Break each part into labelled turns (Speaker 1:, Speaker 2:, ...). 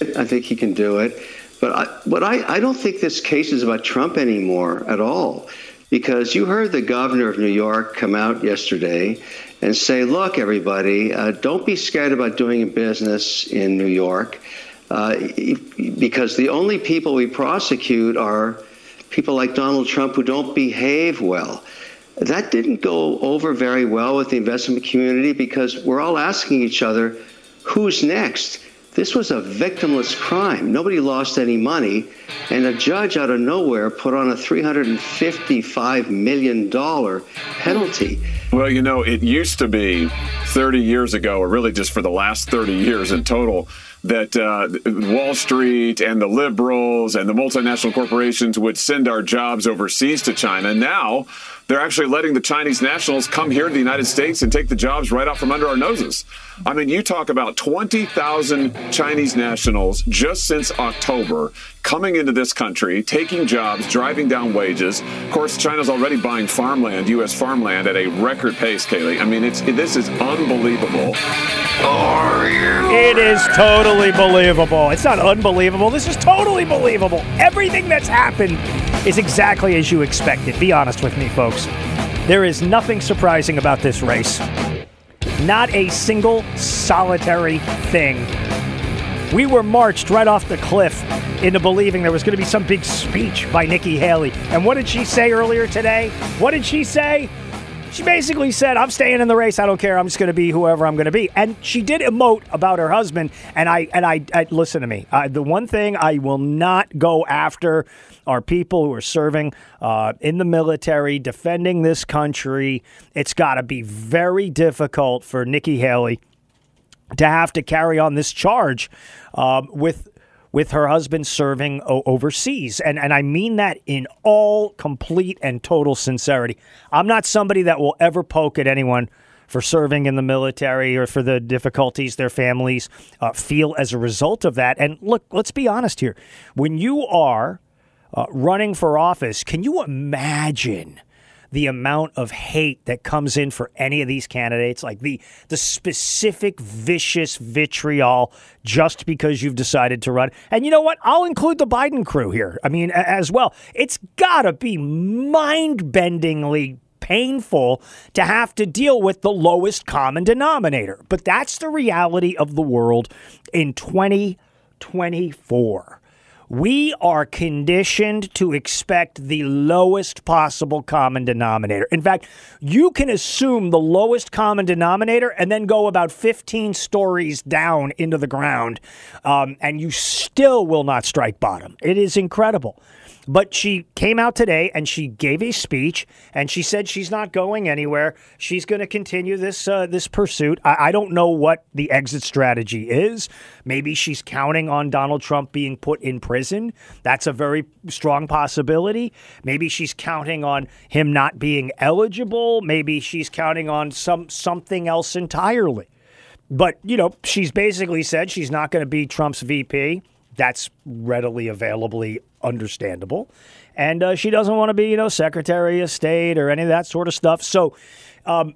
Speaker 1: I think he can do it. But I, but I, I don't think this case is about Trump anymore at all. Because you heard the governor of New York come out yesterday and say, look, everybody, uh, don't be scared about doing business in New York. Uh, because the only people we prosecute are people like Donald Trump who don't behave well. That didn't go over very well with the investment community because we're all asking each other, who's next? This was a victimless crime. Nobody lost any money. And a judge out of nowhere put on a $355 million penalty.
Speaker 2: Well, you know, it used to be 30 years ago, or really just for the last 30 years in total, that uh, Wall Street and the liberals and the multinational corporations would send our jobs overseas to China. Now they're actually letting the Chinese nationals come here to the United States and take the jobs right out from under our noses. I mean, you talk about 20,000 Chinese nationals just since October coming into this country, taking jobs, driving down wages. Of course, China's already buying farmland, U.S. farmland, at a record pace, Kaylee. I mean, it's this is unbelievable.
Speaker 3: It is totally believable. It's not unbelievable. This is totally believable. Everything that's happened is exactly as you expected. Be honest with me, folks. There is nothing surprising about this race. Not a single solitary thing. We were marched right off the cliff into believing there was going to be some big speech by Nikki Haley. And what did she say earlier today? What did she say? She basically said, "I'm staying in the race. I don't care. I'm just going to be whoever I'm going to be." And she did emote about her husband. And I and I, I listen to me. The one thing I will not go after are people who are serving uh, in the military, defending this country. It's got to be very difficult for Nikki Haley to have to carry on this charge uh, with with her husband serving o- overseas. And, and I mean that in all complete and total sincerity. I'm not somebody that will ever poke at anyone for serving in the military or for the difficulties their families uh, feel as a result of that. And look, let's be honest here. When you are uh, running for office, can you imagine? the amount of hate that comes in for any of these candidates, like the the specific vicious vitriol just because you've decided to run. And you know what? I'll include the Biden crew here. I mean, as well. It's got to be mind-bendingly painful to have to deal with the lowest common denominator. But that's the reality of the world in 2024 we are conditioned to expect the lowest possible common denominator. In fact, you can assume the lowest common denominator and then go about 15 stories down into the ground, um, and you still will not strike bottom. It is incredible. But she came out today and she gave a speech and she said she's not going anywhere. She's going to continue this uh, this pursuit. I, I don't know what the exit strategy is. Maybe she's counting on Donald Trump being put in prison. That's a very strong possibility. Maybe she's counting on him not being eligible. Maybe she's counting on some something else entirely. But, you know, she's basically said she's not going to be Trump's VP. That's readily availably understandable. And uh, she doesn't want to be, you know, Secretary of State or any of that sort of stuff. So, um,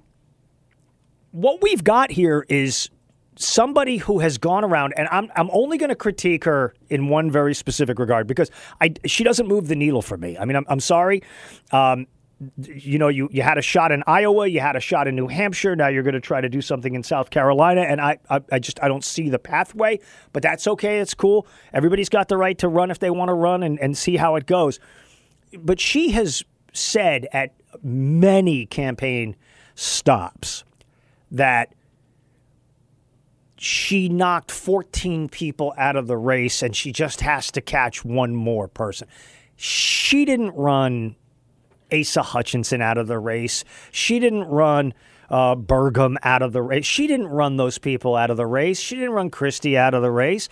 Speaker 3: what we've got here is somebody who has gone around, and I'm, I'm only going to critique her in one very specific regard because I, she doesn't move the needle for me. I mean, I'm, I'm sorry. Um, you know, you, you had a shot in Iowa, you had a shot in New Hampshire. Now you're going to try to do something in South Carolina, and I, I, I, just I don't see the pathway. But that's okay. It's cool. Everybody's got the right to run if they want to run and, and see how it goes. But she has said at many campaign stops that she knocked 14 people out of the race, and she just has to catch one more person. She didn't run Asa Hutchinson out of the race. She didn't run uh, Burgum out of the race. She didn't run those people out of the race. She didn't run Christie out of the race.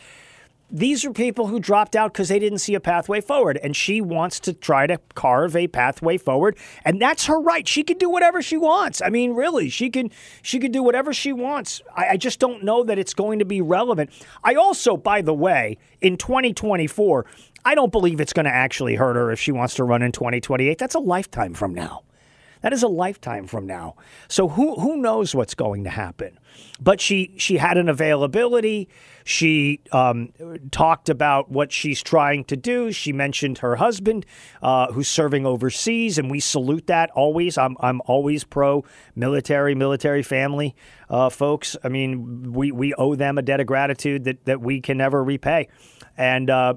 Speaker 3: These are people who dropped out because they didn't see a pathway forward, and she wants to try to carve a pathway forward, and that's her right. She can do whatever she wants. I mean, really, she can she can do whatever she wants. I, I just don't know that it's going to be relevant. I also, by the way, in 2024, I don't believe it's going to actually hurt her if she wants to run in 2028. That's a lifetime from now. That is a lifetime from now. So who who knows what's going to happen? But she she had an availability. She um, talked about what she's trying to do. She mentioned her husband, uh, who's serving overseas, and we salute that always. I'm I'm always pro military, military family uh, folks. I mean, we we owe them a debt of gratitude that that we can never repay, and. Uh,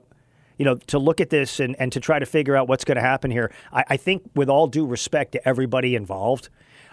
Speaker 3: you know, to look at this and, and to try to figure out what's going to happen here, I, I think, with all due respect to everybody involved,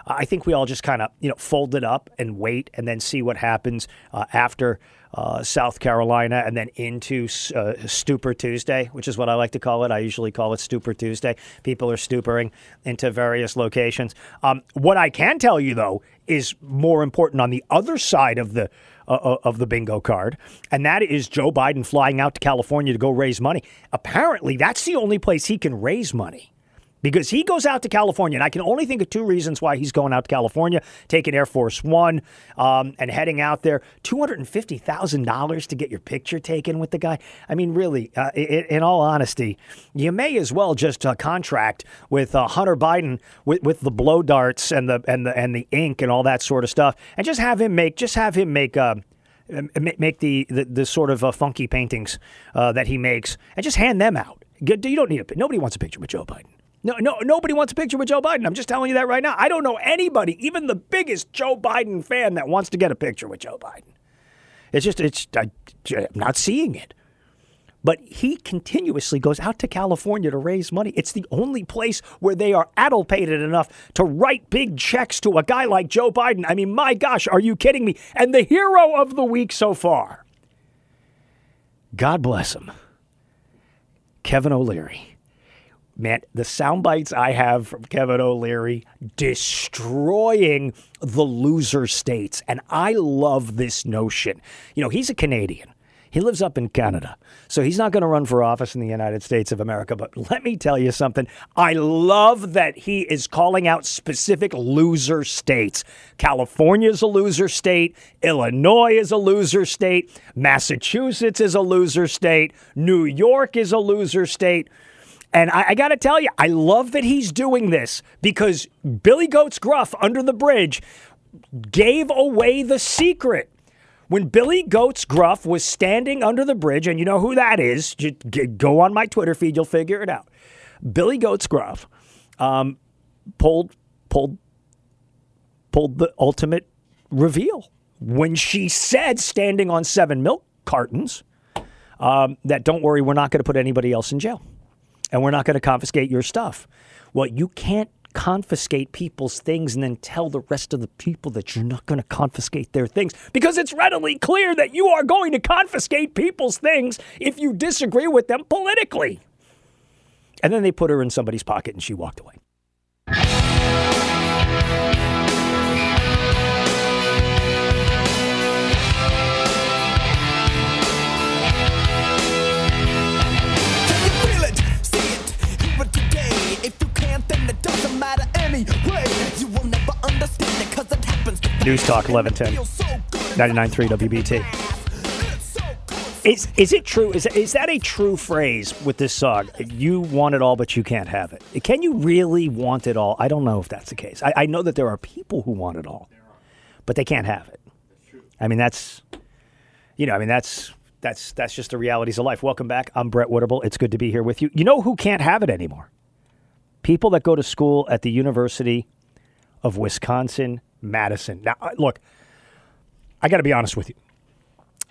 Speaker 3: I think we all just kind of, you know, fold it up and wait and then see what happens uh, after uh, South Carolina and then into uh, Stupor Tuesday, which is what I like to call it. I usually call it Stupor Tuesday. People are stupering into various locations. Um, what I can tell you, though, is more important on the other side of the uh, uh, of the bingo card, and that is Joe Biden flying out to California to go raise money. Apparently, that's the only place he can raise money because he goes out to California, and I can only think of two reasons why he's going out to California, taking Air Force One um, and heading out there. Two hundred and fifty thousand dollars to get your picture taken with the guy. I mean, really, uh, in, in, all honesty, you may as well just uh, contract with uh, Hunter Biden with, with the blow darts and the and the and the ink and all that sort of stuff, and just have him make just have him make. Uh, make the, the, the sort of uh, funky paintings uh, that he makes and just hand them out. You don't need a nobody wants a picture with Joe Biden. No, no, nobody wants a picture with Joe Biden. I'm just telling you that right now. I don't know anybody, even the biggest Joe Biden fan, that wants to get a picture with Joe Biden. It's just, it's, I, am not seeing it. But he continuously goes out to California to raise money. It's the only place where they are addlepated enough to write big checks to a guy like Joe Biden. I mean, my gosh, are you kidding me? And the hero of the week so far, God bless him, Kevin O'Leary man, the sound bites I have from Kevin O'Leary destroying the loser states. And I love this notion. You know, he's a Canadian. He lives up in Canada. So he's not going to run for office in the United States of America. But let me tell you something. I love that he is calling out specific loser states. California is a loser state. Illinois is a loser state. Massachusetts is a loser state. New York is a loser state. And I, I got to tell you, I love that he's doing this because Billy Goats Gruff under the bridge gave away the secret. When Billy Goats Gruff was standing under the bridge, and you know who that is, go on my Twitter feed, you'll figure it out. Billy Goats Gruff um, pulled pulled pulled the ultimate reveal when she said, standing on seven milk cartons, um, that don't worry, we're not going to put anybody else in jail and we're not going to confiscate your stuff. Well, you can't confiscate people's things and then tell the rest of the people that you're not going to confiscate their things because it's readily clear that you are going to confiscate people's things if you disagree with them politically. And then they put her in somebody's pocket and she walked away. News Talk 1110. 99.3 WBT. Is, is it true? Is, is that a true phrase with this song? You want it all, but you can't have it. Can you really want it all? I don't know if that's the case. I, I know that there are people who want it all, but they can't have it. I mean, that's, you know, I mean, that's that's that's just the realities of life. Welcome back. I'm Brett Winterble. It's good to be here with you. You know who can't have it anymore? people that go to school at the University of Wisconsin Madison. Now, look, I got to be honest with you.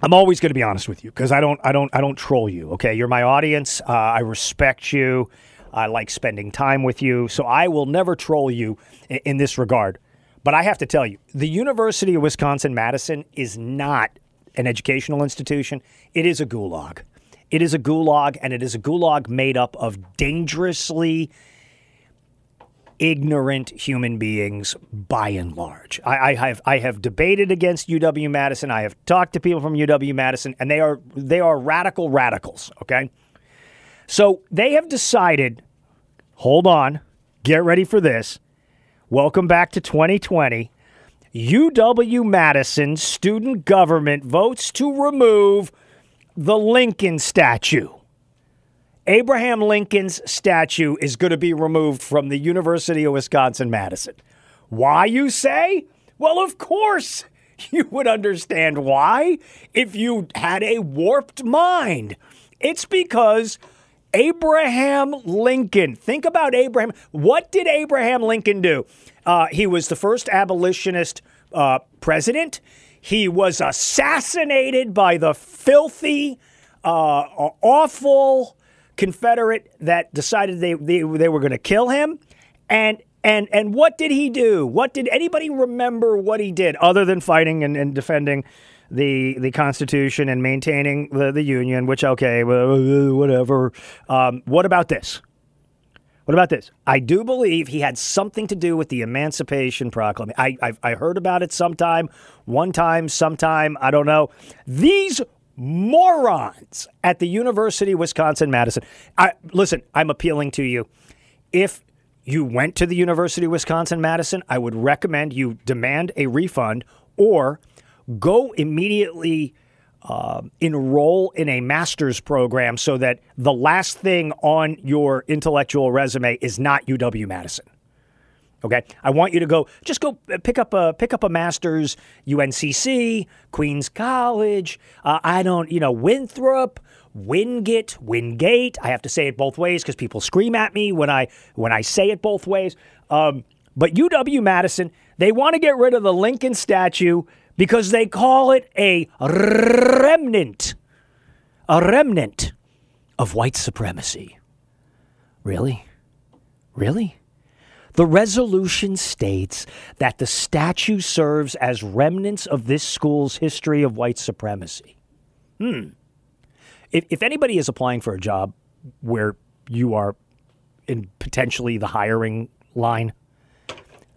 Speaker 3: I'm always going to be honest with you because I don't, I don't, I don't troll you. Okay, you're my audience. Uh, I respect you. I like spending time with you, so I will never troll you in, in this regard. But I have to tell you, the University of Wisconsin Madison is not an educational institution. It is a gulag. It is a gulag, and it is a gulag made up of dangerously ignorant human beings by and large. I, I, have I have debated against UW Madison. I have talked to people from UW Madison, and they are they are radical radicals. Okay, so they have decided. Hold on, get ready for this. Welcome back to 2020. UW Madison student government votes to remove the Lincoln statue Abraham Lincoln's statue is going to be removed from the University of Wisconsin Madison. Why, you say? Well, of course you would understand why if you had a warped mind. It's because Abraham Lincoln, think about Abraham. What did Abraham Lincoln do? Uh, he was the first abolitionist uh, president. He was assassinated by the filthy, uh, awful Confederate that decided they, they, they were going to kill him. And and and what did he do? What did anybody remember what he did other than fighting and, and defending the the Constitution and maintaining the, the Union, which okay, whatever. Um, what about this? What about this? I do believe he had something to do with the Emancipation Proclamation. I, I, I heard about it sometime, one time, sometime. I don't know. These morons at the University of Wisconsin Madison. I, listen, I'm appealing to you. If you went to the University of Wisconsin Madison, I would recommend you demand a refund or go immediately uh, enroll in a master's program so that the last thing on your intellectual resume is not UW Madison. Okay, I want you to go. Just go pick up a pick up a master's, UNCC, Queens College. Uh, I don't, you know, Winthrop, Wingate, Wingate. I have to say it both ways because people scream at me when I when I say it both ways. Um, but UW Madison, they want to get rid of the Lincoln statue because they call it a remnant, a remnant of white supremacy. Really? Really? The resolution states that the statue serves as remnants of this school's history of white supremacy. Hmm. If, if anybody is applying for a job where you are in potentially the hiring line,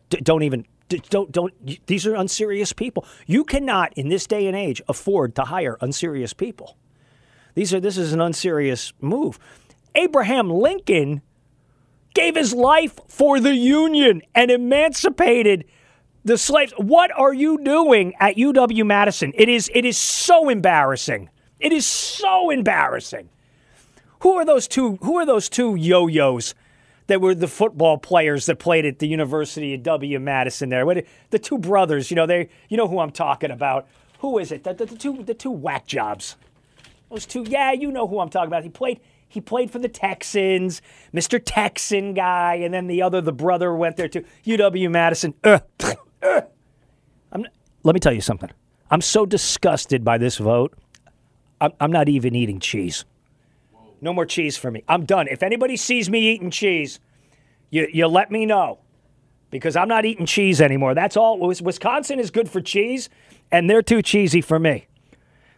Speaker 3: d- don't even don't don't these are unserious people. You cannot in this day and age afford to hire unserious people. These are this is an unserious move. Abraham Lincoln gave his life for the Union and emancipated the slaves. What are you doing at UW Madison? It is it is so embarrassing. It is so embarrassing. Who are those two who are those two yo-yos that were the football players that played at the University of W. Madison there. What, the two brothers, you know, they, you know who I'm talking about. Who is it? The, the, the, two, the two whack jobs. Those two, yeah, you know who I'm talking about. He played, he played for the Texans, Mr. Texan guy, and then the other, the brother, went there too. UW Madison. Uh, uh. let me tell you something. I'm so disgusted by this vote. I'm, I'm not even eating cheese. No more cheese for me. I'm done. If anybody sees me eating cheese, you, you let me know because I'm not eating cheese anymore. That's all. Wisconsin is good for cheese, and they're too cheesy for me.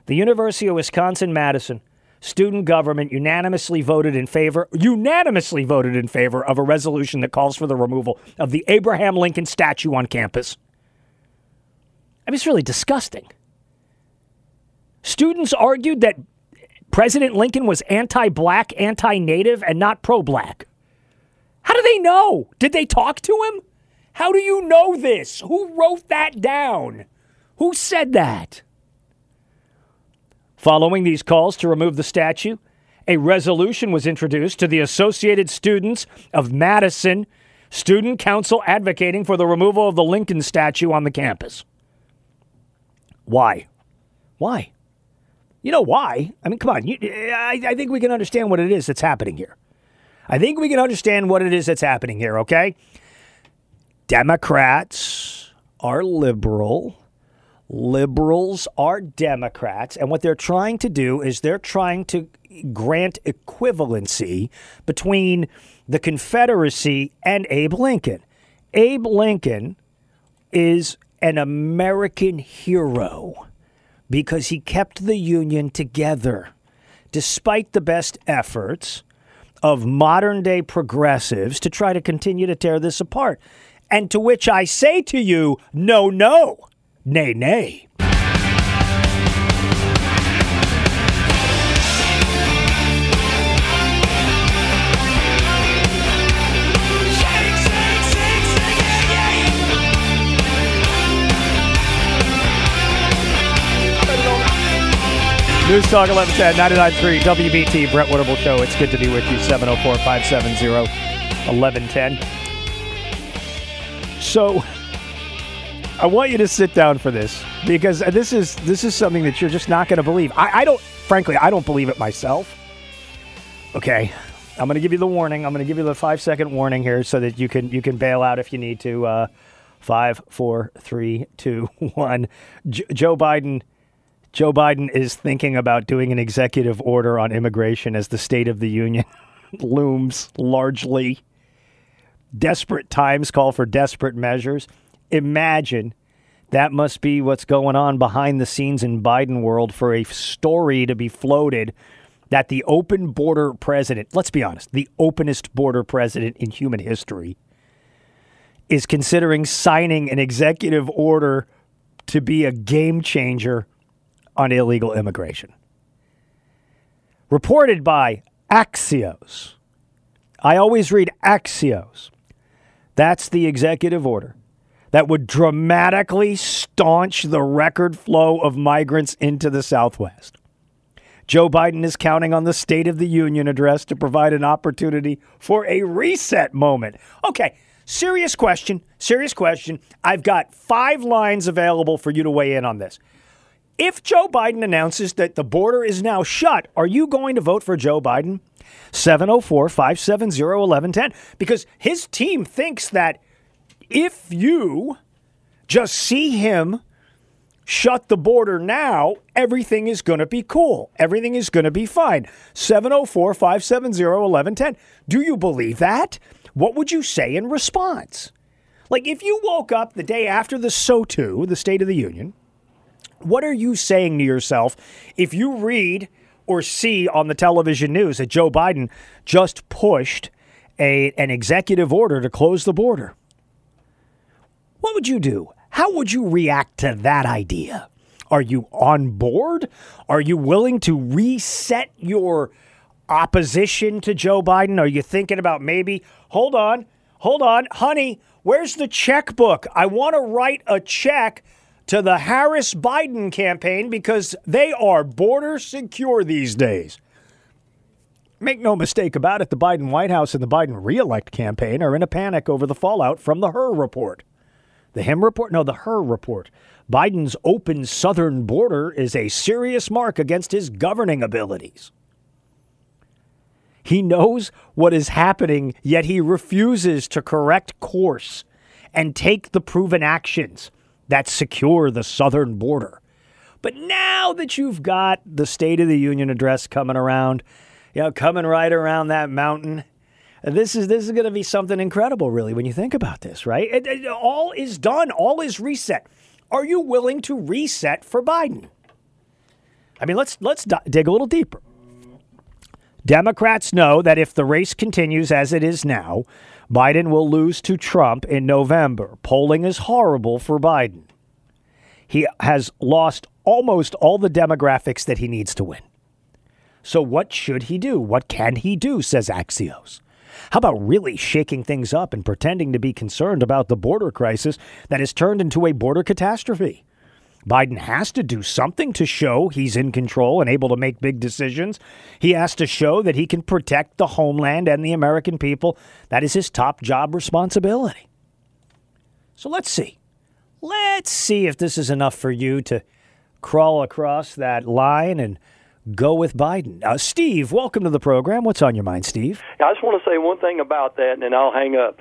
Speaker 3: The University of Wisconsin Madison student government unanimously voted in favor unanimously voted in favor of a resolution that calls for the removal of the Abraham Lincoln statue on campus. I mean, it's really disgusting. Students argued that President Lincoln was anti black, anti native, and not pro black. How do they know? Did they talk to him? How do you know this? Who wrote that down? Who said that? Following these calls to remove the statue, a resolution was introduced to the Associated Students of Madison Student Council advocating for the removal of the Lincoln statue on the campus. Why? Why? You know why? I mean, come on. You, I, I think we can understand what it is that's happening here. I think we can understand what it is that's happening here, okay? Democrats are liberal. Liberals are Democrats. And what they're trying to do is they're trying to grant equivalency between the Confederacy and Abe Lincoln. Abe Lincoln is an American hero because he kept the Union together despite the best efforts of modern day progressives to try to continue to tear this apart. And to which I say to you, no, no, nay, nay. News Talk 1110, 99.3 WBT, Brett Winterble Show. It's good to be with you, 704 570 1110. So, I want you to sit down for this because this is this is something that you're just not going to believe. I, I don't, frankly, I don't believe it myself. Okay, I'm going to give you the warning. I'm going to give you the five second warning here so that you can you can bail out if you need to. Uh, five, four, three, two, one. J- Joe Biden Joe Biden is thinking about doing an executive order on immigration as the State of the Union looms largely. Desperate times call for desperate measures. Imagine that must be what's going on behind the scenes in Biden world for a story to be floated that the open border president, let's be honest, the openest border president in human history, is considering signing an executive order to be a game changer on illegal immigration. Reported by Axios. I always read Axios. That's the executive order that would dramatically staunch the record flow of migrants into the Southwest. Joe Biden is counting on the State of the Union address to provide an opportunity for a reset moment. Okay, serious question, serious question. I've got five lines available for you to weigh in on this. If Joe Biden announces that the border is now shut, are you going to vote for Joe Biden? 704 570 1110. Because his team thinks that if you just see him shut the border now, everything is going to be cool. Everything is going to be fine. 704 570 1110. Do you believe that? What would you say in response? Like if you woke up the day after the SOTU, the State of the Union, what are you saying to yourself if you read or see on the television news that Joe Biden just pushed a, an executive order to close the border? What would you do? How would you react to that idea? Are you on board? Are you willing to reset your opposition to Joe Biden? Are you thinking about maybe, hold on, hold on, honey, where's the checkbook? I want to write a check to the Harris Biden campaign because they are border secure these days. Make no mistake about it, the Biden White House and the Biden reelect campaign are in a panic over the fallout from the Hur report. The him report? No, the her report. Biden's open southern border is a serious mark against his governing abilities. He knows what is happening, yet he refuses to correct course and take the proven actions that secure the southern border. But now that you've got the State of the Union address coming around, you know, coming right around that mountain, this is this is going to be something incredible, really, when you think about this, right? It, it, all is done, all is reset. Are you willing to reset for Biden? I mean, let's let's dig a little deeper. Democrats know that if the race continues as it is now, Biden will lose to Trump in November. Polling is horrible for Biden. He has lost almost all the demographics that he needs to win. So, what should he do? What can he do? says Axios. How about really shaking things up and pretending to be concerned about the border crisis that has turned into a border catastrophe? Biden has to do something to show he's in control and able to make big decisions. He has to show that he can protect the homeland and the American people. That is his top job responsibility. So let's see. Let's see if this is enough for you to crawl across that line and go with Biden. Uh, Steve, welcome to the program. What's on your mind, Steve?
Speaker 4: I just want to say one thing about that, and then I'll hang up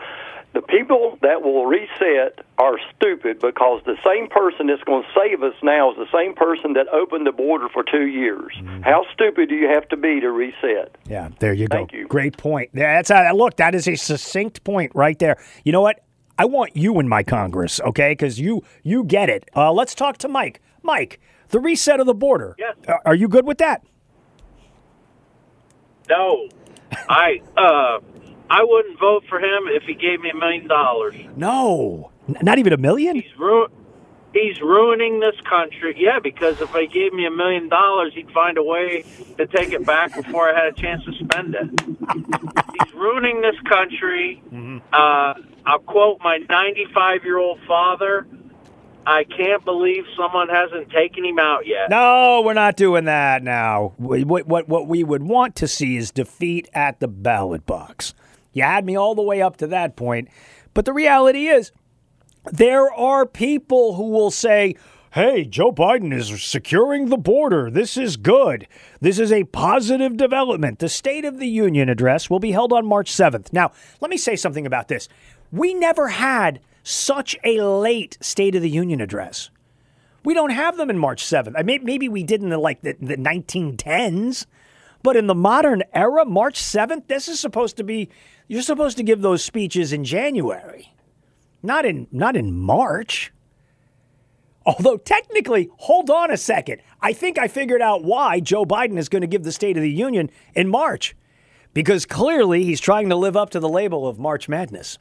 Speaker 4: the people that will reset are stupid because the same person that's going to save us now is the same person that opened the border for two years. Mm-hmm. How stupid do you have to be to reset?
Speaker 3: Yeah, there you
Speaker 4: go. Thank you.
Speaker 3: Great point. That's a, look. That is a succinct point right there. You know what? I want you in my Congress, okay? Because you you get it. Uh, let's talk to Mike. Mike, the reset of the border.
Speaker 5: Yes.
Speaker 3: Are you good with that?
Speaker 5: No, I. Uh, I wouldn't vote for him if he gave me a million dollars.
Speaker 3: No, not even a million.
Speaker 5: He's ru- He's ruining this country. Yeah, because if he gave me a million dollars, he'd find a way to take it back before I had a chance to spend it. He's ruining this country. Mm-hmm. Uh, I'll quote my 95 year old father I can't believe someone hasn't taken him out yet.
Speaker 3: No, we're not doing that now. What, what, what we would want to see is defeat at the ballot box. You had me all the way up to that point. But the reality is, there are people who will say, hey, Joe Biden is securing the border. This is good. This is a positive development. The State of the Union address will be held on March 7th. Now, let me say something about this. We never had such a late State of the Union address. We don't have them in March 7th. I mean, maybe we did in the, like the, the 1910s, but in the modern era, March 7th, this is supposed to be you're supposed to give those speeches in January. Not in not in March. Although technically, hold on a second. I think I figured out why Joe Biden is going to give the State of the Union in March. Because clearly he's trying to live up to the label of March Madness.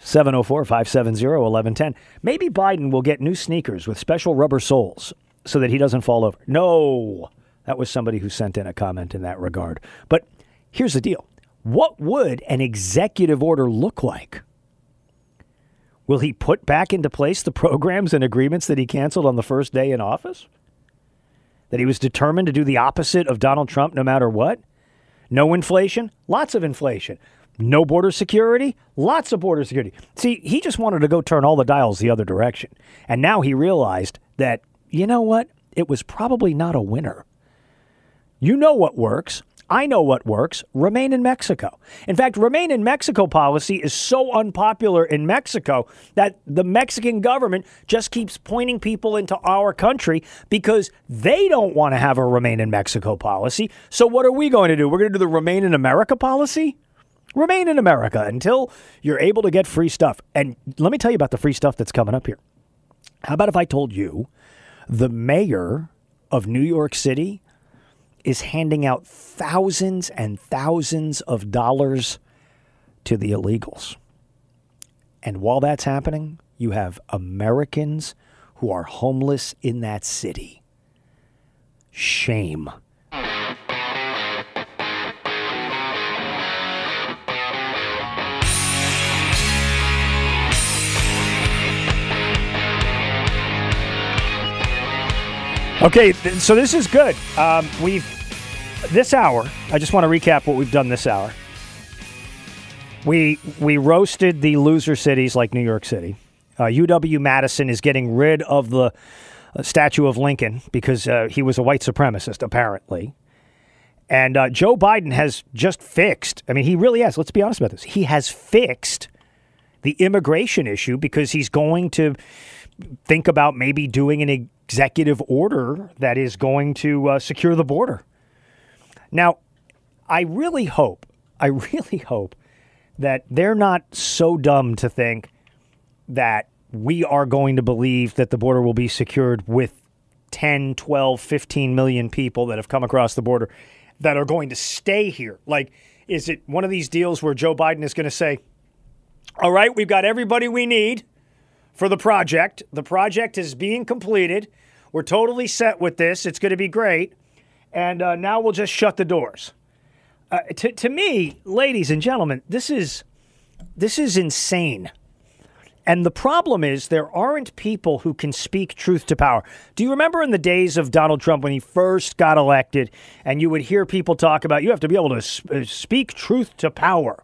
Speaker 3: 704 570 1110. Maybe Biden will get new sneakers with special rubber soles so that he doesn't fall over. No, that was somebody who sent in a comment in that regard. But here's the deal what would an executive order look like? Will he put back into place the programs and agreements that he canceled on the first day in office? That he was determined to do the opposite of Donald Trump no matter what? No inflation? Lots of inflation. No border security? Lots of border security. See, he just wanted to go turn all the dials the other direction. And now he realized that, you know what? It was probably not a winner. You know what works. I know what works. Remain in Mexico. In fact, remain in Mexico policy is so unpopular in Mexico that the Mexican government just keeps pointing people into our country because they don't want to have a remain in Mexico policy. So, what are we going to do? We're going to do the remain in America policy? Remain in America until you're able to get free stuff. And let me tell you about the free stuff that's coming up here. How about if I told you the mayor of New York City is handing out thousands and thousands of dollars to the illegals? And while that's happening, you have Americans who are homeless in that city. Shame. Okay, so this is good. Um, we've this hour. I just want to recap what we've done this hour. We we roasted the loser cities like New York City. Uh, UW Madison is getting rid of the uh, statue of Lincoln because uh, he was a white supremacist, apparently. And uh, Joe Biden has just fixed. I mean, he really has. Let's be honest about this. He has fixed the immigration issue because he's going to think about maybe doing an executive order that is going to uh, secure the border. Now, I really hope, I really hope that they're not so dumb to think that we are going to believe that the border will be secured with 10, 12, 15 million people that have come across the border that are going to stay here. Like, is it one of these deals where Joe Biden is going to say, all right, we've got everybody we need for the project. The project is being completed. We're totally set with this. It's going to be great. And uh, now we'll just shut the doors. Uh, to, to me, ladies and gentlemen, this is this is insane. And the problem is there aren't people who can speak truth to power. Do you remember in the days of Donald Trump when he first got elected and you would hear people talk about you have to be able to uh, speak truth to power.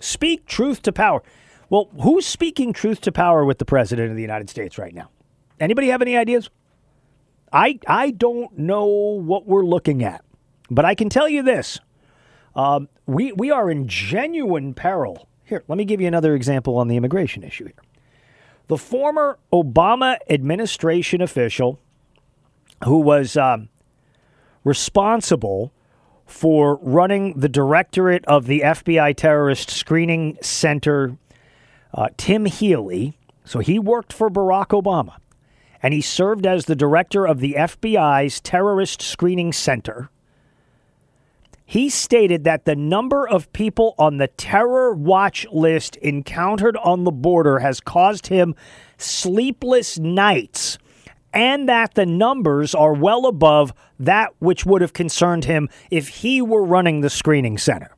Speaker 3: Speak truth to power. Well, who's speaking truth to power with the president of the United States right now? Anybody have any ideas? I I don't know what we're looking at, but I can tell you this: um, we we are in genuine peril. Here, let me give you another example on the immigration issue here. The former Obama administration official who was um, responsible for running the directorate of the FBI Terrorist Screening Center, uh, Tim Healy. So he worked for Barack Obama and he served as the director of the FBI's Terrorist Screening Center. He stated that the number of people on the terror watch list encountered on the border has caused him sleepless nights and that the numbers are well above that which would have concerned him if he were running the screening center.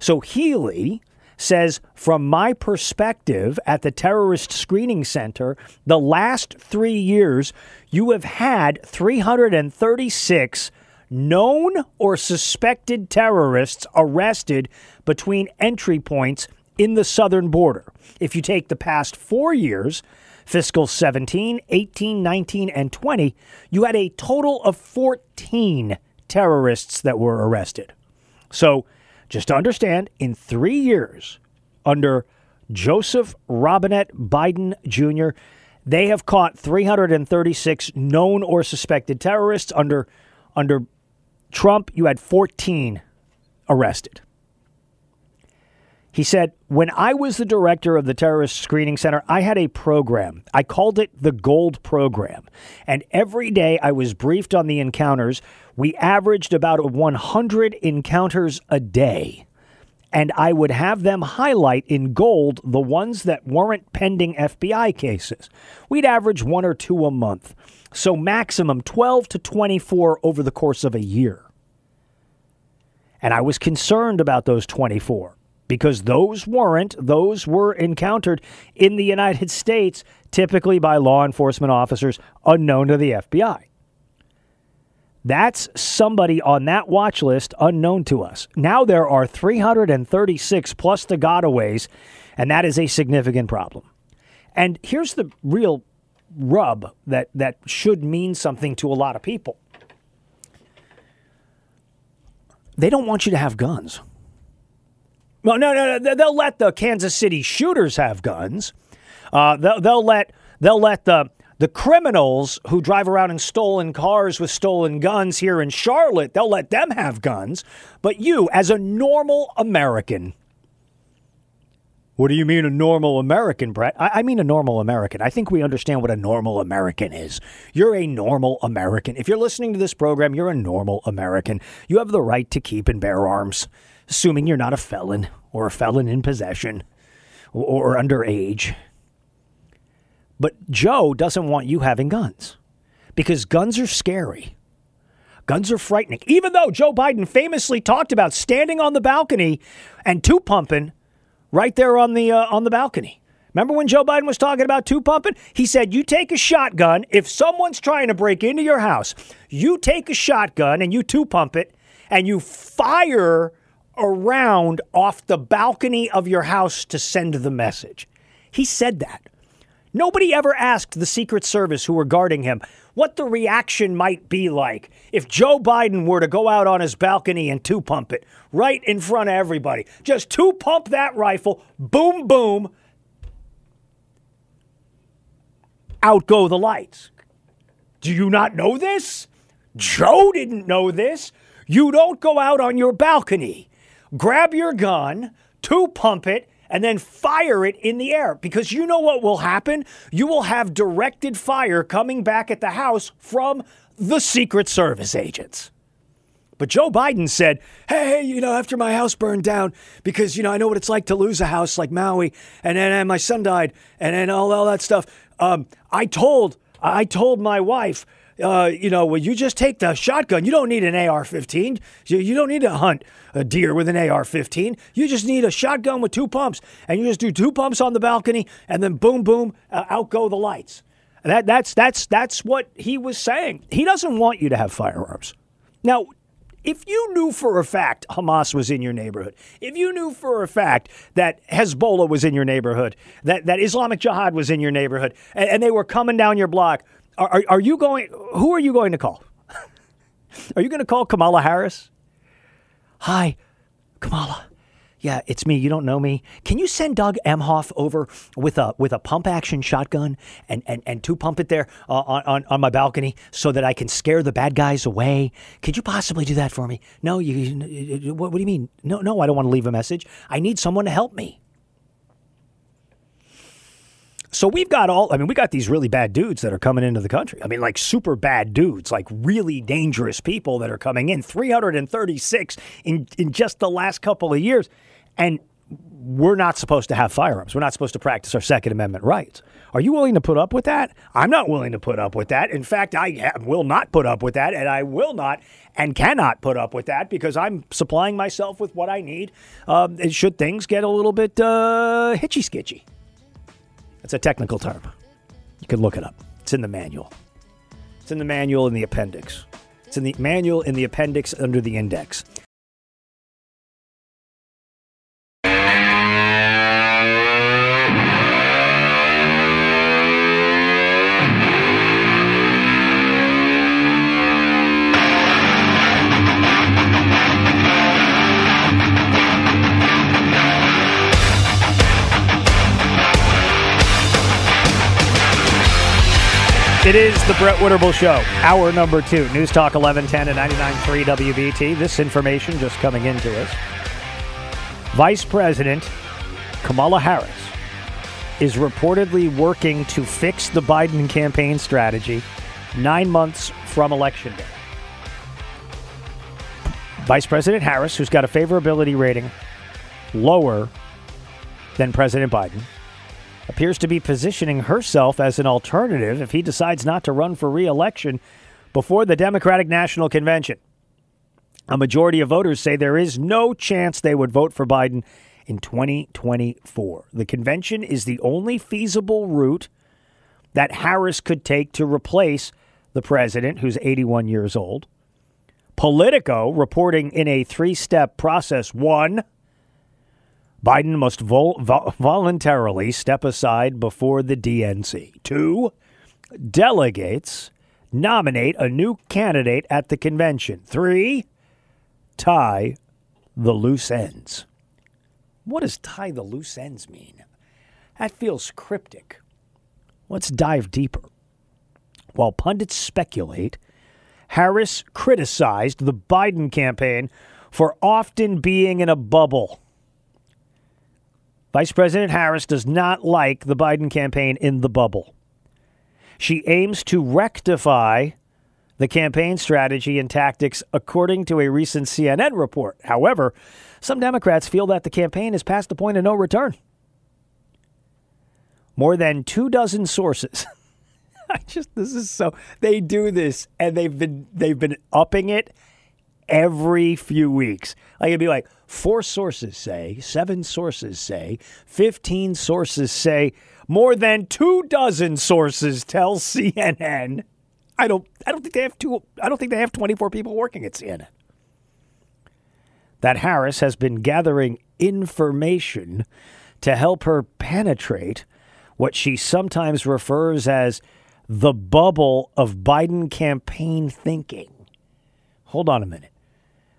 Speaker 3: So Healy says, from my perspective at the terrorist screening center, the last three years, you have had 336 known or suspected terrorists arrested between entry points in the southern border. If you take the past four years, fiscal 17, 18, 19, and 20, you had a total of 14 terrorists that were arrested. So just to understand, in three years under Joseph Robinette Biden Jr., they have caught 336 known or suspected terrorists. Under under Trump, you had 14 arrested. He said, When I was the director of the Terrorist Screening Center, I had a program. I called it the Gold Program. And every day I was briefed on the encounters. We averaged about 100 encounters a day. And I would have them highlight in gold the ones that weren't pending FBI cases. We'd average one or two a month. So, maximum 12 to 24 over the course of a year. And I was concerned about those 24 because those weren't, those were encountered in the United States, typically by law enforcement officers unknown to the FBI. That's somebody on that watch list unknown to us. Now there are 336 plus the gotaways, and that is a significant problem. And here's the real rub that, that should mean something to a lot of people they don't want you to have guns. Well, no, no, no. They'll let the Kansas City shooters have guns. Uh, they'll, they'll let they'll let the the criminals who drive around in stolen cars with stolen guns here in Charlotte. They'll let them have guns. But you, as a normal American, what do you mean a normal American, Brett? I, I, mean a normal American. I think we understand what a normal American is. You're a normal American. If you're listening to this program, you're a normal American. You have the right to keep and bear arms assuming you're not a felon or a felon in possession or, or underage. But Joe doesn't want you having guns because guns are scary. Guns are frightening. Even though Joe Biden famously talked about standing on the balcony and two pumping right there on the uh, on the balcony. Remember when Joe Biden was talking about two pumping? He said, You take a shotgun. If someone's trying to break into your house, you take a shotgun and you two pump it and you fire around off the balcony of your house to send the message. He said that. Nobody ever asked the Secret Service who were guarding him what the reaction might be like if Joe Biden were to go out on his balcony and two pump it right in front of everybody. Just two pump that rifle, boom, boom, out go the lights. Do you not know this? Joe didn't know this. You don't go out on your balcony grab your gun, two pump it, and then fire it in the air. Because you know what will happen? You will have directed fire coming back at the house from the Secret Service agents. But Joe Biden said, hey, you know, after my house burned down, because, you know, I know what it's like to lose a house like Maui, and then and my son died, and then all, all that stuff. Um, I told, I told my wife, uh, you know, well, you just take the shotgun. You don't need an AR 15. You, you don't need to hunt a deer with an AR 15. You just need a shotgun with two pumps. And you just do two pumps on the balcony, and then boom, boom, uh, out go the lights. That, that's, that's, that's what he was saying. He doesn't want you to have firearms. Now, if you knew for a fact Hamas was in your neighborhood, if you knew for a fact that Hezbollah was in your neighborhood, that, that Islamic Jihad was in your neighborhood, and, and they were coming down your block, are, are you going? Who are you going to call? are you going to call Kamala Harris? Hi, Kamala. Yeah, it's me. You don't know me. Can you send Doug Emhoff over with a with a pump action shotgun and and, and two pump it there uh, on, on my balcony so that I can scare the bad guys away? Could you possibly do that for me? No, you. What, what do you mean? No, no, I don't want to leave a message. I need someone to help me. So we've got all, I mean, we got these really bad dudes that are coming into the country. I mean, like super bad dudes, like really dangerous people that are coming in. 336 in, in just the last couple of years. And we're not supposed to have firearms. We're not supposed to practice our Second Amendment rights. Are you willing to put up with that? I'm not willing to put up with that. In fact, I will not put up with that, and I will not and cannot put up with that because I'm supplying myself with what I need. Um, should things get a little bit uh, hitchy skitchy? That's a technical term. You can look it up. It's in the manual. It's in the manual in the appendix. It's in the manual in the appendix under the index. It is the Brett Winterble Show, hour number two. News Talk 1110 and 99.3 WBT. This information just coming into us. Vice President Kamala Harris is reportedly working to fix the Biden campaign strategy nine months from Election Day. Vice President Harris, who's got a favorability rating lower than President Biden, appears to be positioning herself as an alternative if he decides not to run for reelection before the Democratic National Convention. A majority of voters say there is no chance they would vote for Biden in 2024. The convention is the only feasible route that Harris could take to replace the president, who's 81 years old. Politico reporting in a three step process one, Biden must vol- vo- voluntarily step aside before the DNC. Two, delegates nominate a new candidate at the convention. Three, tie the loose ends. What does tie the loose ends mean? That feels cryptic. Let's dive deeper. While pundits speculate, Harris criticized the Biden campaign for often being in a bubble. Vice President Harris does not like the Biden campaign in the bubble. She aims to rectify the campaign strategy and tactics, according to a recent CNN report. However, some Democrats feel that the campaign is past the point of no return. More than two dozen sources. I just this is so they do this and they've been they've been upping it every few weeks. Like it'd be like four sources say, seven sources say, 15 sources say, more than two dozen sources tell CNN. I don't I don't think they have two I don't think they have 24 people working at CNN. That Harris has been gathering information to help her penetrate what she sometimes refers as the bubble of Biden campaign thinking. Hold on a minute.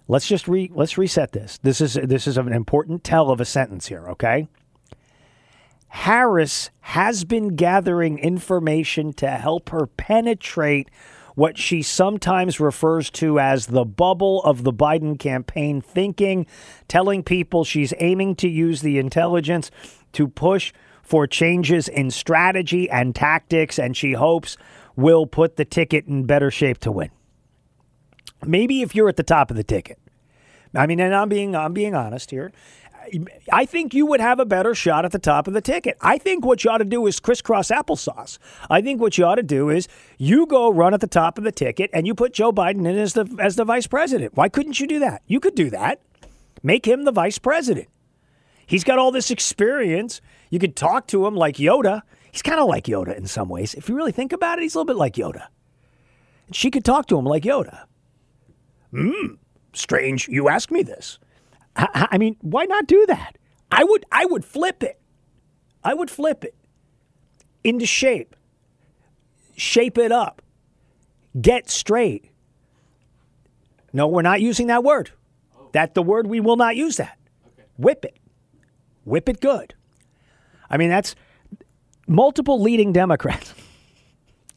Speaker 3: Let's just re let's reset this. This is this is an important tell of a sentence here, okay? Harris has been gathering information to help her penetrate what she sometimes refers to as the bubble of the Biden campaign thinking, telling people she's aiming to use the intelligence to push for changes in strategy and tactics, and she hopes will put the ticket in better shape to win. Maybe if you're at the top of the ticket. I mean, and I'm being I'm being honest here. I think you would have a better shot at the top of the ticket. I think what you ought to do is crisscross applesauce. I think what you ought to do is you go run at the top of the ticket and you put Joe Biden in as the as the vice president. Why couldn't you do that? You could do that. Make him the vice president. He's got all this experience. You could talk to him like Yoda. He's kind of like Yoda in some ways. If you really think about it, he's a little bit like Yoda. she could talk to him like Yoda. Hmm, strange you ask me this. I, I mean, why not do that? I would I would flip it. I would flip it into shape. Shape it up. Get straight. No, we're not using that word. That the word we will not use that. Whip it. Whip it good. I mean, that's multiple leading Democrats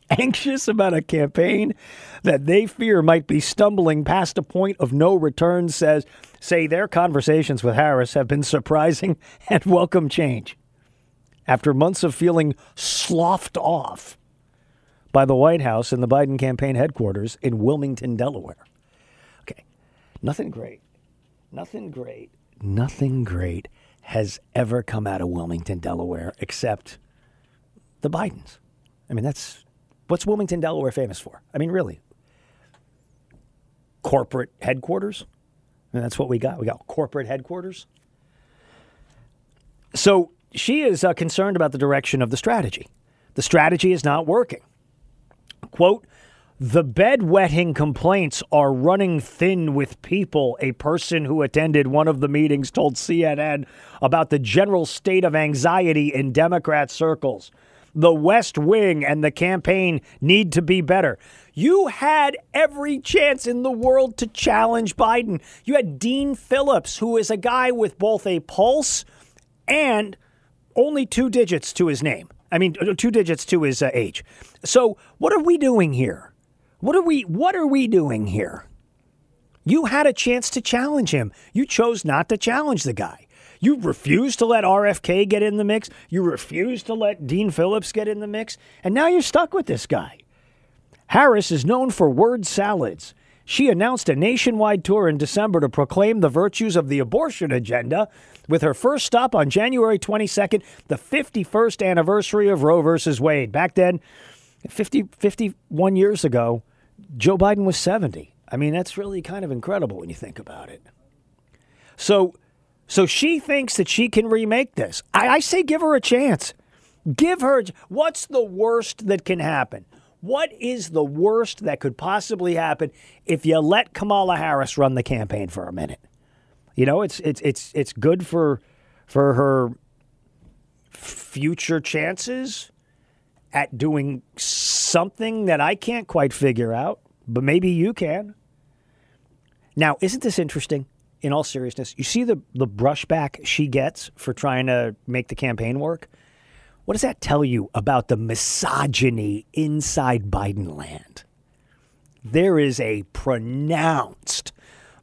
Speaker 3: anxious about a campaign that they fear might be stumbling past a point of no return says say their conversations with Harris have been surprising and welcome change. After months of feeling sloughed off by the White House and the Biden campaign headquarters in Wilmington, Delaware. Okay. Nothing great. Nothing great. Nothing great has ever come out of Wilmington, Delaware except the Bidens. I mean, that's what's Wilmington, Delaware famous for? I mean, really. Corporate headquarters? And that's what we got. We got corporate headquarters. So she is uh, concerned about the direction of the strategy. The strategy is not working. Quote, the bedwetting complaints are running thin with people, a person who attended one of the meetings told CNN about the general state of anxiety in Democrat circles. The West Wing and the campaign need to be better. You had every chance in the world to challenge Biden. You had Dean Phillips, who is a guy with both a pulse and only two digits to his name. I mean, two digits to his uh, age. So, what are we doing here? What are we what are we doing here? You had a chance to challenge him. You chose not to challenge the guy. You refused to let RFK get in the mix. You refused to let Dean Phillips get in the mix. And now you're stuck with this guy. Harris is known for word salads. She announced a nationwide tour in December to proclaim the virtues of the abortion agenda, with her first stop on January 22nd, the 51st anniversary of Roe versus Wade. Back then, 50, 51 years ago, Joe Biden was 70. I mean, that's really kind of incredible when you think about it. So, so she thinks that she can remake this. I, I say give her a chance. Give her. What's the worst that can happen? What is the worst that could possibly happen if you let Kamala Harris run the campaign for a minute? You know, it's it's it's it's good for for her future chances at doing something that I can't quite figure out, but maybe you can. Now, isn't this interesting? In all seriousness, you see the the brushback she gets for trying to make the campaign work. What does that tell you about the misogyny inside Biden land? There is a pronounced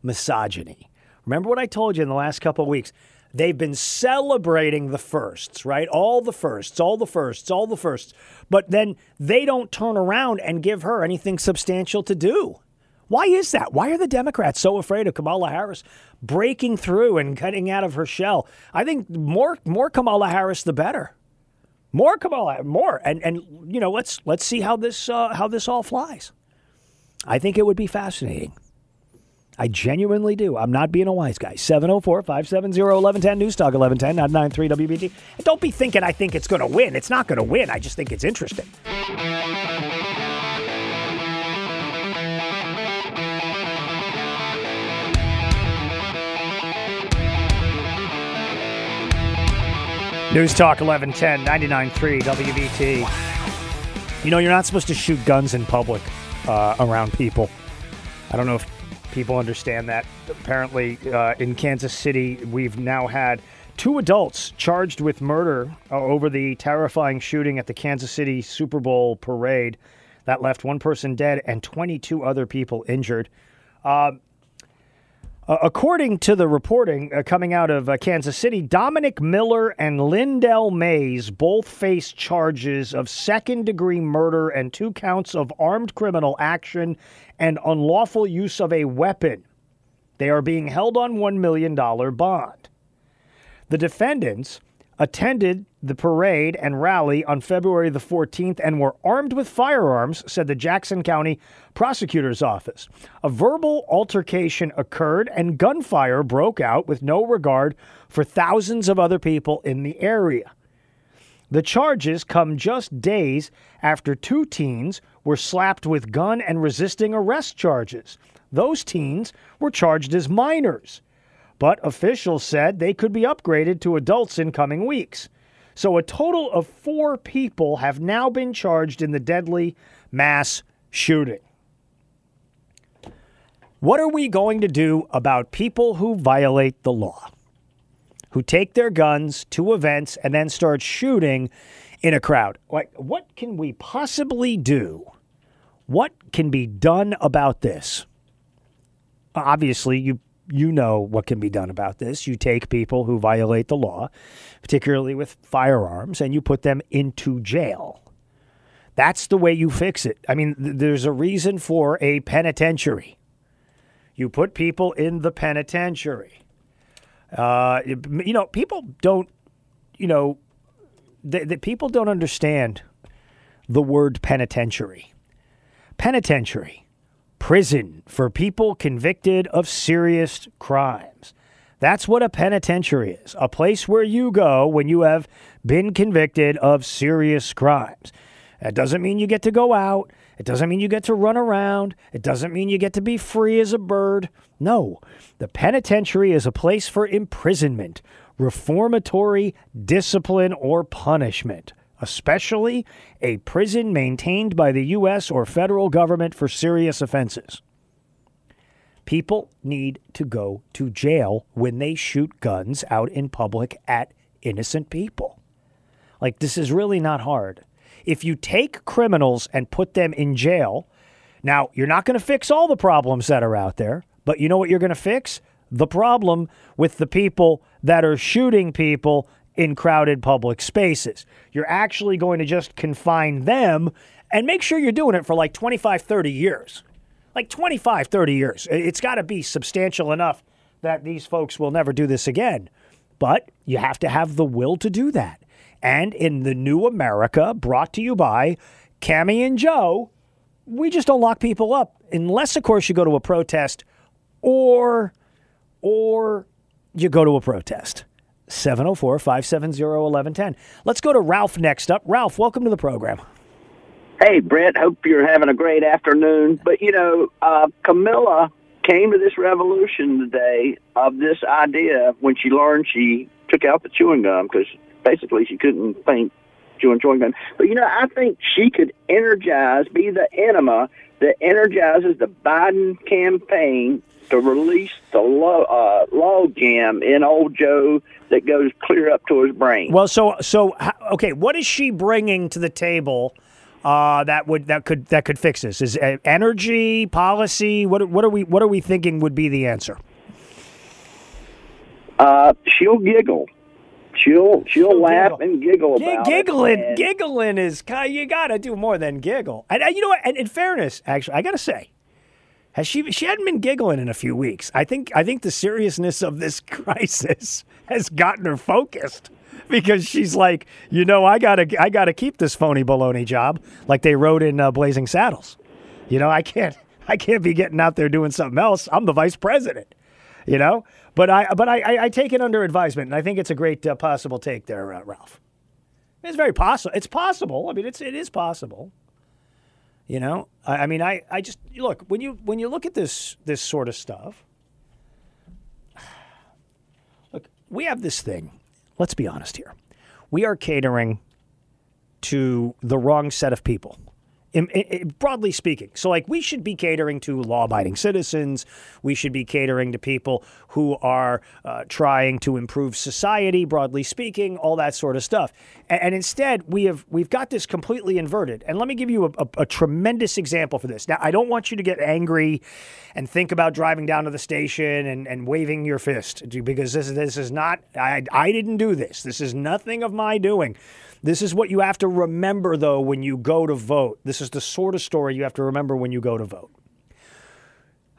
Speaker 3: misogyny. Remember what I told you in the last couple of weeks? They've been celebrating the firsts, right? All the firsts, all the firsts, all the firsts. But then they don't turn around and give her anything substantial to do. Why is that? Why are the Democrats so afraid of Kamala Harris breaking through and cutting out of her shell? I think more more Kamala Harris the better. More Kamala, more, and and you know let's let's see how this uh, how this all flies. I think it would be fascinating. I genuinely do. I'm not being a wise guy. 704 570 1110 News Talk 1110 993 WBT. And don't be thinking I think it's going to win. It's not going to win. I just think it's interesting. News Talk 1110 993 WBT. You know, you're not supposed to shoot guns in public uh, around people. I don't know if people understand that. Apparently, uh, in Kansas City, we've now had two adults charged with murder uh, over the terrifying shooting at the Kansas City Super Bowl parade that left one person dead and 22 other people injured. Uh, uh, according to the reporting uh, coming out of uh, Kansas City, Dominic Miller and Lyndell Mays both face charges of second degree murder and two counts of armed criminal action and unlawful use of a weapon. They are being held on $1 million bond. The defendants attended the parade and rally on February the 14th and were armed with firearms, said the Jackson County Prosecutor's Office. A verbal altercation occurred and gunfire broke out with no regard for thousands of other people in the area. The charges come just days after two teens were slapped with gun and resisting arrest charges. Those teens were charged as minors but officials said they could be upgraded to adults in coming weeks. So a total of four people have now been charged in the deadly mass shooting. What are we going to do about people who violate the law? Who take their guns to events and then start shooting in a crowd? Like, what can we possibly do? What can be done about this? Obviously, you you know what can be done about this. You take people who violate the law, particularly with firearms, and you put them into jail. That's the way you fix it. I mean, th- there's a reason for a penitentiary. You put people in the penitentiary. Uh, you know, people don't, you know, the people don't understand the word penitentiary. Penitentiary, prison for people convicted of serious crimes. That's what a penitentiary is a place where you go when you have been convicted of serious crimes. That doesn't mean you get to go out. It doesn't mean you get to run around. It doesn't mean you get to be free as a bird. No, the penitentiary is a place for imprisonment, reformatory discipline, or punishment, especially a prison maintained by the U.S. or federal government for serious offenses. People need to go to jail when they shoot guns out in public at innocent people. Like, this is really not hard. If you take criminals and put them in jail, now you're not going to fix all the problems that are out there, but you know what you're going to fix? The problem with the people that are shooting people in crowded public spaces. You're actually going to just confine them and make sure you're doing it for like 25, 30 years. Like 25, 30 years. It's got to be substantial enough that these folks will never do this again. But you have to have the will to do that. And in the new America, brought to you by Cami and Joe, we just don't lock people up unless, of course, you go to a protest or or you go to a protest. 704 570 1110. Let's go to Ralph next up. Ralph, welcome to the program.
Speaker 6: Hey, Brett, hope you're having a great afternoon. But, you know, uh, Camilla came to this revolution today of this idea when she learned she took out the chewing gum because basically she couldn't think chewing chewing gum. But you know, I think she could energize, be the enema that energizes the Biden campaign to release the lo- uh, log jam in old Joe that goes clear up to his brain.
Speaker 3: Well, so so okay, what is she bringing to the table? Uh, that would that could that could fix this is uh, energy policy. What what are we what are we thinking would be the answer?
Speaker 6: Uh, she'll giggle she'll she'll laugh giggle. and giggle about
Speaker 3: giggling,
Speaker 6: it.
Speaker 3: Giggling is you got to do more than giggle. And you know what? And in fairness, actually, I got to say, has she she hadn't been giggling in a few weeks. I think I think the seriousness of this crisis has gotten her focused because she's like, you know, I gotta I gotta keep this phony baloney job, like they wrote in uh, Blazing Saddles. You know, I can't I can't be getting out there doing something else. I'm the vice president. You know, but I but I, I, I, take it under advisement, and I think it's a great uh, possible take there, uh, Ralph. It's very possible. It's possible. I mean, it's it is possible. You know, I, I mean, I, I just look when you when you look at this this sort of stuff. Look, we have this thing. Let's be honest here. We are catering to the wrong set of people broadly speaking. So, like, we should be catering to law abiding citizens. We should be catering to people who are uh, trying to improve society, broadly speaking, all that sort of stuff. And, and, instead, we have, we've got this completely inverted. And let me give you a, a, a tremendous example for this. Now, I don't want you to get angry and think about driving down to the station and, and waving your fist because this, this is not, I, I didn't do this. This is nothing of my doing. This is what you have to remember, though, when you go to vote. This is the sort of story you have to remember when you go to vote.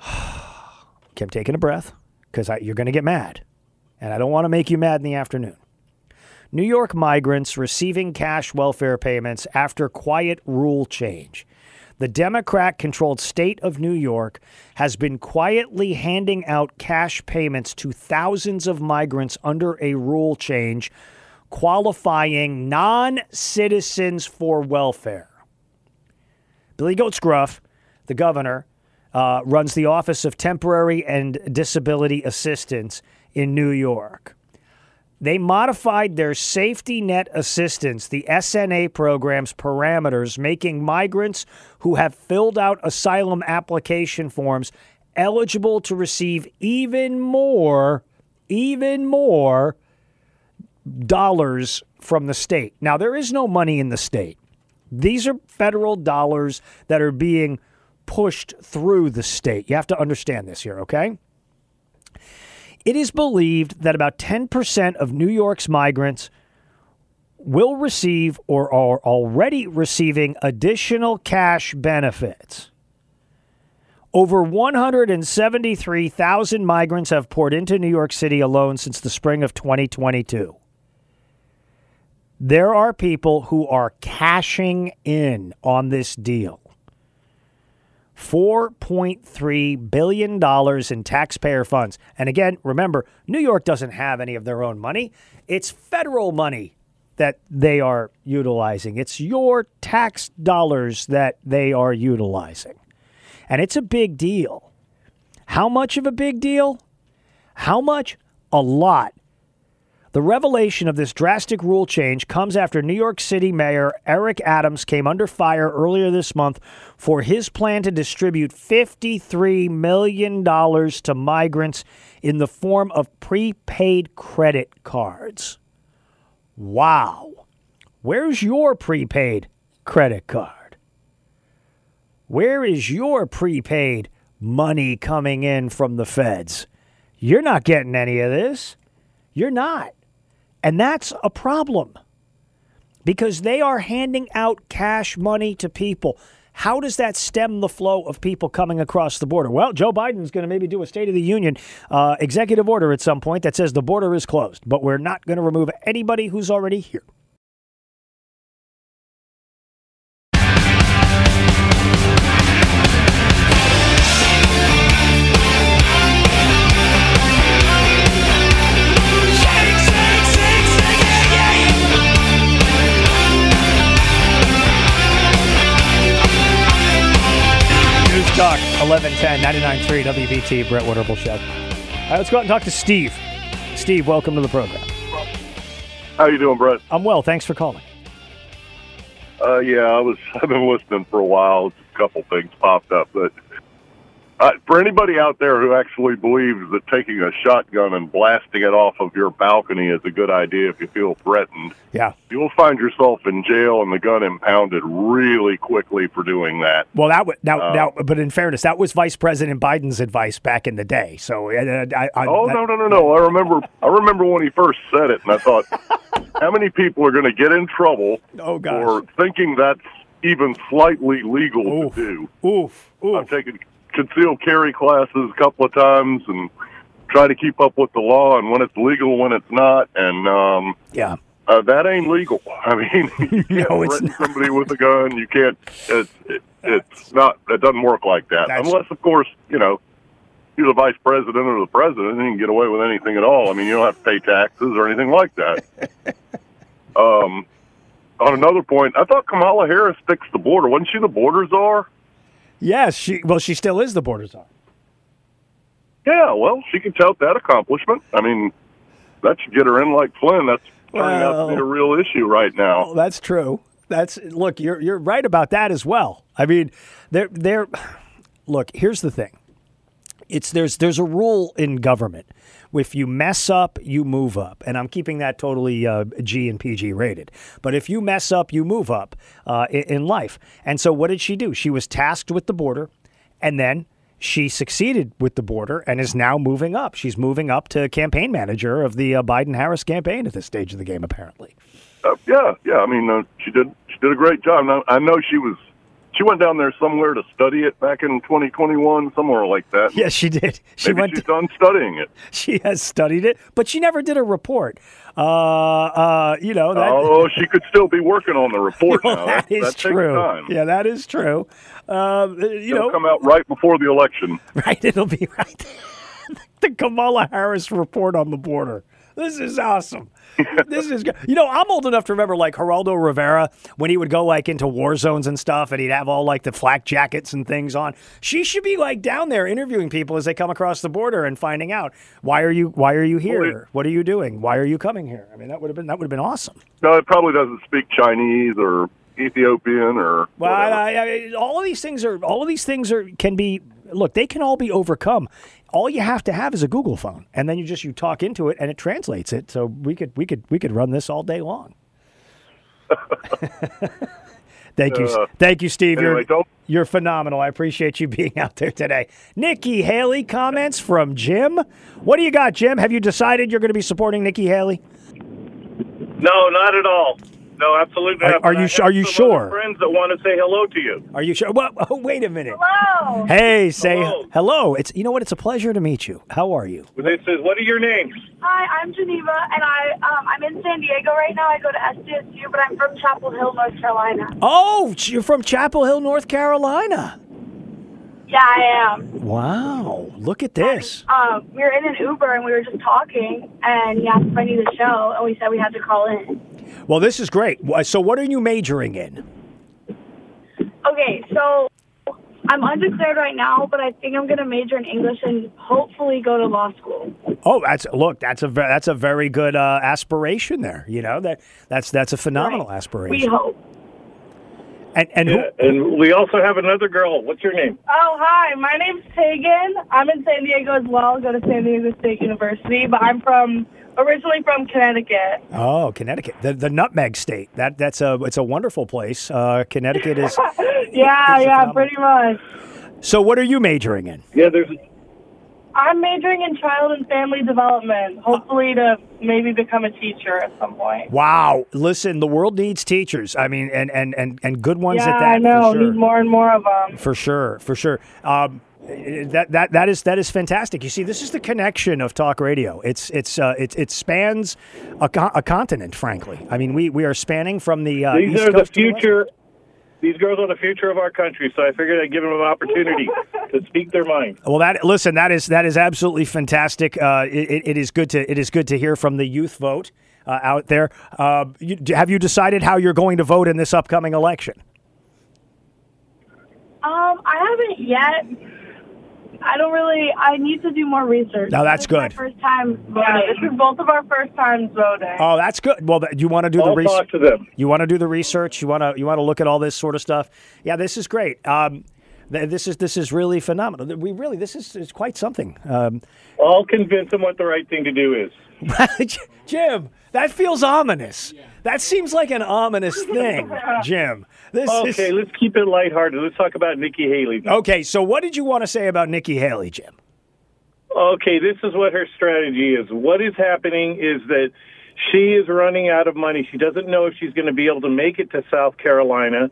Speaker 3: Kept taking a breath because you're going to get mad. And I don't want to make you mad in the afternoon. New York migrants receiving cash welfare payments after quiet rule change. The Democrat controlled state of New York has been quietly handing out cash payments to thousands of migrants under a rule change qualifying non citizens for welfare. Billy Goat Scruff, the governor, uh, runs the Office of Temporary and Disability Assistance in New York. They modified their safety net assistance, the SNA program's parameters, making migrants who have filled out asylum application forms eligible to receive even more, even more dollars from the state. Now, there is no money in the state. These are federal dollars that are being pushed through the state. You have to understand this here, okay? It is believed that about 10% of New York's migrants will receive or are already receiving additional cash benefits. Over 173,000 migrants have poured into New York City alone since the spring of 2022 there are people who are cashing in on this deal. $4.3 billion in taxpayer funds. And again, remember, New York doesn't have any of their own money. It's federal money that they are utilizing. It's your tax dollars that they are utilizing. And it's a big deal. How much of a big deal? How much? A lot. The revelation of this drastic rule change comes after New York City Mayor Eric Adams came under fire earlier this month for his plan to distribute $53 million to migrants in the form of prepaid credit cards. Wow. Where's your prepaid credit card? Where is your prepaid money coming in from the feds? You're not getting any of this. You're not. And that's a problem because they are handing out cash money to people. How does that stem the flow of people coming across the border? Well, Joe Biden's going to maybe do a State of the Union uh, executive order at some point that says the border is closed, but we're not going to remove anybody who's already here. 1110 99.3 WBT Brett Winterble Show. All right, let's go out and talk to Steve. Steve, welcome to the program.
Speaker 7: How you doing, Brett?
Speaker 3: I'm well. Thanks for calling.
Speaker 7: Uh, yeah, I was. I've been listening for a while. A couple things popped up, but uh, for anybody out there who actually believes that taking a shotgun and blasting it off of your balcony is a good idea if you feel threatened,
Speaker 3: Yeah.
Speaker 7: you will find yourself in jail and the gun impounded really quickly for doing that.
Speaker 3: Well, that was now,
Speaker 7: Uh,
Speaker 3: now, but in fairness, that was Vice President Biden's advice back in the day. So, uh, I, I,
Speaker 7: Oh
Speaker 3: that-
Speaker 7: no, no, no, no! I remember. I remember when he first said it, and I thought, how many people are going to get in trouble
Speaker 3: Oh, gosh.
Speaker 7: for thinking that's even slightly legal
Speaker 3: Oof.
Speaker 7: to do?
Speaker 3: Oof, oof.
Speaker 7: taken concealed carry classes a couple of times and try to keep up with the law and when it's legal, when it's not, and um,
Speaker 3: Yeah.
Speaker 7: uh, that ain't legal. I mean, you can't
Speaker 3: No, it's
Speaker 7: threaten
Speaker 3: not.
Speaker 7: somebody with a gun. You can't. It's it, it's not. It doesn't work like that
Speaker 3: That's-
Speaker 7: unless, of course, you know. You're the vice president or the president, and you can get away with anything at all. I mean, you don't have to pay taxes or anything like that. um, on another point, I thought Kamala Harris fixed the border. Wasn't she the border czar?
Speaker 3: Yes, she. Well, she still is the border czar.
Speaker 7: Yeah, well, she can tout that accomplishment. I mean, that should get her in like Flynn. That's turning out to be a real issue right now.
Speaker 3: Oh, that's true. That's look. You're you're right about that as well. I mean, there there. Look, here's the thing. It's there's there's a rule in government. If you mess up, you move up, and I'm keeping that totally uh, G and PG rated. But if you mess up, you move up uh, in, in life. And so, what did she do? She was tasked with the border, and then she succeeded with the border and is now moving up. She's moving up to campaign manager of the uh, Biden Harris campaign at this stage of the game, apparently.
Speaker 7: Uh, yeah, yeah. I mean, uh, she did. She did a great job. Now, I know she was. She went down there somewhere to study it back in 2021, somewhere like that.
Speaker 3: Yes, she did. She
Speaker 7: Maybe
Speaker 3: went.
Speaker 7: she's done studying it.
Speaker 3: she has studied it, but she never did a report. Uh, uh, you know that.
Speaker 7: oh, she could still be working on the report now.
Speaker 3: that is
Speaker 7: that
Speaker 3: true.
Speaker 7: time.
Speaker 3: Yeah, that is true. Um, you
Speaker 7: It'll
Speaker 3: know,
Speaker 7: come out right before the election.
Speaker 3: right? It'll be right. the Kamala Harris report on the border. This is awesome. this is good. You know, I'm old enough to remember like Geraldo Rivera when he would go like into war zones and stuff, and he'd have all like the flak jackets and things on. She should be like down there interviewing people as they come across the border and finding out why are you why are you here? What are you doing? Why are you coming here? I mean, that would have been that would have been awesome.
Speaker 7: No, it probably doesn't speak Chinese or Ethiopian or
Speaker 3: Well. I, I, all of these things are all of these things are can be look. They can all be overcome. All you have to have is a Google phone, and then you just you talk into it, and it translates it. So we could we could we could run this all day long. thank you,
Speaker 7: Uh,
Speaker 3: thank you, Steve.
Speaker 7: anyway,
Speaker 3: you're you're phenomenal. I appreciate you being out there today. Nikki Haley comments from Jim. What do you got, Jim? Have you decided you're going to be supporting Nikki Haley?
Speaker 8: No, not at all. No, absolutely
Speaker 3: Are-
Speaker 8: not.
Speaker 3: are
Speaker 8: But
Speaker 3: you
Speaker 8: I
Speaker 3: are you sure?
Speaker 8: Friends that want to say hello to you.
Speaker 3: Are you sure? Well, oh, wait a minute.
Speaker 9: Hello.
Speaker 3: Hey, say
Speaker 8: Hello.
Speaker 3: hello. It's you know what? It's a pleasure to meet you. How are you?
Speaker 8: This is what are your names?
Speaker 9: Hi, I'm Geneva, and I um, I'm in San Diego right now. I go to SDSU, but I'm from Chapel Hill, North Carolina.
Speaker 3: Oh, you're from Chapel Hill, North Carolina.
Speaker 9: Yeah, I am.
Speaker 3: Wow, look at this.
Speaker 9: Um, we were in an Uber and we were just talking, and he asked if I knew the show, and we said we had to call in.
Speaker 3: Well, this is great. So, what are you majoring in?
Speaker 9: Okay, so I'm undeclared right now, but I think I'm gonna major in English and hopefully go to law school.
Speaker 3: Oh, that's look. That's a ve- that's a very good uh, aspiration there. You know that that's that's a phenomenal
Speaker 9: Right.
Speaker 3: aspiration.
Speaker 9: We hope.
Speaker 3: And and
Speaker 8: Yeah,
Speaker 3: who,
Speaker 8: and we also have another girl. What's your name?
Speaker 10: Oh, hi. My name's Tegan. I'm in San Diego as well. Go to San Diego State University, but I'm from originally from Connecticut.
Speaker 3: oh, Connecticut, the the Nutmeg State. That that's a it's a wonderful place. Uh, Connecticut is.
Speaker 10: Yeah,
Speaker 3: It's a
Speaker 10: yeah, pretty much.
Speaker 3: So, what are you majoring in?
Speaker 8: Yeah, there's.
Speaker 10: I'm majoring in child and family development, hopefully to maybe become a teacher at some point.
Speaker 3: Wow, listen, the world needs teachers. I mean, and and and, and good ones
Speaker 10: yeah,
Speaker 3: at that.
Speaker 10: I know.
Speaker 3: For sure.
Speaker 10: Need more and more of them.
Speaker 3: For sure, for sure. Um, that that that is that is fantastic. You see, this is the connection of talk radio. It's it's uh, it it spans a, co- a continent. Frankly, I mean, we we are spanning from the uh,
Speaker 8: These
Speaker 3: East
Speaker 8: are the
Speaker 3: Coast to West
Speaker 8: future. These girls are the future of our country, so I figured I'd give them an opportunity to speak their mind.
Speaker 3: Well, that listen, that is that is absolutely fantastic. Uh, it, it- it is good to it is good to hear from the youth vote uh, out there. Uh, you, have you decided how you're going to vote in this upcoming election?
Speaker 10: Um, I haven't yet. I don't really. I need to do more research.
Speaker 3: Now, that's
Speaker 10: This is my
Speaker 3: good.
Speaker 10: first time voting. this is both of our first times voting.
Speaker 3: Oh, that's good. Well, th- you want to do the
Speaker 8: I'll
Speaker 3: research.
Speaker 8: talk to them.
Speaker 3: You want to do the research. You want to you want to look at all this sort of stuff. Yeah, this is great. Um, th- this is this is really phenomenal. We really this is, is quite something. Um,
Speaker 8: I'll convince them what the right thing to do is.
Speaker 3: Jim, that feels ominous. That seems like an ominous thing, Jim. This
Speaker 8: Okay,
Speaker 3: is
Speaker 8: let's keep it lighthearted. Let's talk about Nikki Haley. now.
Speaker 3: okay. So, what did you want to say about Nikki Haley, Jim?
Speaker 8: Okay, this is what her strategy is. What is happening is that she is running out of money. She doesn't know if she's going to be able to make it to South Carolina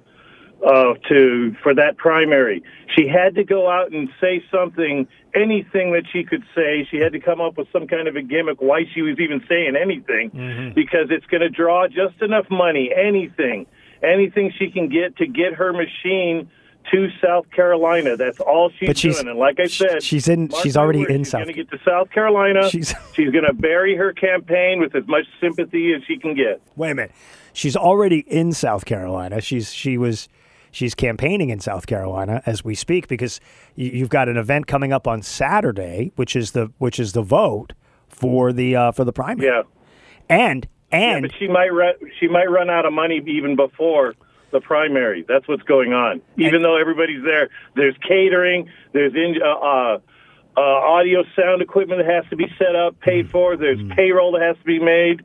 Speaker 8: uh, to for that primary. She had to go out and say something, anything that she could say. She had to come up with some kind of a gimmick why she was even saying anything, because it's going to draw just enough money. Anything, anything she can get to get her machine to South Carolina. That's all she's,
Speaker 3: But she's-
Speaker 8: doing. And like I said,
Speaker 3: she's in-
Speaker 8: mark
Speaker 3: she's already
Speaker 8: words,
Speaker 3: in
Speaker 8: she's
Speaker 3: South-
Speaker 8: going to get to South Carolina.
Speaker 3: She's-
Speaker 8: she's going to bury her campaign with as much sympathy as she can get.
Speaker 3: Wait a minute. She's already in South Carolina. She's she was she's campaigning in South Carolina as we speak because you, you've got an event coming up on Saturday, which is the which is the vote for the uh, for the primary.
Speaker 8: Yeah.
Speaker 3: And
Speaker 8: Yeah,
Speaker 3: and
Speaker 8: but she might run. She might run out of money even before the primary. That's what's going on. Even though everybody's there, there's catering, there's in, uh, uh, uh, audio sound equipment that has to be set up, paid for. There's payroll that has to be made.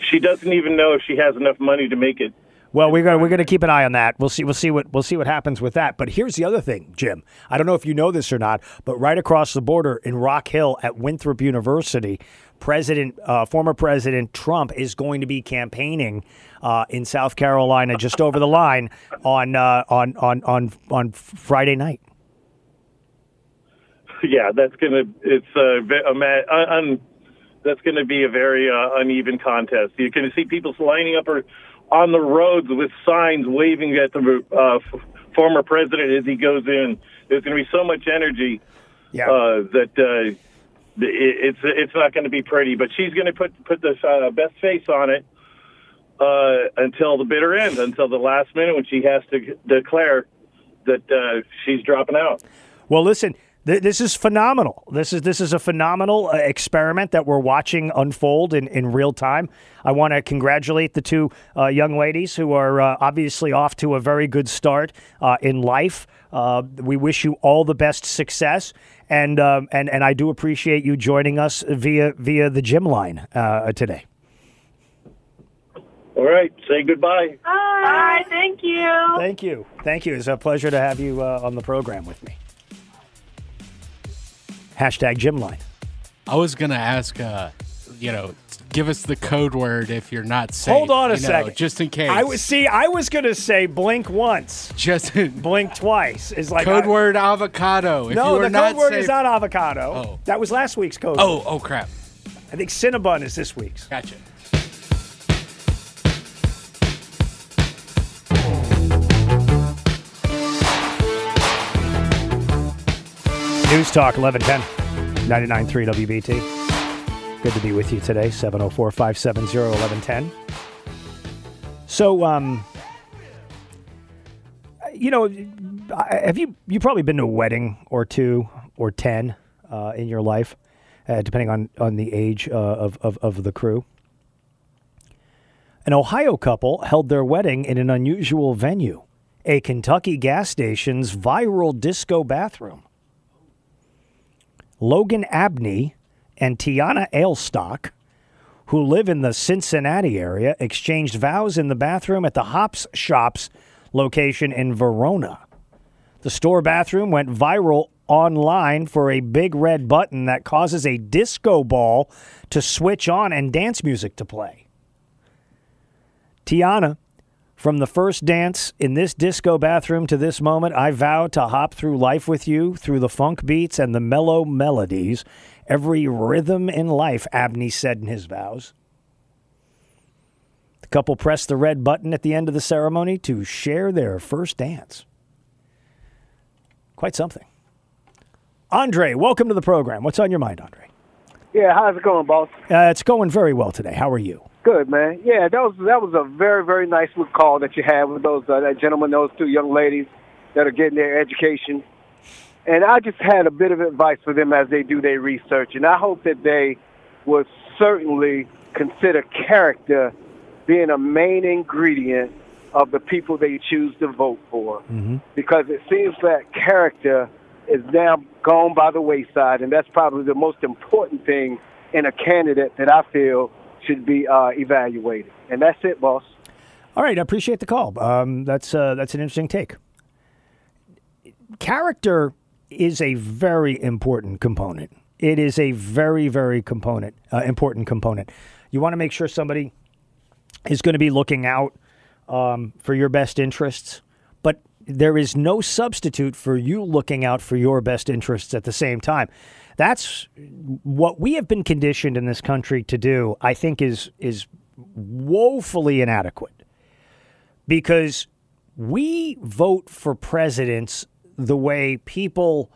Speaker 8: She doesn't even know if she has enough money to make it.
Speaker 3: Well, we're gonna we're gonna keep an eye on that. We'll see we'll see what we'll see what happens with that. But here's the other thing, Jim. I don't know if you know this or not, but right across the border in Rock Hill at Winthrop University, President uh, former President Trump is going to be campaigning uh, in South Carolina, just over the line on uh, on on on on Friday night.
Speaker 8: yeah, that's gonna. It's a, a un, that's gonna be a very uh, uneven contest. You're gonna see people lining up or on the roads with signs waving at the uh, f- former president as he goes in. There's gonna be so much energy
Speaker 3: Yeah.
Speaker 8: uh, that uh, it, it's it's not going to be pretty. But she's going to put put the uh, best face on it uh, until the bitter end, until the last minute when she has to declare that uh, she's dropping out.
Speaker 3: Well, listen, this is phenomenal. This is this is a phenomenal uh, experiment that we're watching unfold in, in real time. I want to congratulate the two uh, young ladies who are uh, obviously off to a very good start uh, in life. Uh, we wish you all the best success, and um, and and I do appreciate you joining us via via the Jim line uh, today.
Speaker 8: All right, say goodbye.
Speaker 10: Hi, thank you.
Speaker 3: Thank you, thank you. It's a pleasure to have you uh, on the program with me. Hashtag Jim line.
Speaker 11: I was gonna ask, uh, you know, give us the code word if you're not safe.
Speaker 3: Hold on a
Speaker 11: you know,
Speaker 3: second.
Speaker 11: just in case.
Speaker 3: I was see. I was gonna say blink once,
Speaker 11: just
Speaker 3: blink twice. Is like
Speaker 11: code
Speaker 3: I-
Speaker 11: word avocado. If
Speaker 3: no, the code word
Speaker 11: safe,
Speaker 3: is not avocado.
Speaker 11: Oh.
Speaker 3: That was last week's code.
Speaker 11: Oh,
Speaker 3: word.
Speaker 11: oh crap.
Speaker 3: I think Cinnabon is this week's.
Speaker 11: Gotcha.
Speaker 3: News Talk 1110 99.3 WBT. Good to be with you today. 704 570 1110. So, um, you know, have you you probably been to a wedding or two or ten uh, in your life, uh, depending on on the age uh, of, of of the crew? An Ohio couple held their wedding in an unusual venue, a Kentucky gas station's viral disco bathroom. Logan Abney and Tiana Ailstock, who live in the Cincinnati area, exchanged vows in the bathroom at the Hops Shops location in Verona. The store bathroom went viral online for a big red button that causes a disco ball to switch on and dance music to play. Tiana, from the first dance in this disco bathroom to this moment, I vow to hop through life with you, through the funk beats and the mellow melodies, every rhythm in life, Abney said in his vows. The couple pressed the red button at the end of the ceremony to share their first dance. Quite something. Andre, welcome to the program. What's on your mind, Andre?
Speaker 12: Yeah, how's it going, boss?
Speaker 3: Uh, it's going very well today. How are you?
Speaker 12: Good, man. Yeah, that was that was a very very nice little call that you had with those uh, that gentleman, those two young ladies that are getting their education. And I just had a bit of advice for them as they do their research, and I hope that they would certainly consider character being a main ingredient of the people they choose to vote for,
Speaker 3: Mm-hmm.
Speaker 12: because it seems that character is now gone by the wayside, and that's probably the most important thing in a candidate that I feel should be uh, evaluated. And that's it, boss.
Speaker 3: All right, I appreciate the call. Um, that's uh, that's an interesting take. Character is a very important component. It is a very very component uh, important component. You want to make sure somebody is going to be looking out um, for your best interests, but there is no substitute for you looking out for your best interests at the same time. That's what we have been conditioned in this country to do. I think is is woefully inadequate because we vote for presidents the way people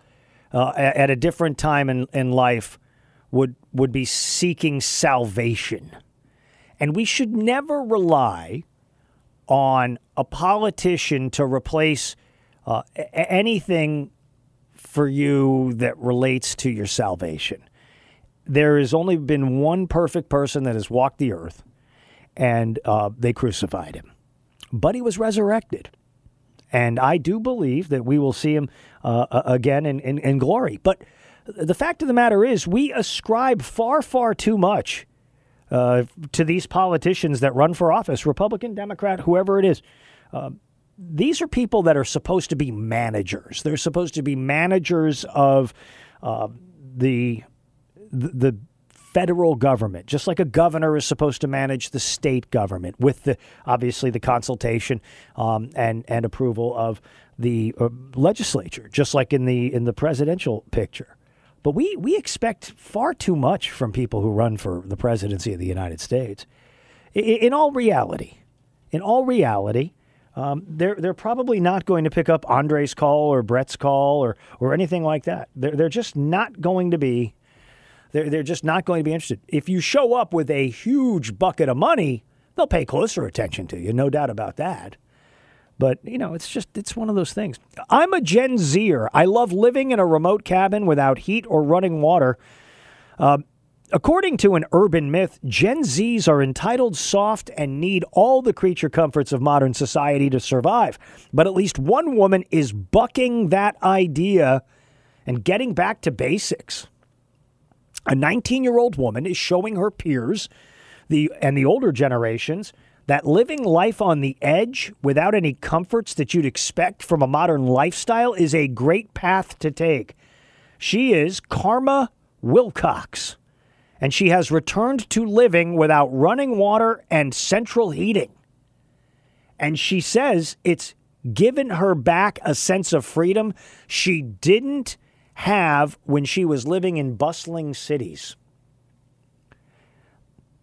Speaker 3: uh, at a different time in, in life would would be seeking salvation. And we should never rely on a politician to replace uh, anything for you that relates to your salvation. There has only been one perfect person that has walked the earth, and uh, they crucified him. But he was resurrected. And I do believe that we will see him uh, again in, in, in glory. But the fact of the matter is, we ascribe far, far too much uh, to these politicians that run for office, Republican, Democrat, whoever it is. Uh, these are people that are supposed to be managers. They're supposed to be managers of uh, the, the federal government, just like a governor is supposed to manage the state government, with the obviously the consultation um, and and approval of the uh, legislature, just like in the in the presidential picture. But we we expect far too much from people who run for the presidency of the United States. I- In all reality, in all reality, um, they're they're probably not going to pick up Andre's call or Brett's call or or anything like that. They're they're just not going to be. They're they're just not going to be interested. If you show up with a huge bucket of money, they'll pay closer attention to you, no doubt about that. But you know, it's just it's one of those things. I'm a Gen Zer. I love living in a remote cabin without heat or running water. Um, according to an urban myth, Gen Zs are entitled, soft, and need all the creature comforts of modern society to survive. But at least one woman is bucking that idea and getting back to basics. A 19 year old woman is showing her peers the, and the older generations that living life on the edge without any comforts that you'd expect from a modern lifestyle is a great path to take. She is Karma Wilcox. And she has returned to living without running water and central heating. And she says it's given her back a sense of freedom she didn't have when she was living in bustling cities.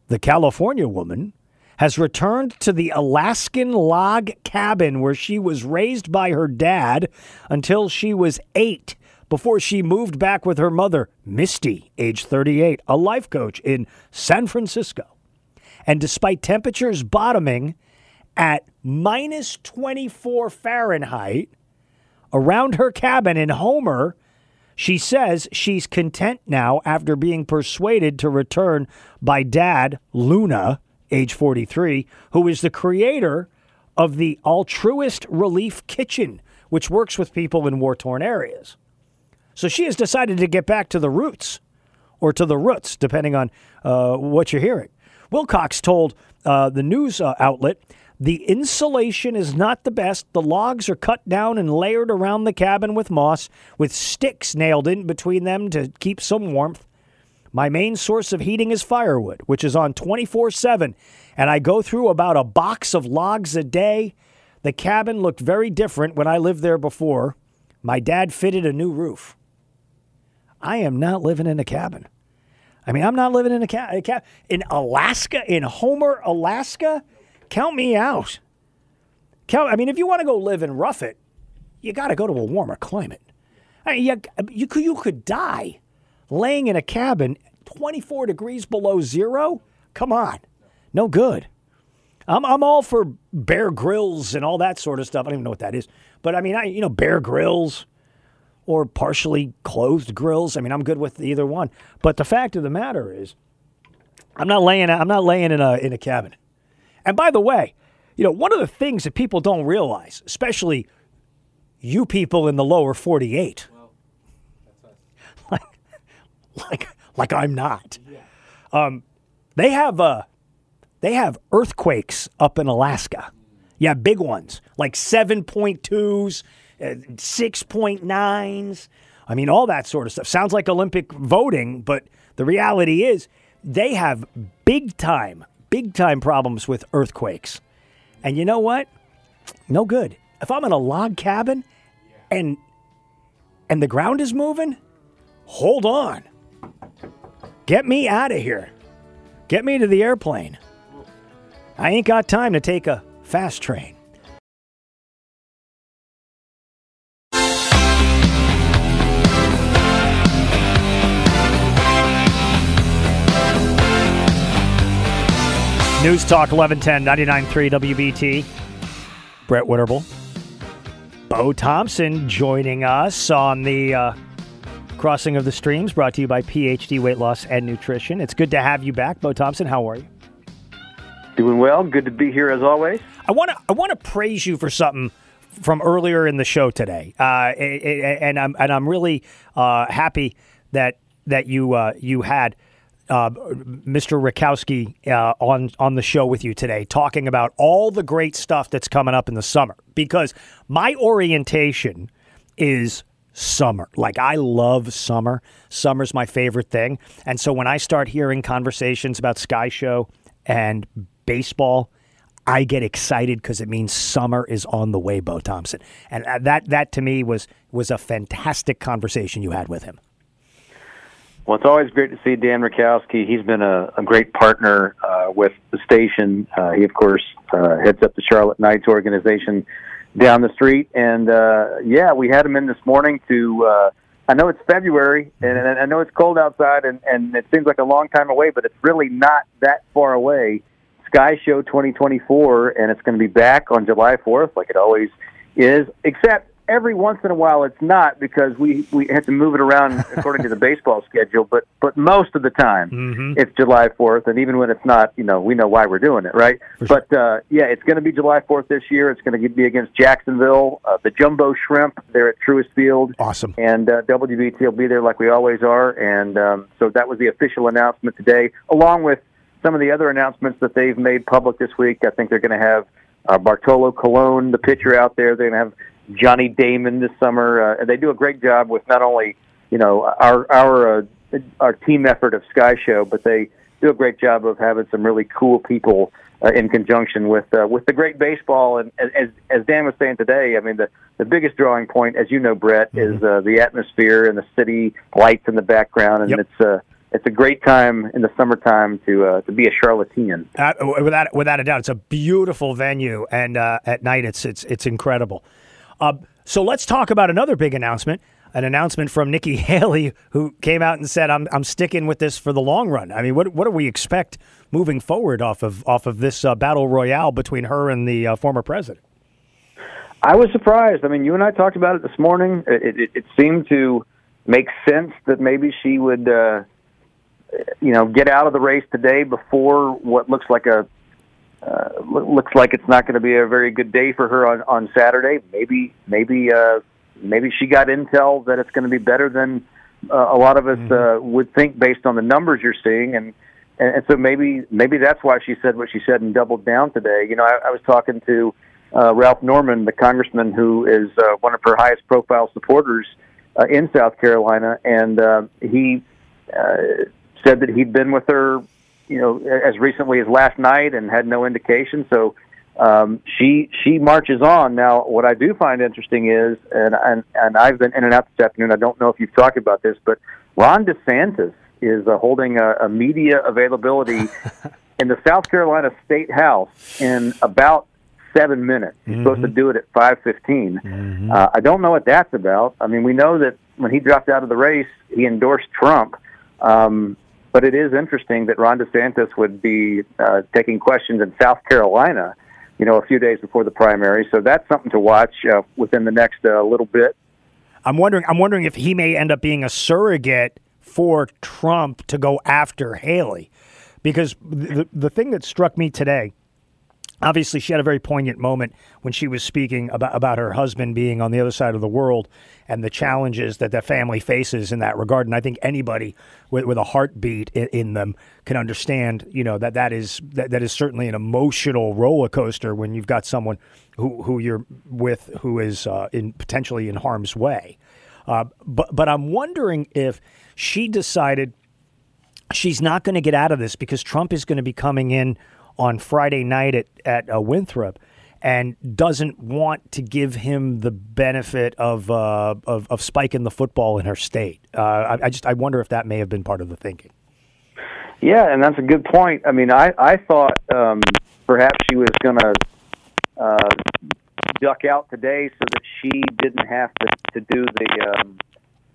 Speaker 3: The California woman has returned to the Alaskan log cabin where she was raised by her dad until she was eight before she moved back with her mother, Misty, age 38, a life coach in San Francisco. And despite temperatures bottoming at minus 24 Fahrenheit around her cabin in Homer, she says she's content now after being persuaded to return by dad, Luna, age 43, who is the creator of the Altruist Relief Kitchen, which works with people in war torn areas. So she has decided to get back to the roots or to the roots, depending on uh, what you're hearing. Wilcox told uh, the news uh, outlet the insulation is not the best. The logs are cut down and layered around the cabin with moss, with sticks nailed in between them to keep some warmth. My main source of heating is firewood, which is on 24 7, and I go through about a box of logs a day. The cabin looked very different when I lived there before. My dad fitted a new roof. I am not living in a cabin. I mean, I'm not living in a cabin. Ca- in Alaska, in Homer, Alaska. Count me out. Count, I mean, if you want to go live and rough it, you got to go to a warmer climate. I mean, you, you, could, you could die laying in a cabin 24 degrees below zero. Come on. No good. I'm, I'm all for Bear Grylls and all that sort of stuff. I don't even know what that is. But I mean, I, you know, Bear Grylls or partially clothed grills. I mean, I'm good with either one. But the fact of the matter is, I'm not laying I'm not laying in a in a cabin. And by the way, you know, one of the things that people don't realize, especially you people in the lower 48, like, like, like I'm not. Yeah. Um, they have uh, they have earthquakes up in Alaska. Yeah, big ones like 7.2s, uh, 6.9s. I mean, all that sort of stuff. Sounds like Olympic voting, but the reality is they have big time big time problems with earthquakes. And you know what? No good. If I'm in a log cabin and and the ground is moving, hold on. Get me out of here. Get me to the airplane. I ain't got time to take a fast train. News Talk 1110 99.3 WBT. Brett Winterble. Bo Thompson joining us on the uh, Crossing of the Streams, brought to you by PhD Weight Loss and Nutrition. It's good to have you back, Bo Thompson. How are you?
Speaker 13: Doing well. Good to be here as always.
Speaker 3: I want to I want to praise you for something from earlier in the show today, uh, and I'm and I'm really uh, happy that that you uh, you had uh, Mr. Rajkowski uh, on on the show with you today, talking about all the great stuff that's coming up in the summer. Because my orientation is summer. Like I love summer. Summer's my favorite thing. And so when I start hearing conversations about Sky Show and baseball, I get excited because it means summer is on the way, Bo Thompson. And uh, that that to me was was a fantastic conversation you had with him.
Speaker 13: Well, it's always great to see Dan Rajkowski. He's been a, a great partner uh, with the station. Uh, he, of course, uh, heads up the Charlotte Knights organization down the street. And uh, yeah, we had him in this morning to. Uh, I know it's February, and, I know it's cold outside, and, and it seems like a long time away, but it's really not that far away. Sky Show 2024, and it's going to be back on July 4th, like it always is, except every once in a while it's not because we we had to move it around according to the baseball schedule. But but most of the time
Speaker 3: mm-hmm.
Speaker 13: it's July Fourth, and even when it's not, you know, we know why we're doing it, right?
Speaker 3: For
Speaker 13: but uh, yeah, it's going to be July Fourth this year. It's going to be against Jacksonville, uh, the Jumbo Shrimp. They're at Truist Field.
Speaker 3: Awesome.
Speaker 13: And uh, WBT will be there like we always are. And um, so that was the official announcement today, along with some of the other announcements that they've made public this week. I think they're going to have uh, Bartolo Colon, the pitcher out there. They're going to have Johnny Damon this summer, uh, and they do a great job with not only you know our our uh, our team effort of Sky Show, but they do a great job of having some really cool people uh, in conjunction with uh, with the great baseball. And as as Dan was saying today, I mean the the biggest drawing point, as you know, Brett,
Speaker 3: Mm-hmm.
Speaker 13: is uh, the atmosphere and the city lights in the background, and
Speaker 3: Yep.
Speaker 13: it's uh, it's a great time in the summertime to uh, to be a Charlottean.
Speaker 3: Uh, without without a doubt, it's a beautiful venue, and uh, at night it's it's it's incredible. Uh, so let's talk about another big announcement. An announcement from Nikki Haley, who came out and said, "I'm I'm sticking with this for the long run." I mean, what what do we expect moving forward off of off of this uh, battle royale between her and the uh, former president?
Speaker 13: I was surprised. I mean, you and I talked about it this morning. It, it, it seemed to make sense that maybe she would, uh, you know, get out of the race today before what looks like a uh, loo- looks like it's not going to be a very good day for her on on Saturday. Maybe maybe uh, maybe she got intel that it's going to be better than uh, a lot of us uh, would think based on the numbers you're seeing, and, and and so maybe maybe that's why she said what she said and doubled down today. You know, I, I was talking to uh, Ralph Norman, the congressman who is uh, one of her highest profile supporters uh, in South Carolina, and uh, he uh, said that he'd been with her, you know, as recently as last night and had no indication. So um, she she marches on. Now, what I do find interesting is, and and and I've been in and out this afternoon. I don't know if you've talked about this, but Ron DeSantis is uh, holding a, a media availability in the South Carolina State House in about seven minutes. He's supposed to do it at five Uh, I don't know what that's about. I mean, we know that when he dropped out of the race, he endorsed Trump. Um, but it is interesting that Ron DeSantis would be uh, taking questions in South Carolina, you know, a few days before the primary. So that's something to watch uh, within the next uh, little bit.
Speaker 3: I'm wondering. I'm wondering if he may end up being a surrogate for Trump to go after Haley, because the the thing that struck me today. Obviously, she had a very poignant moment when she was speaking about, about her husband being on the other side of the world and the challenges that that family faces in that regard. And I think anybody with, with a heartbeat in, in them can understand, you know, that that is that, that is certainly an emotional roller coaster when you've got someone who, who you're with who is uh, in potentially in harm's way. Uh, but but I'm wondering if she decided she's not going to get out of this because Trump is going to be coming in on Friday night at at uh, Winthrop and doesn't want to give him the benefit of uh, of, of spiking the football in her state. Uh, I, I just I wonder if that may have been part of the thinking.
Speaker 13: Yeah, and that's a good point. I mean, I I thought um, perhaps she was going to uh, duck out today so that she didn't have to to do the um,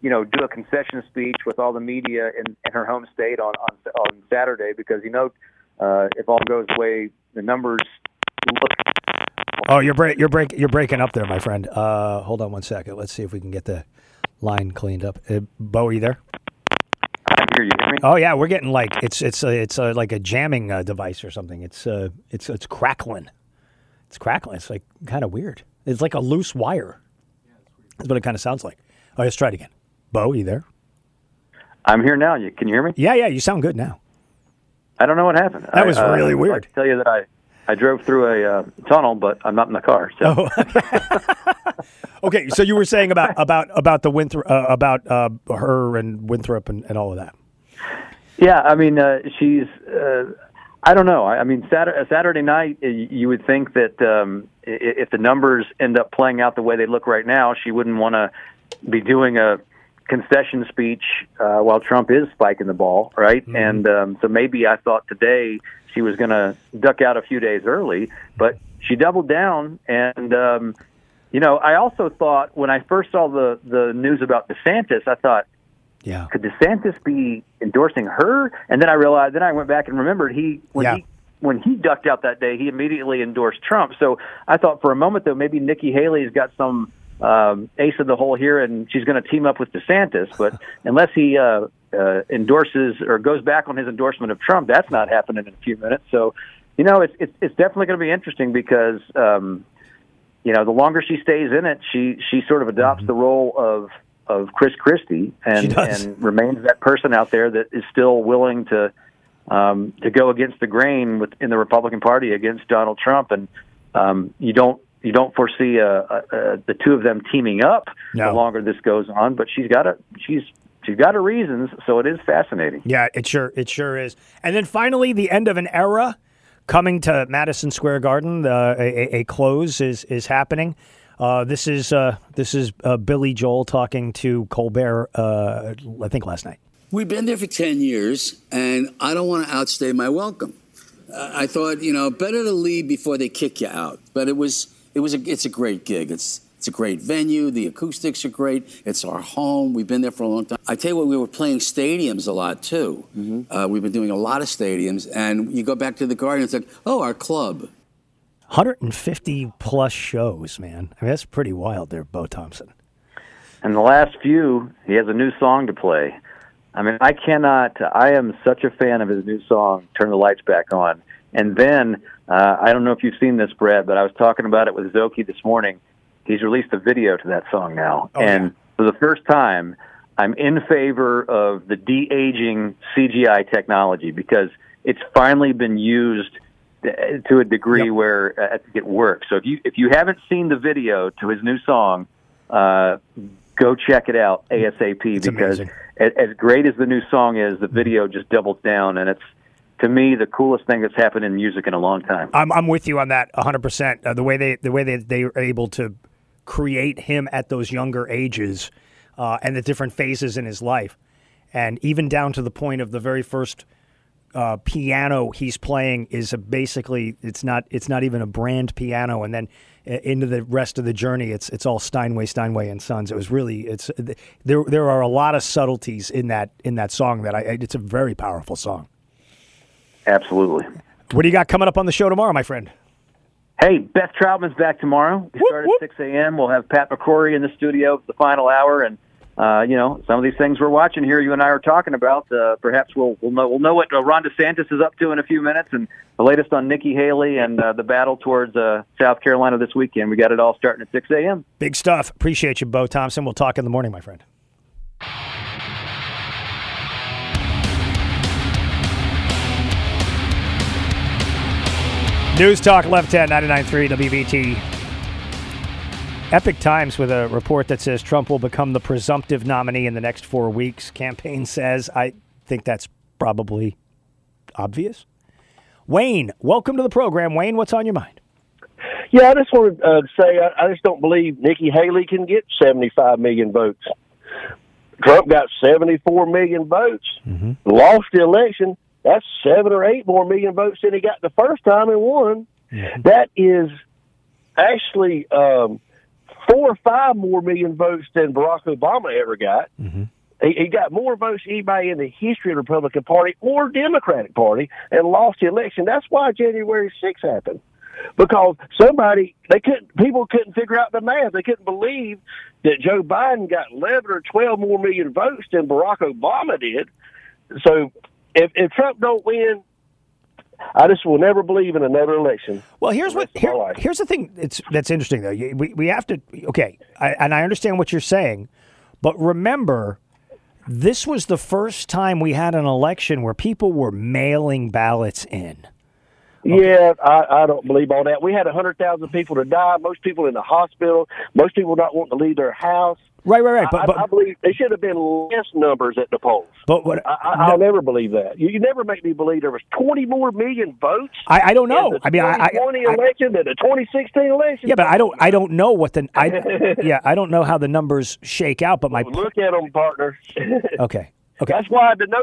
Speaker 13: you know do a concession speech with all the media in, in her home state on on on Saturday because you know uh, if all goes way the numbers look
Speaker 3: Oh, you're break you're break you're breaking up there, my friend. Uh, hold on one second. Let's see if we can get the line cleaned up. Uh, Bo, are you there?
Speaker 13: I hear you. Hear me?
Speaker 3: Oh yeah, we're getting like it's it's uh, it's uh, like a jamming uh, device or something. It's uh it's it's crackling. It's crackling. It's like kind of weird. It's like a loose wire. That's what it kind of sounds like. Oh, let's try it again. Bo, you there?
Speaker 13: I'm here now. You can you hear me?
Speaker 3: Yeah, yeah. You sound good now.
Speaker 13: I don't know what happened.
Speaker 3: That
Speaker 13: I,
Speaker 3: was
Speaker 13: uh,
Speaker 3: really
Speaker 13: I'd
Speaker 3: weird.
Speaker 13: like to tell you that I I drove through a uh, tunnel, but I'm not in the car. So.
Speaker 3: Okay, so you were saying about about about the Winthrop uh, about uh, her and Winthrop and, and all of that.
Speaker 13: Yeah, I mean, uh, she's. Uh, I don't know. I, I mean, Saturday, Saturday night, you would think that um, if the numbers end up playing out the way they look right now, she wouldn't want to be doing a concession speech uh, while Trump is spiking the ball, right? And um, so maybe I thought today she was going to duck out a few days early, but she doubled down. And um, you know, I also thought when I first saw the the news about DeSantis, I thought
Speaker 3: Yeah.
Speaker 13: could DeSantis be endorsing her? And then I realized, then I went back and remembered he when
Speaker 3: Yeah.
Speaker 13: he when he ducked out that day, he immediately endorsed Trump. So I thought for a moment though, maybe Nikki Haley's got some um, ace in the hole here, and she's going to team up with DeSantis. But unless he uh, uh, endorses or goes back on his endorsement of Trump, that's not happening in a few minutes. So, you know, it's it's, it's definitely going to be interesting because. Um, you know, the longer she stays in it, she she sort of adopts the role of of Chris Christie
Speaker 3: Mm-hmm.
Speaker 13: And and remains that person out there that is still willing to um, to go against the grain with in the Republican Party against Donald Trump, and um, you don't you don't foresee uh, uh, uh, the two of them teaming up
Speaker 3: No.
Speaker 13: the longer this goes on. But she's got a she's she's got her reasons, so it is fascinating.
Speaker 3: Yeah, it sure it sure is. And then finally, the end of an era coming to Madison Square Garden. The, a, a close is is happening. Uh, this is uh, this is uh, Billy Joel talking to Colbert. Uh, I think last night.
Speaker 14: We've been there for 10 years, and I don't want to outstay my welcome. Uh, I thought, you know, better to leave before they kick you out. But it was, it was, a, it's a great gig. It's, it's a great venue. The acoustics are great. It's our home. We've been there for a long time. I tell you what, we were playing stadiums a lot too. Uh, we've been doing a lot of stadiums, and you go back to the Garden, it's like, oh, our club.
Speaker 3: 150 plus shows, man. I mean, that's pretty wild there, Bo Thompson.
Speaker 13: And the last few, he has a new song to play. I mean, I cannot. I am such a fan of his new song, "Turn the Lights Back On." And then uh, I don't know if you've seen this, Brad, but I was talking about it with Zoki this morning. He's released a video to that song now,
Speaker 3: Oh,
Speaker 13: and for the first time, I'm in favor of the de aging CGI technology because it's finally been used to a degree where uh, it works. So if you if you haven't seen the video to his new song, uh, go check it out ASAP because
Speaker 3: amazing.
Speaker 13: as, as great as the new song is, the video just doubles down, and it's to me the coolest thing that's happened in music in a long time.
Speaker 3: I'm I'm with you on that 100. percent uh, The way they the way they they were able to create him at those younger ages uh, and the different phases in his life, and even down to the point of the very first uh, piano he's playing is a basically it's not it's not even a brand piano, and then uh, into the rest of the journey it's it's all Steinway Steinway and Sons. It was really it's there there are a lot of subtleties in that in that song that I it's a very powerful song.
Speaker 13: Absolutely.
Speaker 3: What do you got coming up on the show tomorrow, my friend?
Speaker 13: Hey, Beth Troutman's back tomorrow. We start at 6 a.m. We'll have Pat McCrory in the studio for the final hour, and uh, you know some of these things we're watching here. You and I are talking about. Uh, perhaps we'll we'll know we'll know what uh, Ron DeSantis is up to in a few minutes, and the latest on Nikki Haley and uh, the battle towards uh, South Carolina this weekend. We got it all starting at 6 a.m.
Speaker 3: Big stuff. Appreciate you, Bo Thompson. We'll talk in the morning, my friend. News Talk 1110 993 WBT. Epoch Times with a report that says Trump will become the presumptive nominee in the next four weeks. Campaign says, I think that's probably obvious. Wayne, welcome to the program. Wayne, what's on your mind?
Speaker 15: Yeah, I just want to uh, say I, I just don't believe Nikki Haley can get 75 million votes. Trump got 74 million votes, lost the election. That's seven or eight more million votes than he got the first time and won. That is actually um, four or five more million votes than Barack Obama ever got. He, he got more votes than anybody in the history of the Republican Party or Democratic Party and lost the election. That's why January 6th happened. Because somebody, they couldn't, people couldn't figure out the math. They couldn't believe that Joe Biden got 11 or 12 more million votes than Barack Obama did. So if, if Trump don't win, I just will never believe in another election.
Speaker 3: Well, here's what here, here's the thing that's that's interesting though. We we have to okay, I, and I understand what you're saying, but remember, this was the first time we had an election where people were mailing ballots in.
Speaker 15: Yeah, I, I don't believe all that. We had a hundred thousand people to die. Most people in the hospital. Most people not wanting to leave their house.
Speaker 3: Right, right, right. But,
Speaker 15: I,
Speaker 3: but,
Speaker 15: I believe they should have been less numbers at the polls.
Speaker 3: but what
Speaker 15: I, I, I'll never believe that. You, you never make me believe there was twenty more million votes.
Speaker 3: I, I don't know.
Speaker 15: in the
Speaker 3: I mean, I, I,
Speaker 15: 2020 election than the 2016 election.
Speaker 3: yeah, but I don't I don't know what the I yeah I don't know how the numbers shake out. But my
Speaker 15: Look at them, partner.
Speaker 3: okay okay.
Speaker 15: That's why the no.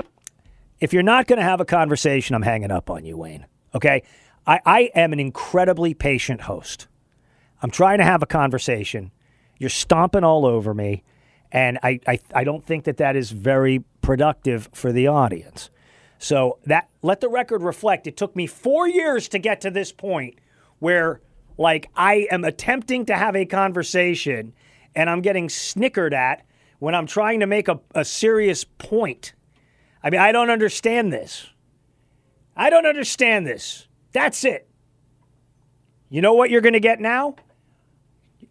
Speaker 3: if you're not going to have a conversation, I'm hanging up on you, Wayne. Okay? I, I am an incredibly patient host. I'm trying to have a conversation. You're stomping all over me, and I, I, I don't think that that is very productive for the audience. So that let the record reflect. It took me four years to get to this point where, like, I am attempting to have a conversation, and I'm getting snickered at when I'm trying to make a, a serious point. I mean, I don't understand this. I don't understand this. That's it. You know what you're going to get now?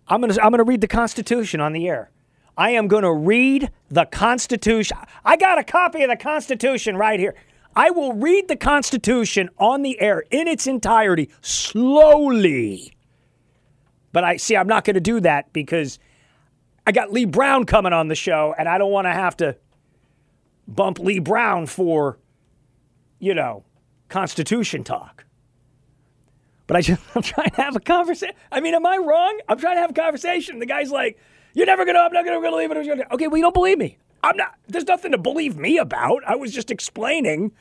Speaker 3: I'm going to I'm going to read the Constitution on the air. I am going to read the Constitution. I got a copy of the Constitution right here. I will read the Constitution on the air in its entirety slowly. But I see I'm not going to do that because I got Leigh Brown coming on the show and I don't want to have to bump Leigh Brown for, you know, Constitution talk. But I just, I'm trying to have a conversation. I mean, am I wrong? I'm trying to have a conversation. The guy's like, "You're never gonna. I'm not gonna believe it." Gonna, Okay, well, you don't believe me. I'm not. There's nothing to believe me about. I was just explaining.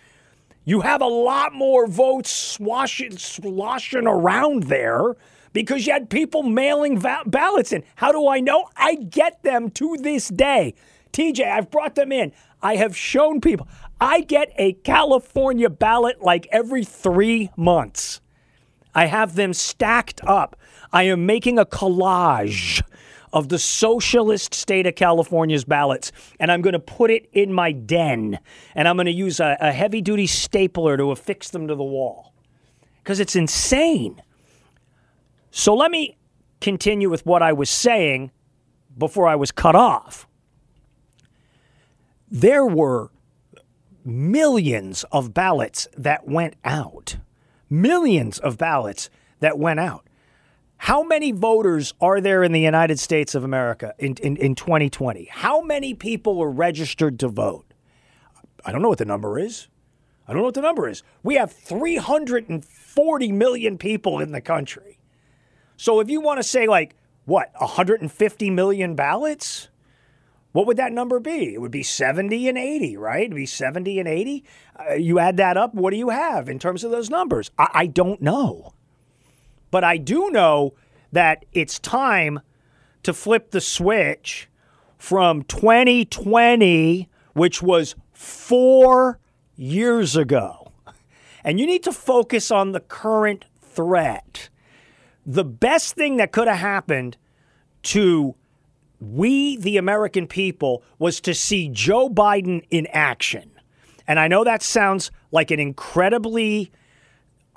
Speaker 3: You have a lot more votes swashing, sloshing around there because you had people mailing va- ballots in. How do I know? I get them to this day. TJ, I've brought them in. I have shown people. I get a California ballot like every three months. I have them stacked up. I am making a collage of the socialist state of California's ballots, and I'm going to put it in my den, and I'm going to use a, a heavy duty stapler to affix them to the wall because it's insane. So let me continue with what I was saying before I was cut off. There were millions of ballots that went out. Millions of ballots that went out. How many voters are there in the United States of America in, in, in 2020? How many people were registered to vote? I don't know what the number is. I don't know what the number is. We have 340 million people in the country. So if you want to say, like, what, 150 million ballots? What would that number be? It would be 70 and 80, right? It'd be 70 and 80. Uh, you add that up, what do you have in terms of those numbers? I, I don't know. But I do know that it's time to flip the switch from 2020, which was four years ago. And you need to focus on the current threat. The best thing that could have happened to we, the American people, was to see Joe Biden in action. And I know that sounds like an incredibly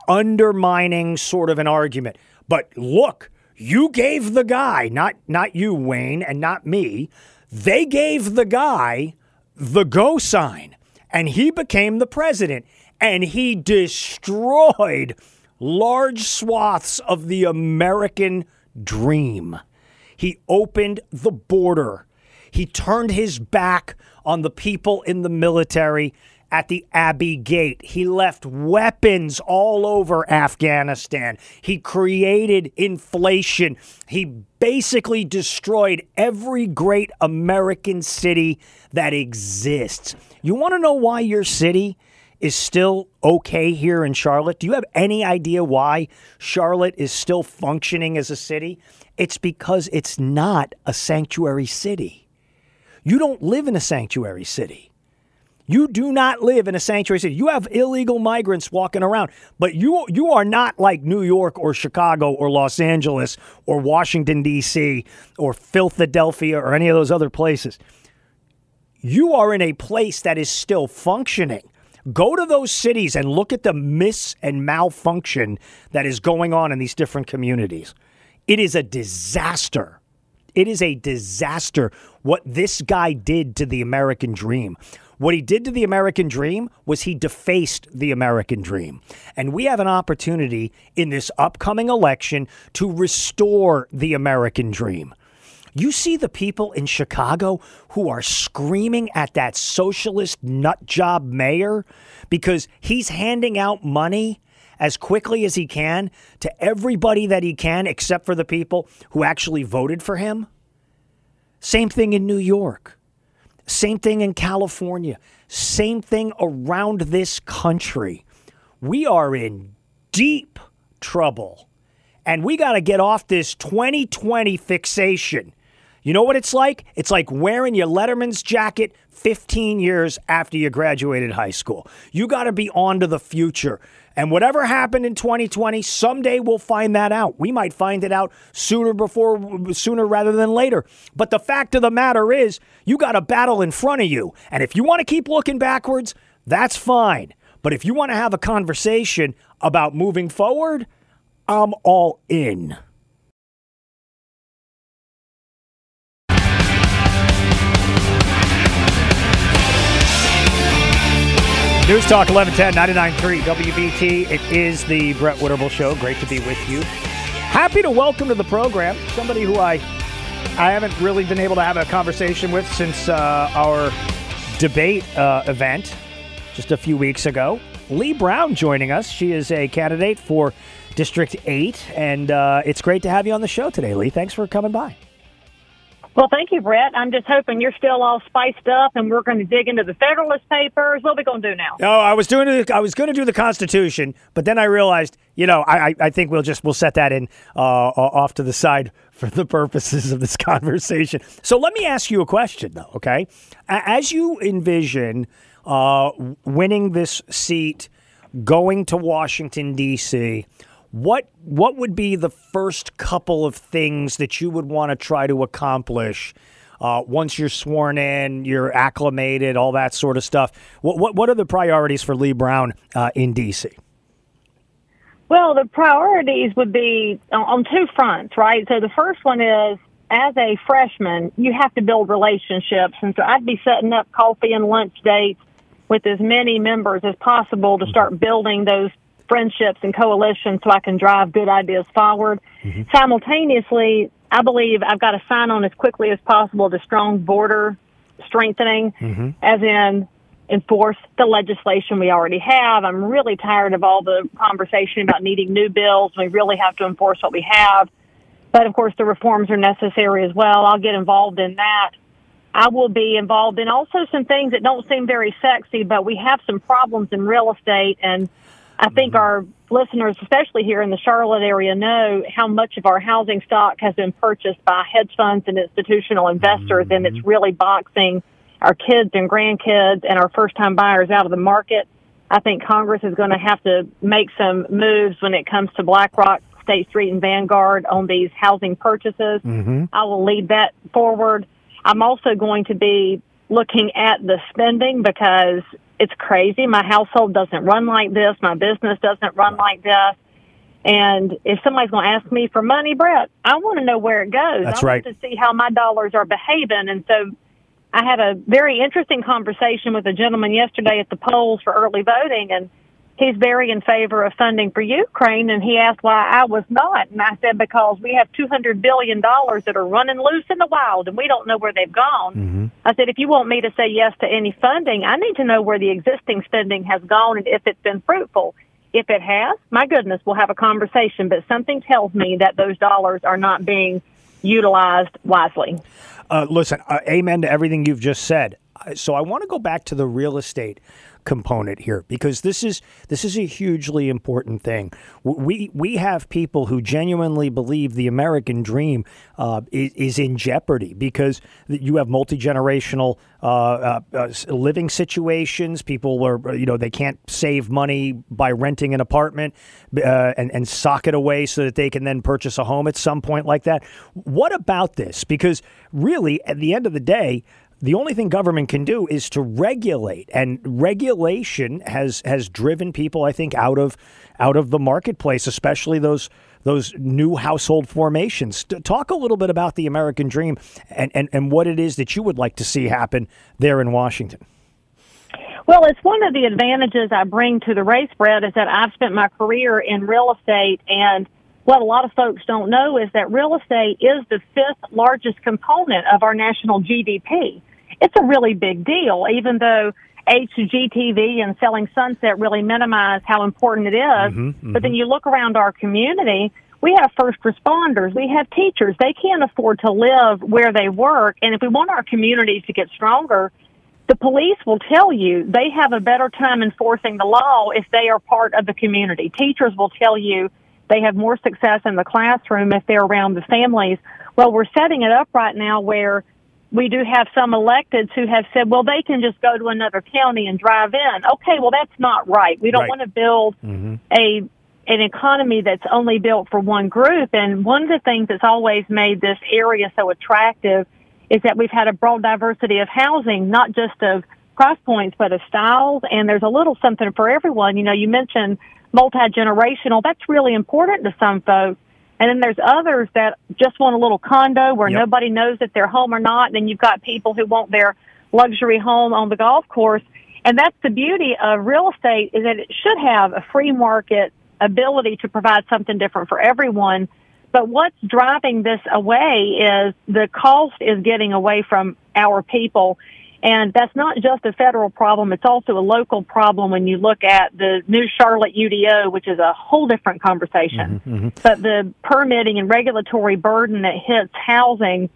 Speaker 3: undermining sort of an argument. But look, you gave the guy, not not you, Wayne, and not me. They gave the guy the go sign, and he became the president, and he destroyed large swaths of the American dream. He opened the border. He turned his back on the people in the military at the Abbey Gate. He left weapons all over Afghanistan. He created inflation. He basically destroyed every great American city that exists. You want to know why your city is still okay here in Charlotte? Do you have any idea why Charlotte is still functioning as a city? It's because it's not a sanctuary city. You don't live in a sanctuary city. You do not live in a sanctuary city. You have illegal migrants walking around, but you you are not like New York or Chicago or Los Angeles or Washington D.C. or Philadelphia or any of those other places. You are in a place that is still functioning. Go to those cities and look at the miss and malfunction that is going on in these different communities. It is a disaster. It is a disaster what this guy did to the American dream. What he did to the American dream was he defaced the American dream. And we have an opportunity in this upcoming election to restore the American dream. You see the people in Chicago who are screaming at that socialist nut job mayor because he's handing out money as quickly as he can to everybody that he can, except for the people who actually voted for him. Same thing in New York. Same thing in California. Same thing around this country. We are in deep trouble. And we got to get off this 2020 fixation. You know what it's like? It's like wearing your Letterman's jacket 15 years after you graduated high school. You got to be on to the future. And whatever happened in 2020, someday we'll find that out. We might find it out sooner before sooner rather than later. But the fact of the matter is, you got a battle in front of you. And if you want to keep looking backwards, that's fine. But if you want to have a conversation about moving forward, I'm all in. News Talk 1110 99.3 WBT. It is the Brett Winterble Show. Great to be with you. Happy to welcome to the program somebody who I I haven't really been able to have a conversation with since uh, our debate uh, event just a few weeks ago. Leigh Brown joining us. She is a candidate for District 8, and uh, it's great to have you on the show today, Leigh. Thanks for coming by.
Speaker 16: Well, thank you, Brett. I'm just hoping you're still all spiced up, and we're going to dig into the Federalist Papers. What are we going to do now?
Speaker 3: No, I was doing it. I was going to do the Constitution, but then I realized, you know, I, I think we'll just we'll set that in uh, off to the side for the purposes of this conversation. So let me ask you a question, though. Okay, as you envision uh, winning this seat, going to Washington D.C what what would be the first couple of things that you would want to try to accomplish uh, once you're sworn in, you're acclimated, all that sort of stuff? What what, what are the priorities for Leigh Brown uh, in DC?
Speaker 16: Well, the priorities would be on two fronts, right? So the first one is as a freshman, you have to build relationships, and so I'd be setting up coffee and lunch dates with as many members as possible to start building those friendships and coalitions so I can drive good ideas forward. Mm-hmm. Simultaneously, I believe I've got to sign on as quickly as possible to strong border strengthening, mm-hmm. as in enforce the legislation we already have. I'm really tired of all the conversation about needing new bills. We really have to enforce what we have. But of course, the reforms are necessary as well. I'll get involved in that. I will be involved in also some things that don't seem very sexy, but we have some problems in real estate and I think mm-hmm. our listeners, especially here in the Charlotte area, know how much of our housing stock has been purchased by hedge funds and institutional investors, mm-hmm. and it's really boxing our kids and grandkids and our first time buyers out of the market. I think Congress is going to have to make some moves when it comes to BlackRock, State Street, and Vanguard on these housing purchases. Mm-hmm. I will lead that forward. I'm also going to be looking at the spending because it's crazy. My household doesn't run like this. My business doesn't run like this. And if somebody's going to ask me for money, Brett, I want to know where it goes.
Speaker 3: That's
Speaker 16: I
Speaker 3: right.
Speaker 16: want to see how my dollars are behaving. And so I had a very interesting conversation with a gentleman yesterday at the polls for early voting, and he's very in favor of funding for Ukraine. And he asked why I was not. And I said, because we have $200 billion that are running loose in the wild and we don't know where they've gone. Mm-hmm. I said, if you want me to say yes to any funding, I need to know where the existing spending has gone and if it's been fruitful. If it has, my goodness, we'll have a conversation. But something tells me that those dollars are not being utilized wisely.
Speaker 3: Uh, listen, uh, amen to everything you've just said. So I want to go back to the real estate component here because this is this is a hugely important thing. We we have people who genuinely believe the American dream uh, is, is, in jeopardy because you have multi generational uh, uh, uh, living situations. People are you know they can't save money by renting an apartment uh, and and sock it away so that they can then purchase a home at some point like that. What about this? Because really, at the end of the day the only thing government can do is to regulate, and regulation has has driven people, I think, out of out of the marketplace, especially those those new household formations. Talk a little bit about the American dream and, and, and what it is that you would like to see happen there in Washington.
Speaker 16: Well, it's one of the advantages I bring to the race, Brett, is that I've spent my career in real estate and what a lot of folks don't know is that real estate is the fifth largest component of our national GDP it's a really big deal, even though HGTV and selling Sunset really minimize how important it is. Mm-hmm, mm-hmm. But then you look around our community, we have first responders, we have teachers. They can't afford to live where they work. And if we want our communities to get stronger, the police will tell you they have a better time enforcing the law if they are part of the community. Teachers will tell you they have more success in the classroom if they're around the families. Well, we're setting it up right now where we do have some electeds who have said, well, they can just go to another county and drive in. Okay, well, that's not right. We don't right. want to build mm-hmm. a an economy that's only built for one group. And one of the things that's always made this area so attractive is that we've had a broad diversity of housing, not just of price points, but of styles. And there's a little something for everyone. You know, you mentioned multi generational. That's really important to some folks. And then there's others that just want a little condo where yep. nobody knows if they're home or not. And then you've got people who want their luxury home on the golf course. And that's the beauty of real estate is that it should have a free market ability to provide something different for everyone. But what's driving this away is the cost is getting away from our people. And that's not just a federal problem, it's also a local problem when you look at the new Charlotte UDO, which is a whole different conversation.
Speaker 3: Mm-hmm.
Speaker 16: But the permitting and regulatory burden that hits housing,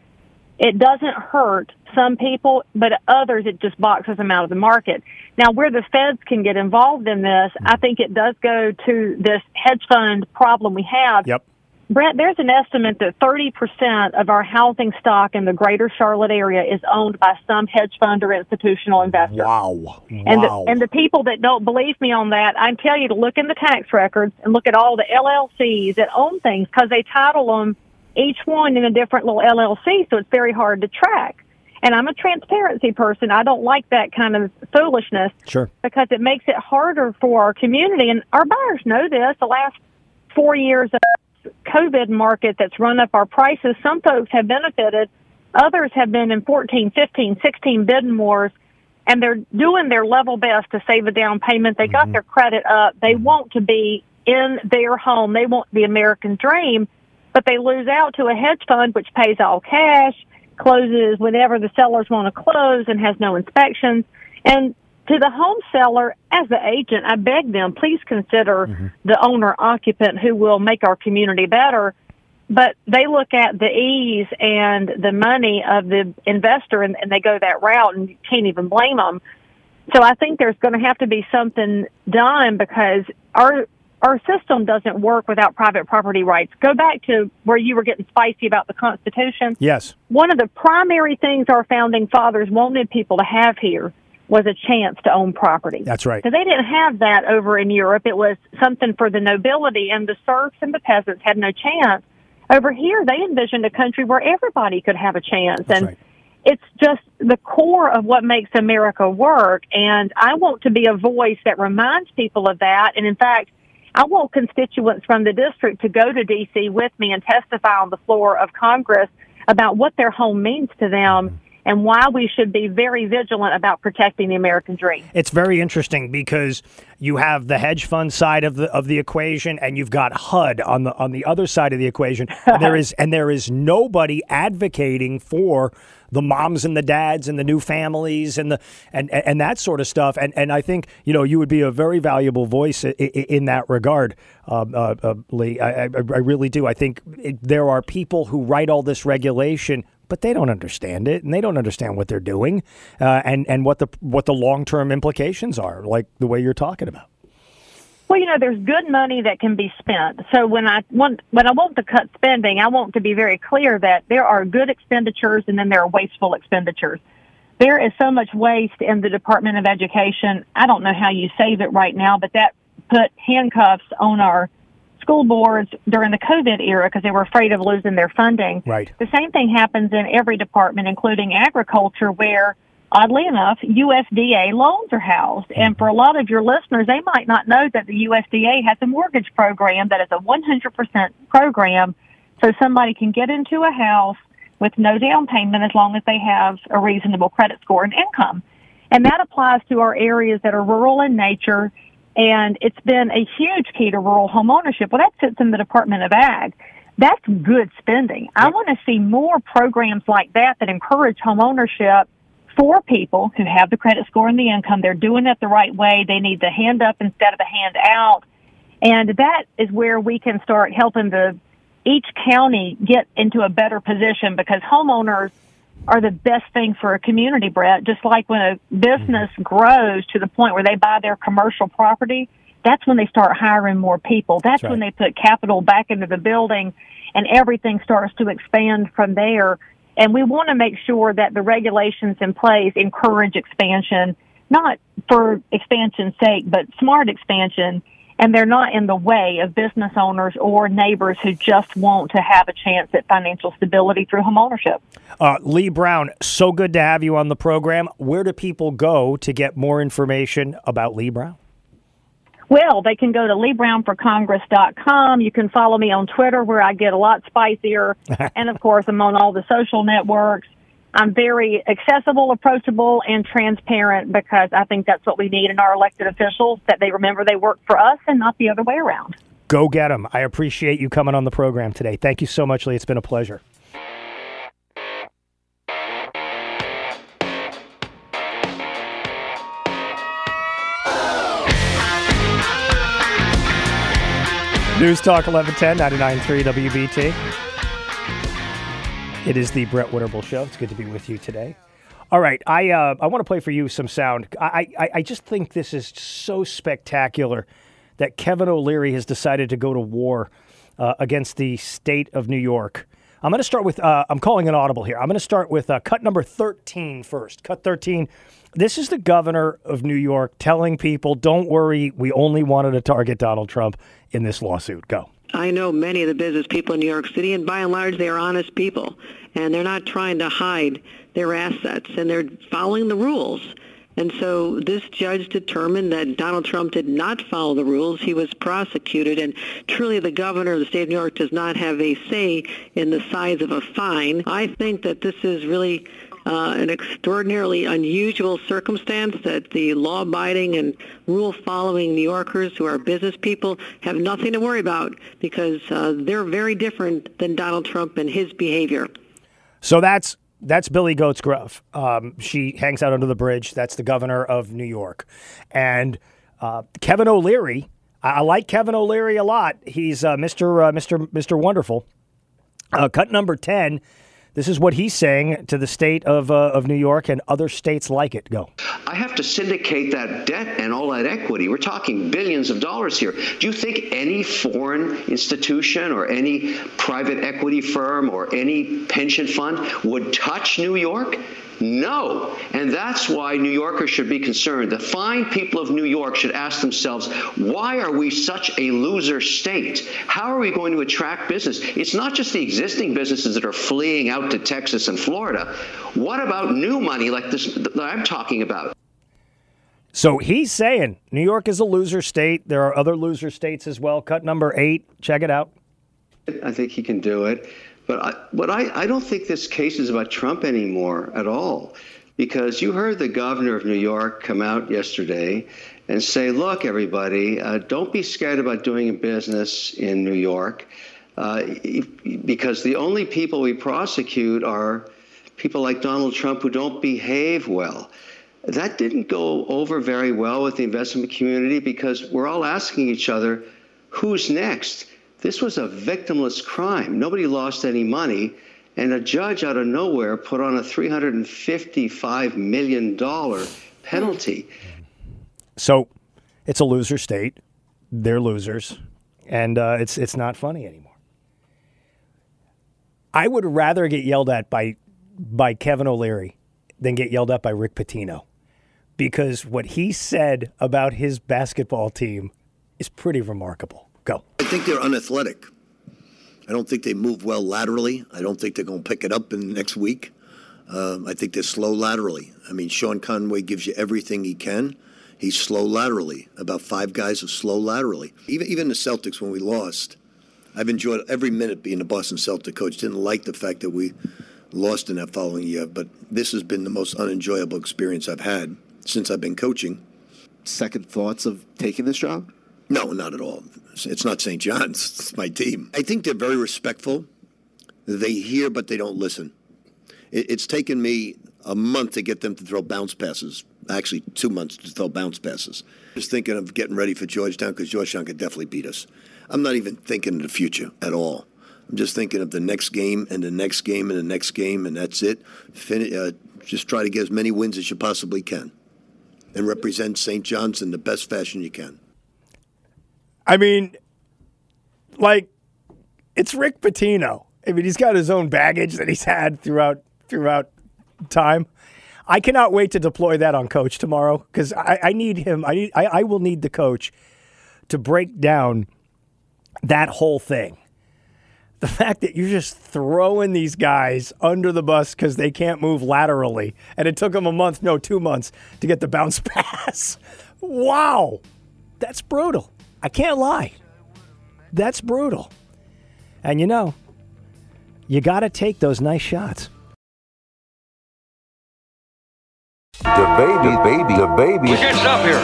Speaker 16: it doesn't hurt some people, but others it just boxes them out of the market. Now, where the feds can get involved in this, I think it does go to this hedge fund problem we have.
Speaker 3: Yep.
Speaker 16: Brett, there's an estimate that 30% of our housing stock in the greater Charlotte area is owned by some hedge fund or institutional investor.
Speaker 3: Wow.
Speaker 16: And the, and the people that don't believe me on that, I tell you to look in the tax records and look at all the LLCs that own things because they title them each one in a different little LLC, so it's very hard to track. And I'm a transparency person. I don't like that kind of foolishness
Speaker 3: Sure.
Speaker 16: because it makes it harder for our community. And our buyers know this. The last four years of COVID market that's run up our prices, some folks have benefited. Others have been in 14, 15, 16 bidding wars, and they're doing their level best to save a down payment. They got mm-hmm. their credit up. They mm-hmm. want to be in their home. They want the American dream, but they lose out to a hedge fund which pays all cash, closes whenever the sellers want to close, and has no inspections. And to the home seller, as the agent, I beg them, please consider mm-hmm. the owner occupant who will make our community better. But they look at the ease and the money of the investor and, and they go that route and you can't even blame them. So I think there's going to have to be something done because our our system doesn't work without private property rights. Go back to where you were getting spicy about the Constitution
Speaker 3: Yes.
Speaker 16: one of the primary things our founding fathers wanted people to have here was a chance to own property.
Speaker 3: That's right.
Speaker 16: Because they didn't have that over in Europe. It was something for the nobility, and the serfs and the peasants had no chance. Over here, they envisioned a country where everybody could have a chance. and it's just the core of what makes America work. And I want to be a voice that reminds people of that. And in fact, I want constituents from the district to go to D.C. with me and testify on the floor of Congress about what their home means to them mm-hmm. And why we should be very vigilant about protecting the American dream.
Speaker 3: It's very interesting because you have the hedge fund side of the of the equation, and you've got HUD on the on the other side of the equation. And there is and there is nobody advocating for the moms and the dads and the new families and the and and that sort of stuff. And and I think you know you would be a very valuable voice in, in that regard, um, uh, uh, Leigh. I, I, I really do. I think it, there are people who write all this regulation but they don't understand it and they don't understand what they're doing uh, and and what the what the long term implications are, like the way you're talking about.
Speaker 16: Well, you know, there's good money that can be spent. So when I want when I want to cut spending, I want to be very clear that there are good expenditures and then there are wasteful expenditures. There is so much waste in the Department of Education. I don't know how you save it right now, but that put handcuffs on our school boards during the COVID era because they were afraid of losing their funding.
Speaker 3: Right.
Speaker 16: The same thing happens in every department, including agriculture, where oddly enough, USDA loans are housed. And for a lot of your listeners, they might not know that the USDA has a mortgage program that is a 100% program. So somebody can get into a house with no down payment as long as they have a reasonable credit score and income. And that applies to our areas that are rural in nature. And it's been a huge key to rural home ownership. Well, that sits in the Department of Ag. That's good spending. I want to see more programs like that that encourage home ownership for people who have the credit score and the income. They're doing it the right way. They need the hand up instead of the hand out. And that is where we can start helping the each county get into a better position because homeowners are the best thing for a community, Brett. Just like when a business mm-hmm. grows to the point where they buy their commercial property, that's when they start hiring more people. That's when they put capital back into the building and everything starts to expand from there. And we want to make sure that the regulations in place encourage expansion, not for expansion's sake, but smart expansion. And they're not in the way of business owners or neighbors who just want to have a chance at financial stability through homeownership.
Speaker 3: Uh, Leigh Brown, so good to have you on the program. Where do people go to get more information about Leigh Brown?
Speaker 16: Well, they can go to LeighBrownForCongress.com. You can follow me on Twitter where I get a lot spicier. and of course, I'm on all the social networks. I'm very accessible, approachable, and transparent because I think that's what we need in our elected officials that they remember they work for us and not the other way around.
Speaker 3: Go get them. I appreciate you coming on the program today. Thank you so much, Leigh. It's been a pleasure. News Talk 1110, 99.3 WBT. It is the Brett Winterble Show. It's good to be with you today. All right, I uh, I want to play for you some sound. I, I I just think this is so spectacular that Kevin O'Leary has decided to go to war uh, against the state of New York. I'm going to start with uh, I'm calling an audible here. I'm going to start with uh, cut number 13 first. Cut 13. This is the governor of New York telling people, "Don't worry, we only wanted to target Donald Trump in this lawsuit." Go.
Speaker 17: I know many of the business people in New York City, and by and large, they are honest people, and they're not trying to hide their assets, and they're following the rules. And so this judge determined that Donald Trump did not follow the rules. He was prosecuted, and truly the governor of the state of New York does not have a say in the size of a fine. I think that this is really uh, an extraordinarily unusual circumstance that the law-abiding and rule-following New Yorkers who are business people have nothing to worry about because uh, they're very different than Donald Trump and his behavior.
Speaker 3: So that's that's Billy Goats Gruff. Um, she hangs out under the bridge. That's the governor of New York, and uh, Kevin O'Leary. I, I like Kevin O'Leary a lot. He's uh, Mr. Uh, Mr. Mr. Wonderful. Uh, cut number ten. This is what he's saying to the state of uh, of New York and other states like it. Go.
Speaker 1: I have to syndicate that debt and all that equity. We're talking billions of dollars here. Do you think any foreign institution or any private equity firm or any pension fund would touch New York? No. And that's why New Yorkers should be concerned. The fine people of New York should ask themselves, why are we such a loser state? How are we going to attract business? It's not just the existing businesses that are fleeing out to Texas and Florida. What about new money like this that I'm talking about?
Speaker 3: So he's saying New York is a loser state. There are other loser states as well. Cut number eight. Check it out.
Speaker 1: I think he can do it. But I, but I, I don't think this case is about Trump anymore at all, because you heard the governor of New York come out yesterday and say, "Look, everybody, uh, don't be scared about doing business in New York, uh, because the only people we prosecute are people like Donald Trump who don't behave well." That didn't go over very well with the investment community because we're all asking each other, "Who's next?" This was a victimless crime. Nobody lost any money. And a judge out of nowhere put on a $355 million penalty.
Speaker 3: So it's a loser state. They're losers. And uh, it's, it's not funny anymore. I would rather get yelled at by, by Kevin O'Leary than get yelled at by Rick Pitino because what he said about his basketball team is pretty remarkable. Go.
Speaker 18: I think they're unathletic. I don't think they move well laterally. I don't think they're going to pick it up in the next week. Um, I think they're slow laterally. I mean, Sean Conway gives you everything he can. He's slow laterally. About five guys are slow laterally. Even even the Celtics when we lost, I've enjoyed every minute being the Boston Celtic coach. Didn't like the fact that we lost in that following year, but this has been the most unenjoyable experience I've had since I've been coaching.
Speaker 19: Second thoughts of taking this job?
Speaker 18: No, not at all. It's not St. John's. It's my team. I think they're very respectful. They hear, but they don't listen. It's taken me a month to get them to throw bounce passes. Actually, two months to throw bounce passes. Just thinking of getting ready for Georgetown because Georgetown could definitely beat us. I'm not even thinking of the future at all. I'm just thinking of the next game and the next game and the next game, and that's it. Uh, just try to get as many wins as you possibly can and represent St. John's in the best fashion you can.
Speaker 3: I mean, like, it's Rick Pitino. I mean, he's got his own baggage that he's had throughout throughout time. I cannot wait to deploy that on Coach tomorrow because I, I, need him. I need. I, I will need the coach to break down that whole thing. The fact that you're just throwing these guys under the bus because they can't move laterally, and it took them a month, no, two months, to get the bounce pass. wow, that's brutal. I can't lie. That's brutal. And you know, you got to take those nice shots.
Speaker 20: The baby, the baby, the baby.
Speaker 21: We can't stop here.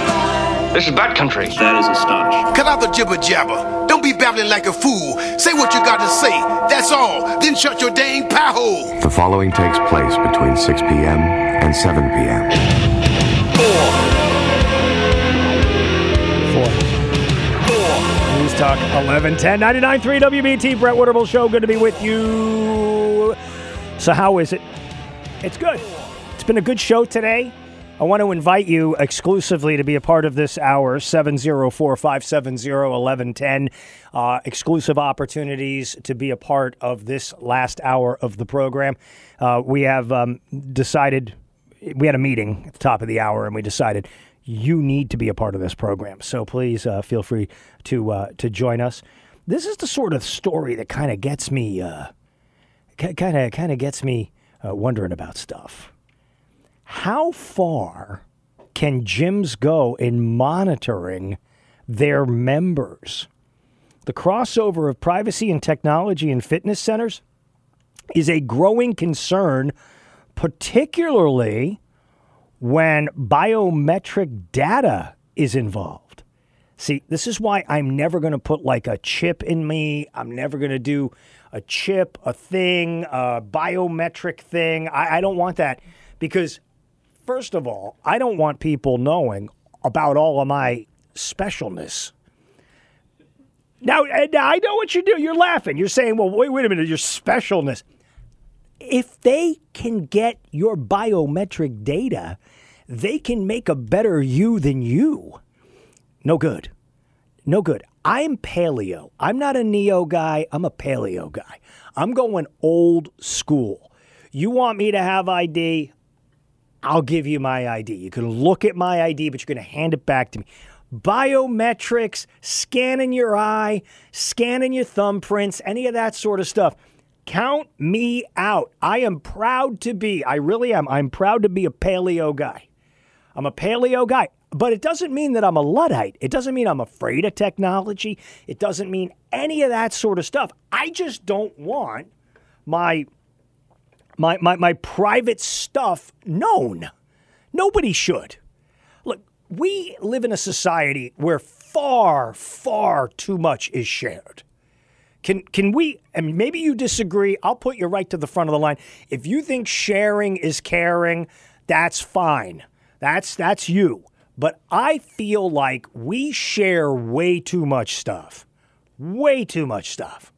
Speaker 21: This is bad country.
Speaker 22: That is astonishing.
Speaker 23: Cut out the jibber jabber. Don't be babbling like a fool. Say what you got to say. That's all. Then shut your dang pie hole.
Speaker 24: The following takes place between 6 p.m. and 7 p.m.
Speaker 3: Four. Talk 1110 99.3 WBT. Brett Winterble Show. Good to be with you. So, how is it? It's good. It's been a good show today. I want to invite you exclusively to be a part of this hour, 704 570 1110. Uh, exclusive opportunities to be a part of this last hour of the program. Uh, we have um, decided, we had a meeting at the top of the hour, and we decided you need to be a part of this program. So please uh, feel free to uh, to join us. This is the sort of story that kind of gets me, uh, kind of kind of gets me uh, wondering about stuff. How far can gyms go in monitoring their members? The crossover of privacy and technology in fitness centers is a growing concern, particularly when biometric data is involved. See, this is why I'm never going to put like a chip in me. I'm never going to do a chip, a thing, a biometric thing. I, I don't want that because, first of all, I don't want people knowing about all of my specialness. Now, I know what you do. You're laughing. You're saying, well, wait, wait a minute, your specialness. If they can get your biometric data, they can make a better you than you. No good. No good. I'm paleo. I'm not a neo guy. I'm a paleo guy. I'm going old school. You want me to have ID? I'll give you my ID. You can look at my ID, but you're going to hand it back to me. Biometrics, scanning your eye, scanning your thumbprints, any of that sort of stuff. Count me out. I am proud to be, I really am. I'm proud to be a paleo guy. I'm a paleo guy. But it doesn't mean that I'm a Luddite. It doesn't mean I'm afraid of technology. It doesn't mean any of that sort of stuff. I just don't want my my my, my private stuff known. Nobody should. Look, we live in a society where far, far too much is shared. Can can we and maybe you disagree, I'll put you right to the front of the line. If you think sharing is caring, that's fine. That's that's you. But I feel like we share way too much stuff. Way too much stuff.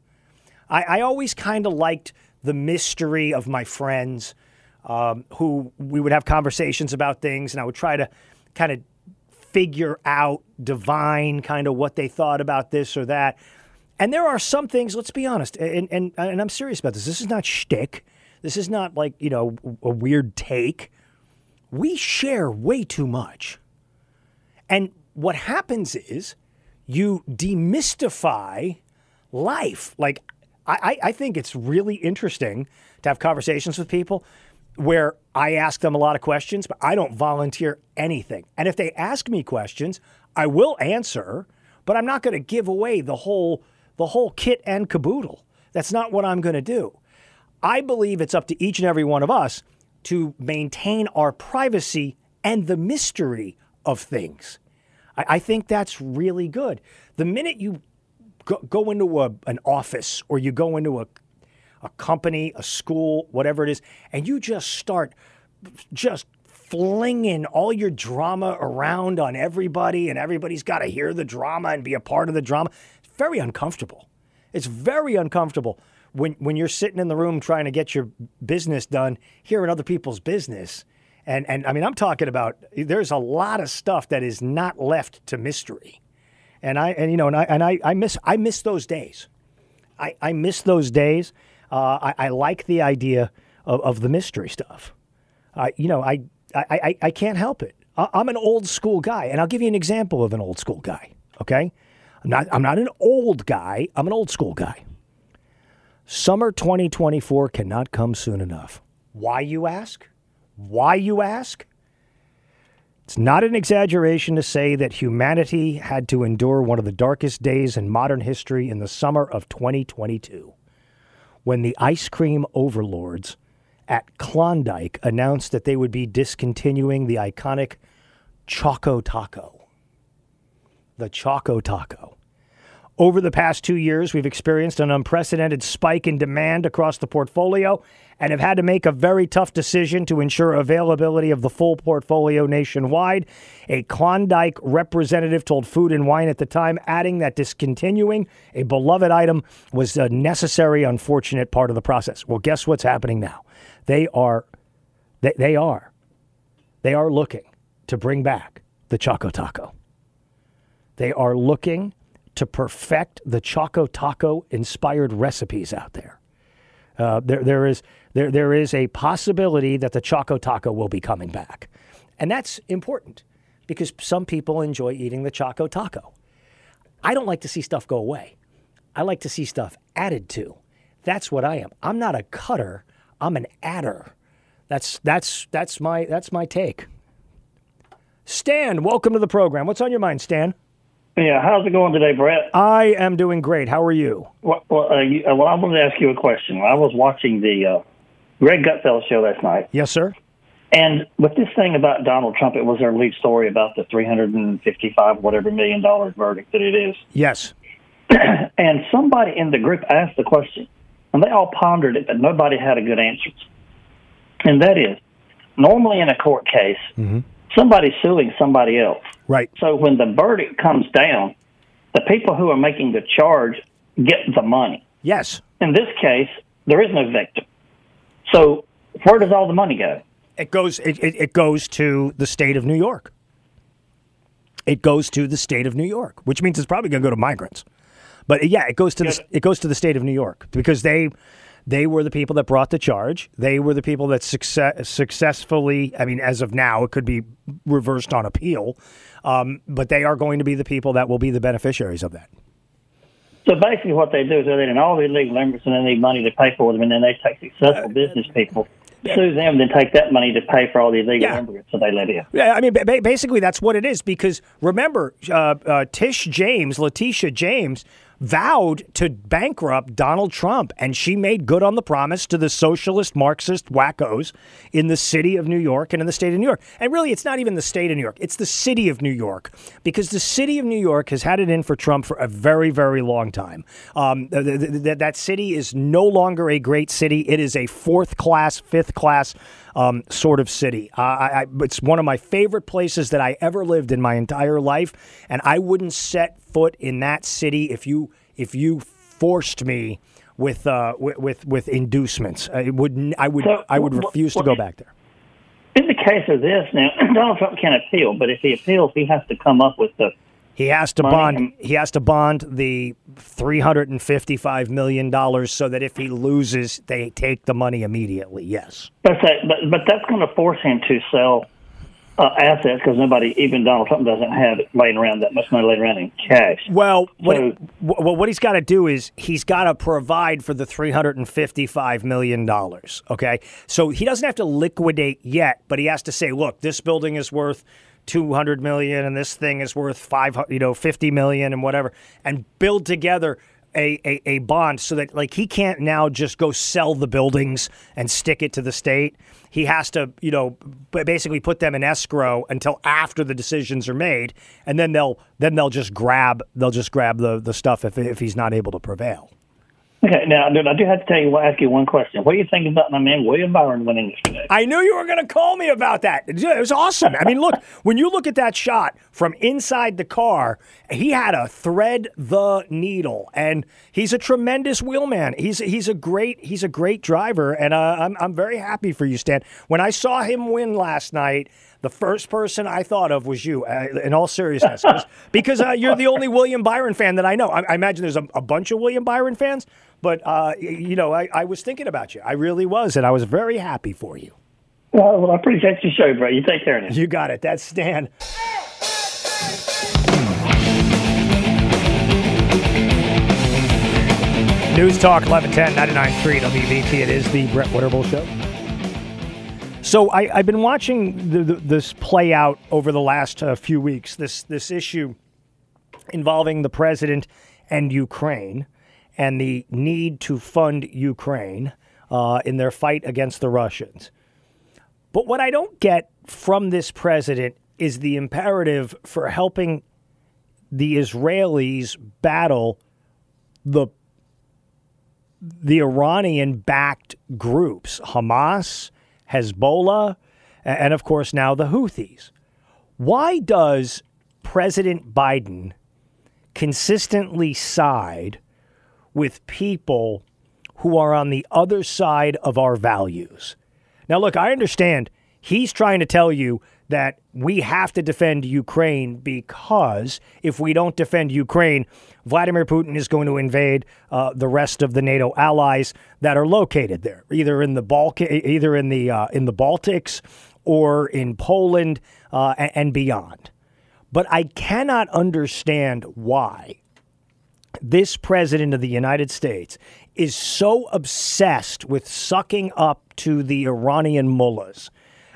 Speaker 3: I, I always kind of liked the mystery of my friends um, who we would have conversations about things, and I would try to kind of figure out, divine kind of what they thought about this or that. And there are some things, let's be honest, and, and, and I'm serious about this. This is not shtick. This is not like, you know, a weird take. We share way too much. And what happens is you demystify life. Like, I, I think it's really interesting to have conversations with people where I ask them a lot of questions, but I don't volunteer anything. And if they ask me questions, I will answer, but I'm not going to give away the whole the whole kit and caboodle. That's not what I'm going to do. I believe it's up to each and every one of us to maintain our privacy and the mystery of things. I, I think that's really good. The minute you go, go into a, an office or you go into a, a company, a school, whatever it is, and you just start just flinging all your drama around on everybody, and everybody's got to hear the drama and be a part of the drama. Very uncomfortable. It's very uncomfortable when when you're sitting in the room trying to get your business done, hearing other people's business. And and I mean, I'm talking about there's a lot of stuff that is not left to mystery. And I and you know and I and I, I miss I miss those days. I, I miss those days. Uh, I, I like the idea of, of the mystery stuff. I you know I I, I, I can't help it. I, I'm an old school guy, and I'll give you an example of an old school guy. Okay, I'm not I'm not an old guy. I'm an old school guy. Summer 2024 cannot come soon enough. Why, you ask? Why, you ask? It's not an exaggeration to say that humanity had to endure one of the darkest days in modern history in the summer of 2022 when the ice cream overlords at Klondike announced that they would be discontinuing the iconic Choco Taco. The Choco Taco. Over the past two years, we've experienced an unprecedented spike in demand across the portfolio and have had to make a very tough decision to ensure availability of the full portfolio nationwide. A Klondike representative told Food and Wine at the time, adding that discontinuing a beloved item was a necessary, unfortunate part of the process. Well, guess what's happening now? They are, they, they are, they are looking to bring back the Choco Taco. They are looking to perfect the Choco Taco inspired recipes out there. Uh, there, there is there, there is a possibility that the Choco Taco will be coming back, and that's important because some people enjoy eating the Choco Taco. I don't like to see stuff go away. I like to see stuff added to. That's what I am. I'm not a cutter. I'm an adder. That's that's that's my that's my take. Stan, welcome to the program. What's on your mind, Stan?
Speaker 25: Yeah, how's it going today, Brett?
Speaker 3: I am doing great. How are you?
Speaker 25: Well, well, uh, you, uh, well I wanted to ask you a question. I was watching the uh, Greg Gutfeld show last night,
Speaker 3: Yes, sir.
Speaker 25: and with this thing about Donald Trump, it was their lead story about the three hundred and fifty-five whatever million dollar verdict that it is.
Speaker 3: Yes.
Speaker 25: and somebody in the group asked the question, and they all pondered it, but nobody had a good answer. And that is, normally in a court case, somebody's suing somebody else.
Speaker 3: Right.
Speaker 25: So when the verdict comes down, the people who are making the charge get the money.
Speaker 3: Yes.
Speaker 25: In this case, there is no victim. So where does all the money go?
Speaker 3: It goes it, it, it goes to the state of New York. It goes to the state of New York, which means it's probably going to go to migrants. But yeah, it goes to the it goes to the state of New York because they they were the people that brought the charge. They were the people that success, successfully. I mean, as of now, it could be reversed on appeal, um, but they are going to be the people that will be the beneficiaries of that.
Speaker 25: So basically, what they do is they need all the illegal immigrants and they need money to pay for them, and then they take
Speaker 3: Uh,
Speaker 25: successful business people, sue them, then take that money to pay for all the illegal immigrants that they let in.
Speaker 3: Yeah, I mean, ba- ba- basically, that's what it is. Because remember, uh, uh, Tish James, Letitia James, vowed to bankrupt Donald Trump, and she made good on the promise to the socialist Marxist wackos in the city of New York and in the state of New York. And really, it's not even the state of New York; it's the city of New York, because the city of New York has had it in for Trump for a very, very long time. Um, th- th- th- that city is no longer a great city; it is a fourth class, fifth class um, sort of city. Uh, I, I, it's one of my favorite places that I ever lived in my entire life, and I wouldn't set foot in that city if you if you forced me with uh, with, with with inducements. I would I would
Speaker 25: So,
Speaker 3: I would refuse to go back there.
Speaker 25: In the case of this, now Donald Trump can appeal, but if he appeals, he has to come up with the
Speaker 3: He has to bond. He has to bond the three hundred and fifty-five million dollars, so that if he loses, they take the money immediately. Yes.
Speaker 25: That's but but that's going to force him to sell uh, assets because nobody, even Donald Trump, doesn't have it laying around that much money laying around in cash.
Speaker 3: Well, what, well, what he's got to do is he's got to provide for the three hundred and fifty-five million dollars. Okay, so he doesn't have to liquidate yet, but he has to say, "Look, this building is worth two hundred million, and this thing is worth five, you know, fifty million, and whatever," and build together. A, a, a bond so that like he can't now just go sell the buildings and stick it to the state he has to you know basically put them in escrow until after the decisions are made and then they'll then they'll just grab they'll just grab the the stuff if if he's not able to prevail
Speaker 25: Okay, now dude, I do have to tell you, I ask you one question. What do you think about my man William Byron winning yesterday?
Speaker 3: I knew you were going to call me about that. It was awesome. I mean, look, when you look at that shot from inside the car, he had a thread the needle, and he's a tremendous wheelman. He's he's a great he's a great driver, and uh, I'm I'm very happy for you, Stan. When I saw him win last night. The first person I thought of was you, uh, in all seriousness, because uh, you're the only William Byron fan that I know. I, I imagine there's a, a bunch of William Byron fans, but uh, you know, I, I was thinking about you. I really was, and I was very happy for you.
Speaker 25: Well, well, I appreciate your show, bro. You take care of now.
Speaker 3: You got it. That's Stan. News Talk 1110 99.3 WBT. It is the Brett Winterble Show. So I, I've been watching the, the, this play out over the last uh, few weeks. This this issue involving the president and Ukraine, and the need to fund Ukraine uh, in their fight against the Russians. But what I don't get from this president is the imperative for helping the Israelis battle the the Iranian backed groups, Hamas, Hezbollah, and of course now the Houthis. Why does President Biden consistently side with people who are on the other side of our values? Now, look, I understand he's trying to tell you that we have to defend Ukraine because if we don't defend Ukraine, Vladimir Putin is going to invade uh, the rest of the NATO allies that are located there, either in the Balk, either in the uh, in the Baltics or in Poland uh, and beyond. But I cannot understand why this president of the United States is so obsessed with sucking up to the Iranian mullahs.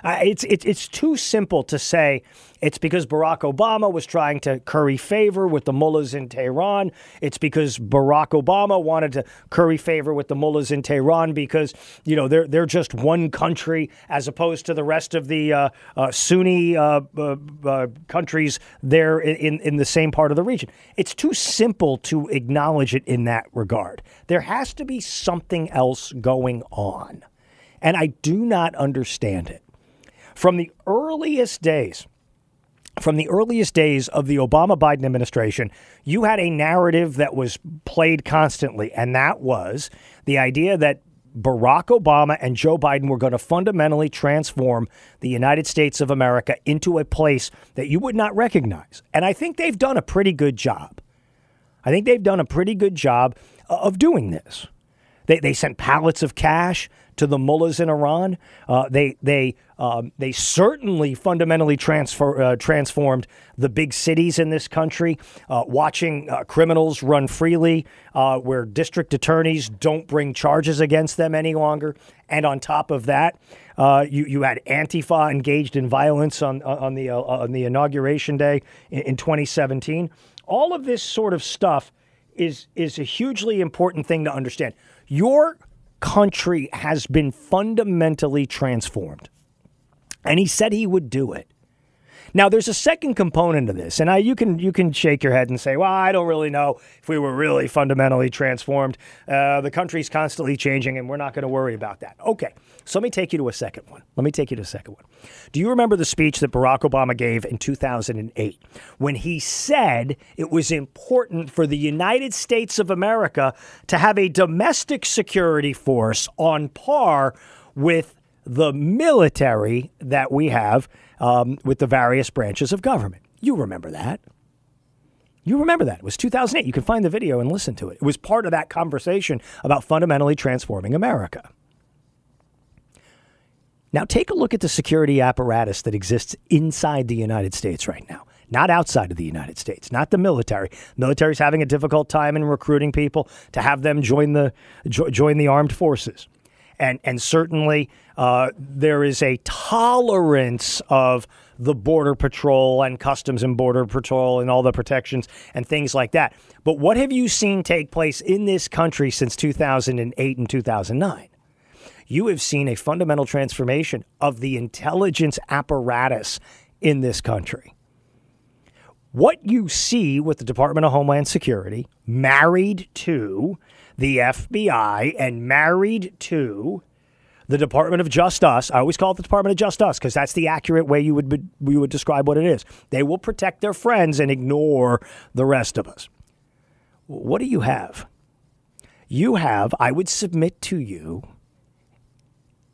Speaker 3: Uh, it's, it's, it's too simple to say it's because Barack Obama was trying to curry favor with the mullahs in Tehran. It's because Barack Obama wanted to curry favor with the mullahs in Tehran because, you know, they're, they're just one country as opposed to the rest of the uh, uh, Sunni uh, uh, uh, countries there in, in the same part of the region. It's too simple to acknowledge it in that regard. There has to be something else going on. And I do not understand it. From the earliest days, from the earliest days of the Obama Biden administration, you had a narrative that was played constantly, and that was the idea that Barack Obama and Joe Biden were going to fundamentally transform the United States of America into a place that you would not recognize. And I think they've done a pretty good job. I think they've done a pretty good job of doing this. They, they sent pallets of cash to the mullahs in Iran. Uh, they they um, they certainly fundamentally transfer, uh, transformed the big cities in this country, uh, watching uh, criminals run freely, uh, where district attorneys don't bring charges against them any longer. And on top of that, uh, you you had Antifa engaged in violence on on the on the inauguration day in, in 2017. All of this sort of stuff is is a hugely important thing to understand. Your country has been fundamentally transformed. And he said he would do it. Now, there's a second component to this, and I, you can you can shake your head and say, "Well, I don't really know if we were really fundamentally transformed. Uh, the country's constantly changing, and we're not going to worry about that." Okay, so let me take you to a second one. Let me take you to a second one. Do you remember the speech that Barack Obama gave in 2008 when he said it was important for the United States of America to have a domestic security force on par with the military that we have um, with the various branches of government. You remember that. You remember that. It was 2008. You can find the video and listen to it. It was part of that conversation about fundamentally transforming America. Now, take a look at the security apparatus that exists inside the United States right now, not outside of the United States, not the military. Military's having a difficult time in recruiting people to have them join the jo- join the armed forces and and certainly uh, there is a tolerance of the border patrol and customs and border patrol and all the protections and things like that. But what have you seen take place in this country since 2008 and 2009? You have seen a fundamental transformation of the intelligence apparatus in this country. What you see with the Department of Homeland Security married to the FBI and married to the Department of Just Us. I always call it the Department of Just Us because that's the accurate way you would be, you would describe what it is. They will protect their friends and ignore the rest of us. What do you have? You have, I would submit to you,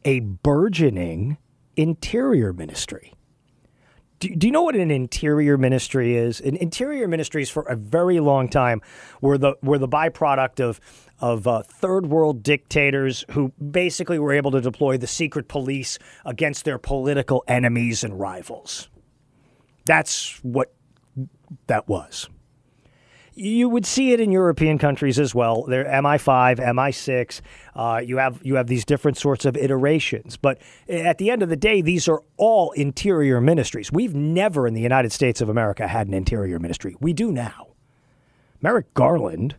Speaker 3: a burgeoning interior ministry. Do, do, you know what an interior ministry is? An interior ministries for a very long time were the were the byproduct of of uh, third world dictators who basically were able to deploy the secret police against their political enemies and rivals. That's what that was. You would see it in European countries as well. there are MI5, MI6. Uh, you have you have these different sorts of iterations, but at the end of the day, these are all interior ministries. We've never in the United States of America had an interior ministry. We do now. Merrick Garland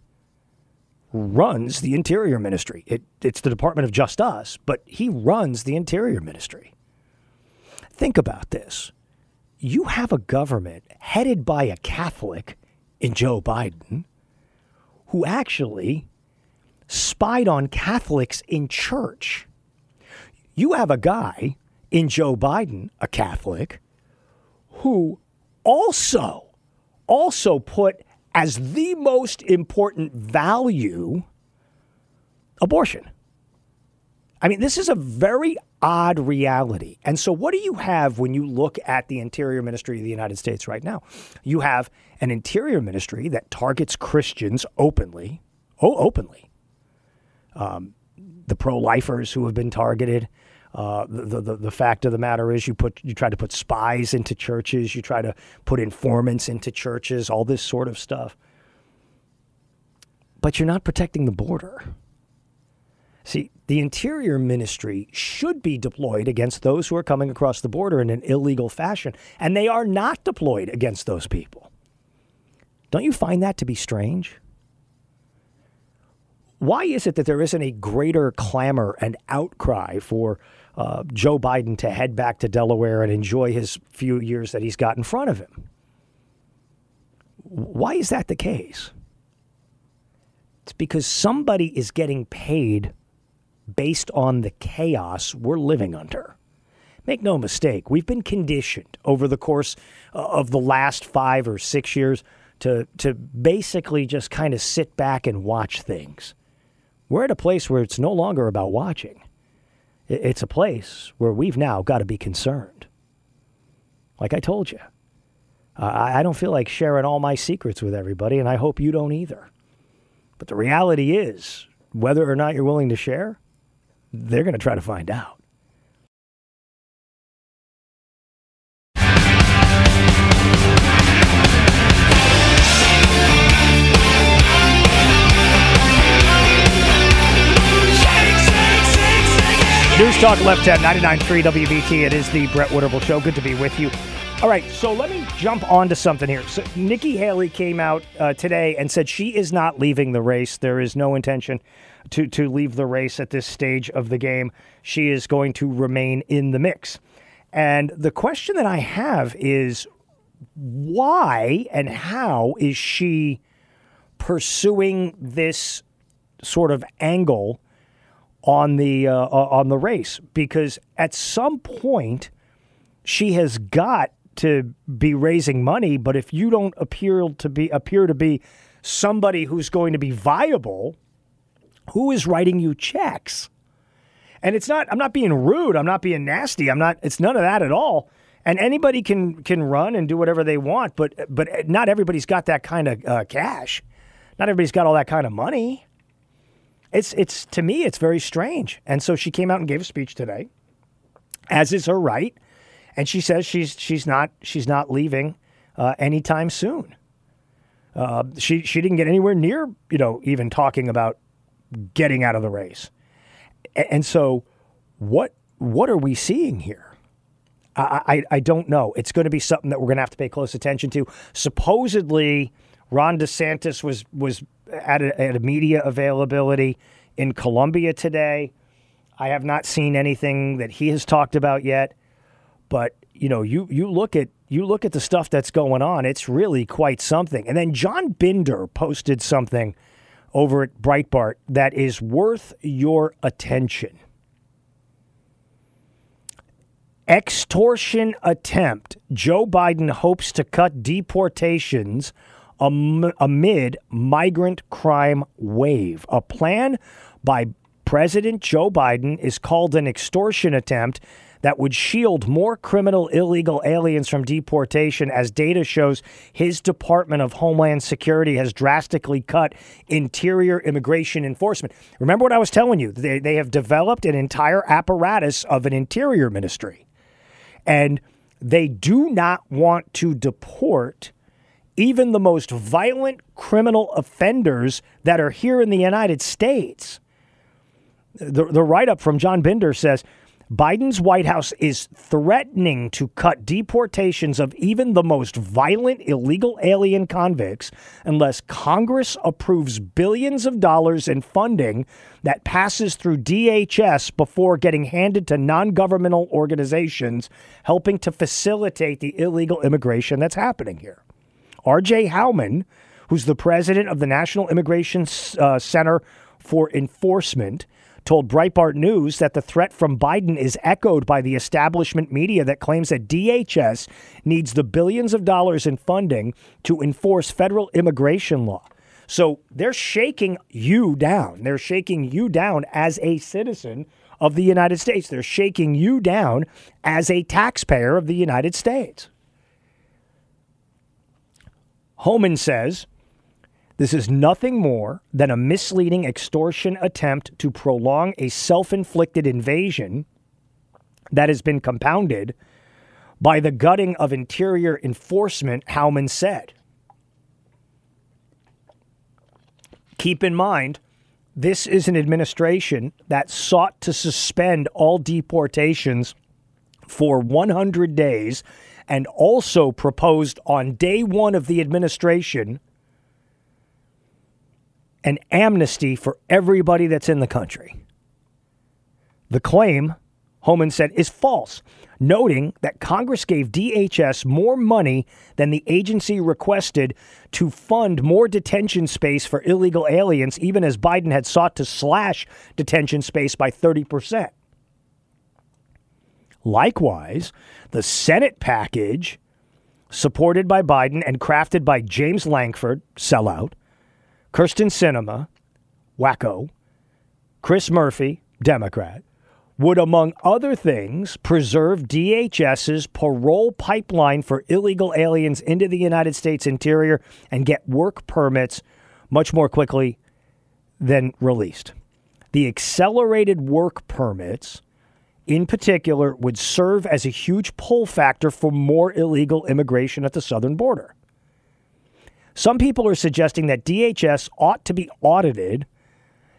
Speaker 3: runs the Interior Ministry. It, it's the Department of Just Us, but he runs the Interior Ministry. Think about this. You have a government headed by a Catholic in Joe Biden who actually spied on Catholics in church. You have a guy in Joe Biden, a Catholic, who also also put as the most important value abortion. I mean, this is a very odd reality. And so, what do you have when you look at the Interior Ministry of the United States right now? You have an Interior Ministry that targets Christians openly, oh, openly. Um, the pro-lifers who have been targeted. Uh, the, the the fact of the matter is, you put you try to put spies into churches, you try to put informants into churches, all this sort of stuff. But you're not protecting the border. See, the Interior Ministry should be deployed against those who are coming across the border in an illegal fashion, and they are not deployed against those people. Don't you find that to be strange? Why is it that there isn't a greater clamor and outcry for uh, Joe Biden to head back to Delaware and enjoy his few years that he's got in front of him? Why is that the case? It's because somebody is getting paid based on the chaos we're living under. Make no mistake, we've been conditioned over the course uh, of the last five or six years to, to basically just kind of sit back and watch things. We're at a place where it's no longer about watching, it's a place where we've now got to be concerned. Like I told you, I don't feel like sharing all my secrets with everybody, and I hope you don't either. But the reality is, whether or not you're willing to share, they're going to try to find out. News Talk Left 10, 99.3 WBT. It is the Brett Winterble Show. Good to be with you. All right, so let me jump onto something here. So Nikki Haley came out uh, today and said she is not leaving the race. There is no intention to to leave the race at this stage of the game. She is going to remain in the mix. And the question that I have is why and how is she pursuing this sort of angle on the uh, on the race? Because at some point she has got to be raising money, but if you don't appear to be appear to be somebody who's going to be viable who is writing you checks? And it's not, I'm not being rude. I'm not being nasty. I'm not, it's none of that at all. And anybody can, can run and do whatever they want, but, but not everybody's got that kind of uh, cash. Not everybody's got all that kind of money. It's, it's, to me, it's very strange. And so she came out and gave a speech today, as is her right. And she says she's, she's not, she's not leaving uh, anytime soon. Uh, she, she didn't get anywhere near, you know, even talking about getting out of the race. And so, what what are we seeing here? I, I, I don't know. It's going to be something that we're going to have to pay close attention to. Supposedly, Ron DeSantis was was at a, at a media availability in Columbia today. I have not seen anything that he has talked about yet, but you know, you you look at you look at the stuff that's going on. It's really quite something. And then John Binder posted something over at Breitbart that is worth your attention. Extortion attempt. Joe Biden hopes to cut deportations amid migrant crime wave. A plan by President Joe Biden is called an extortion attempt that would shield more criminal illegal aliens from deportation, as data shows his Department of Homeland Security has drastically cut interior immigration enforcement. Remember what I was telling you? They, they have developed an entire apparatus of an interior ministry. And they do not want to deport even the most violent criminal offenders that are here in the United States. The, the write up from John Binder says Biden's White House is threatening to cut deportations of even the most violent illegal alien convicts unless Congress approves billions of dollars in funding that passes through DHS before getting handed to non governmental organizations helping to facilitate the illegal immigration that's happening here. RJ Homan, who's the president of the National Immigration uh, Center for Enforcement, told Breitbart News that the threat from Biden is echoed by the establishment media that claims that DHS needs the billions of dollars in funding to enforce federal immigration law. So they're shaking you down. They're shaking you down as a citizen of the United States. They're shaking you down as a taxpayer of the United States. Homan says this is nothing more than a misleading extortion attempt to prolong a self inflicted invasion that has been compounded by the gutting of interior enforcement, Homan said. Keep in mind, this is an administration that sought to suspend all deportations for 100 days and also proposed on day one of the administration an amnesty for everybody that's in the country. The claim, Homan said, is false, noting that Congress gave DHS more money than the agency requested to fund more detention space for illegal aliens, even as Biden had sought to slash detention space by 30%. Likewise, the Senate package, supported by Biden and crafted by James Lankford, sellout, Kyrsten Sinema, wacko, Chris Murphy, Democrat, would, among other things, preserve DHS's parole pipeline for illegal aliens into the United States interior and get work permits much more quickly than released. The accelerated work permits, in particular, would serve as a huge pull factor for more illegal immigration at the southern border. Some people are suggesting that DHS ought to be audited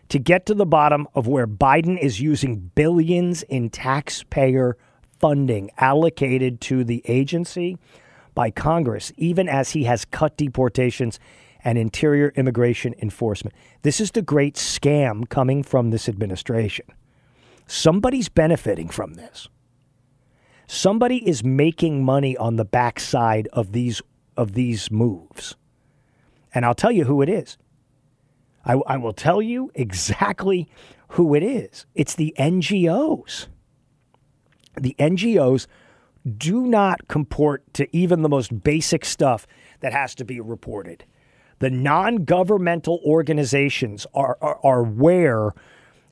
Speaker 3: to get to the bottom of where Biden is using billions in taxpayer funding allocated to the agency by Congress, even as he has cut deportations and interior immigration enforcement. This is the great scam coming from this administration. Somebody's benefiting from this. Somebody is making money on the backside of these of these moves. And I'll tell you who it is. I, I will tell you exactly who it is. It's the NGOs. The NGOs do not comport to even the most basic stuff that has to be reported. The non governmental organizations are, are, are, where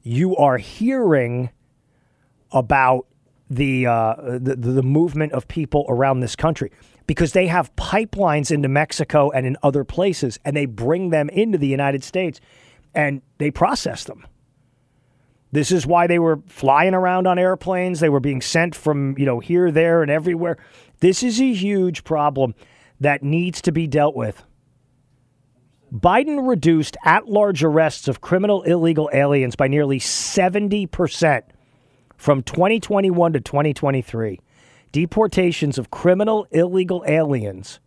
Speaker 3: you are hearing about the, uh, the, the movement of people around this country because they have pipelines into Mexico and in other places, and they bring them into the United States and they process them. This is why they were flying around on airplanes. They were being sent from, you know, here, there, and everywhere. This is a huge problem that needs to be dealt with. Biden reduced at large arrests of criminal illegal aliens by nearly 70% from 2021 to 2023 deportations of criminal illegal aliens.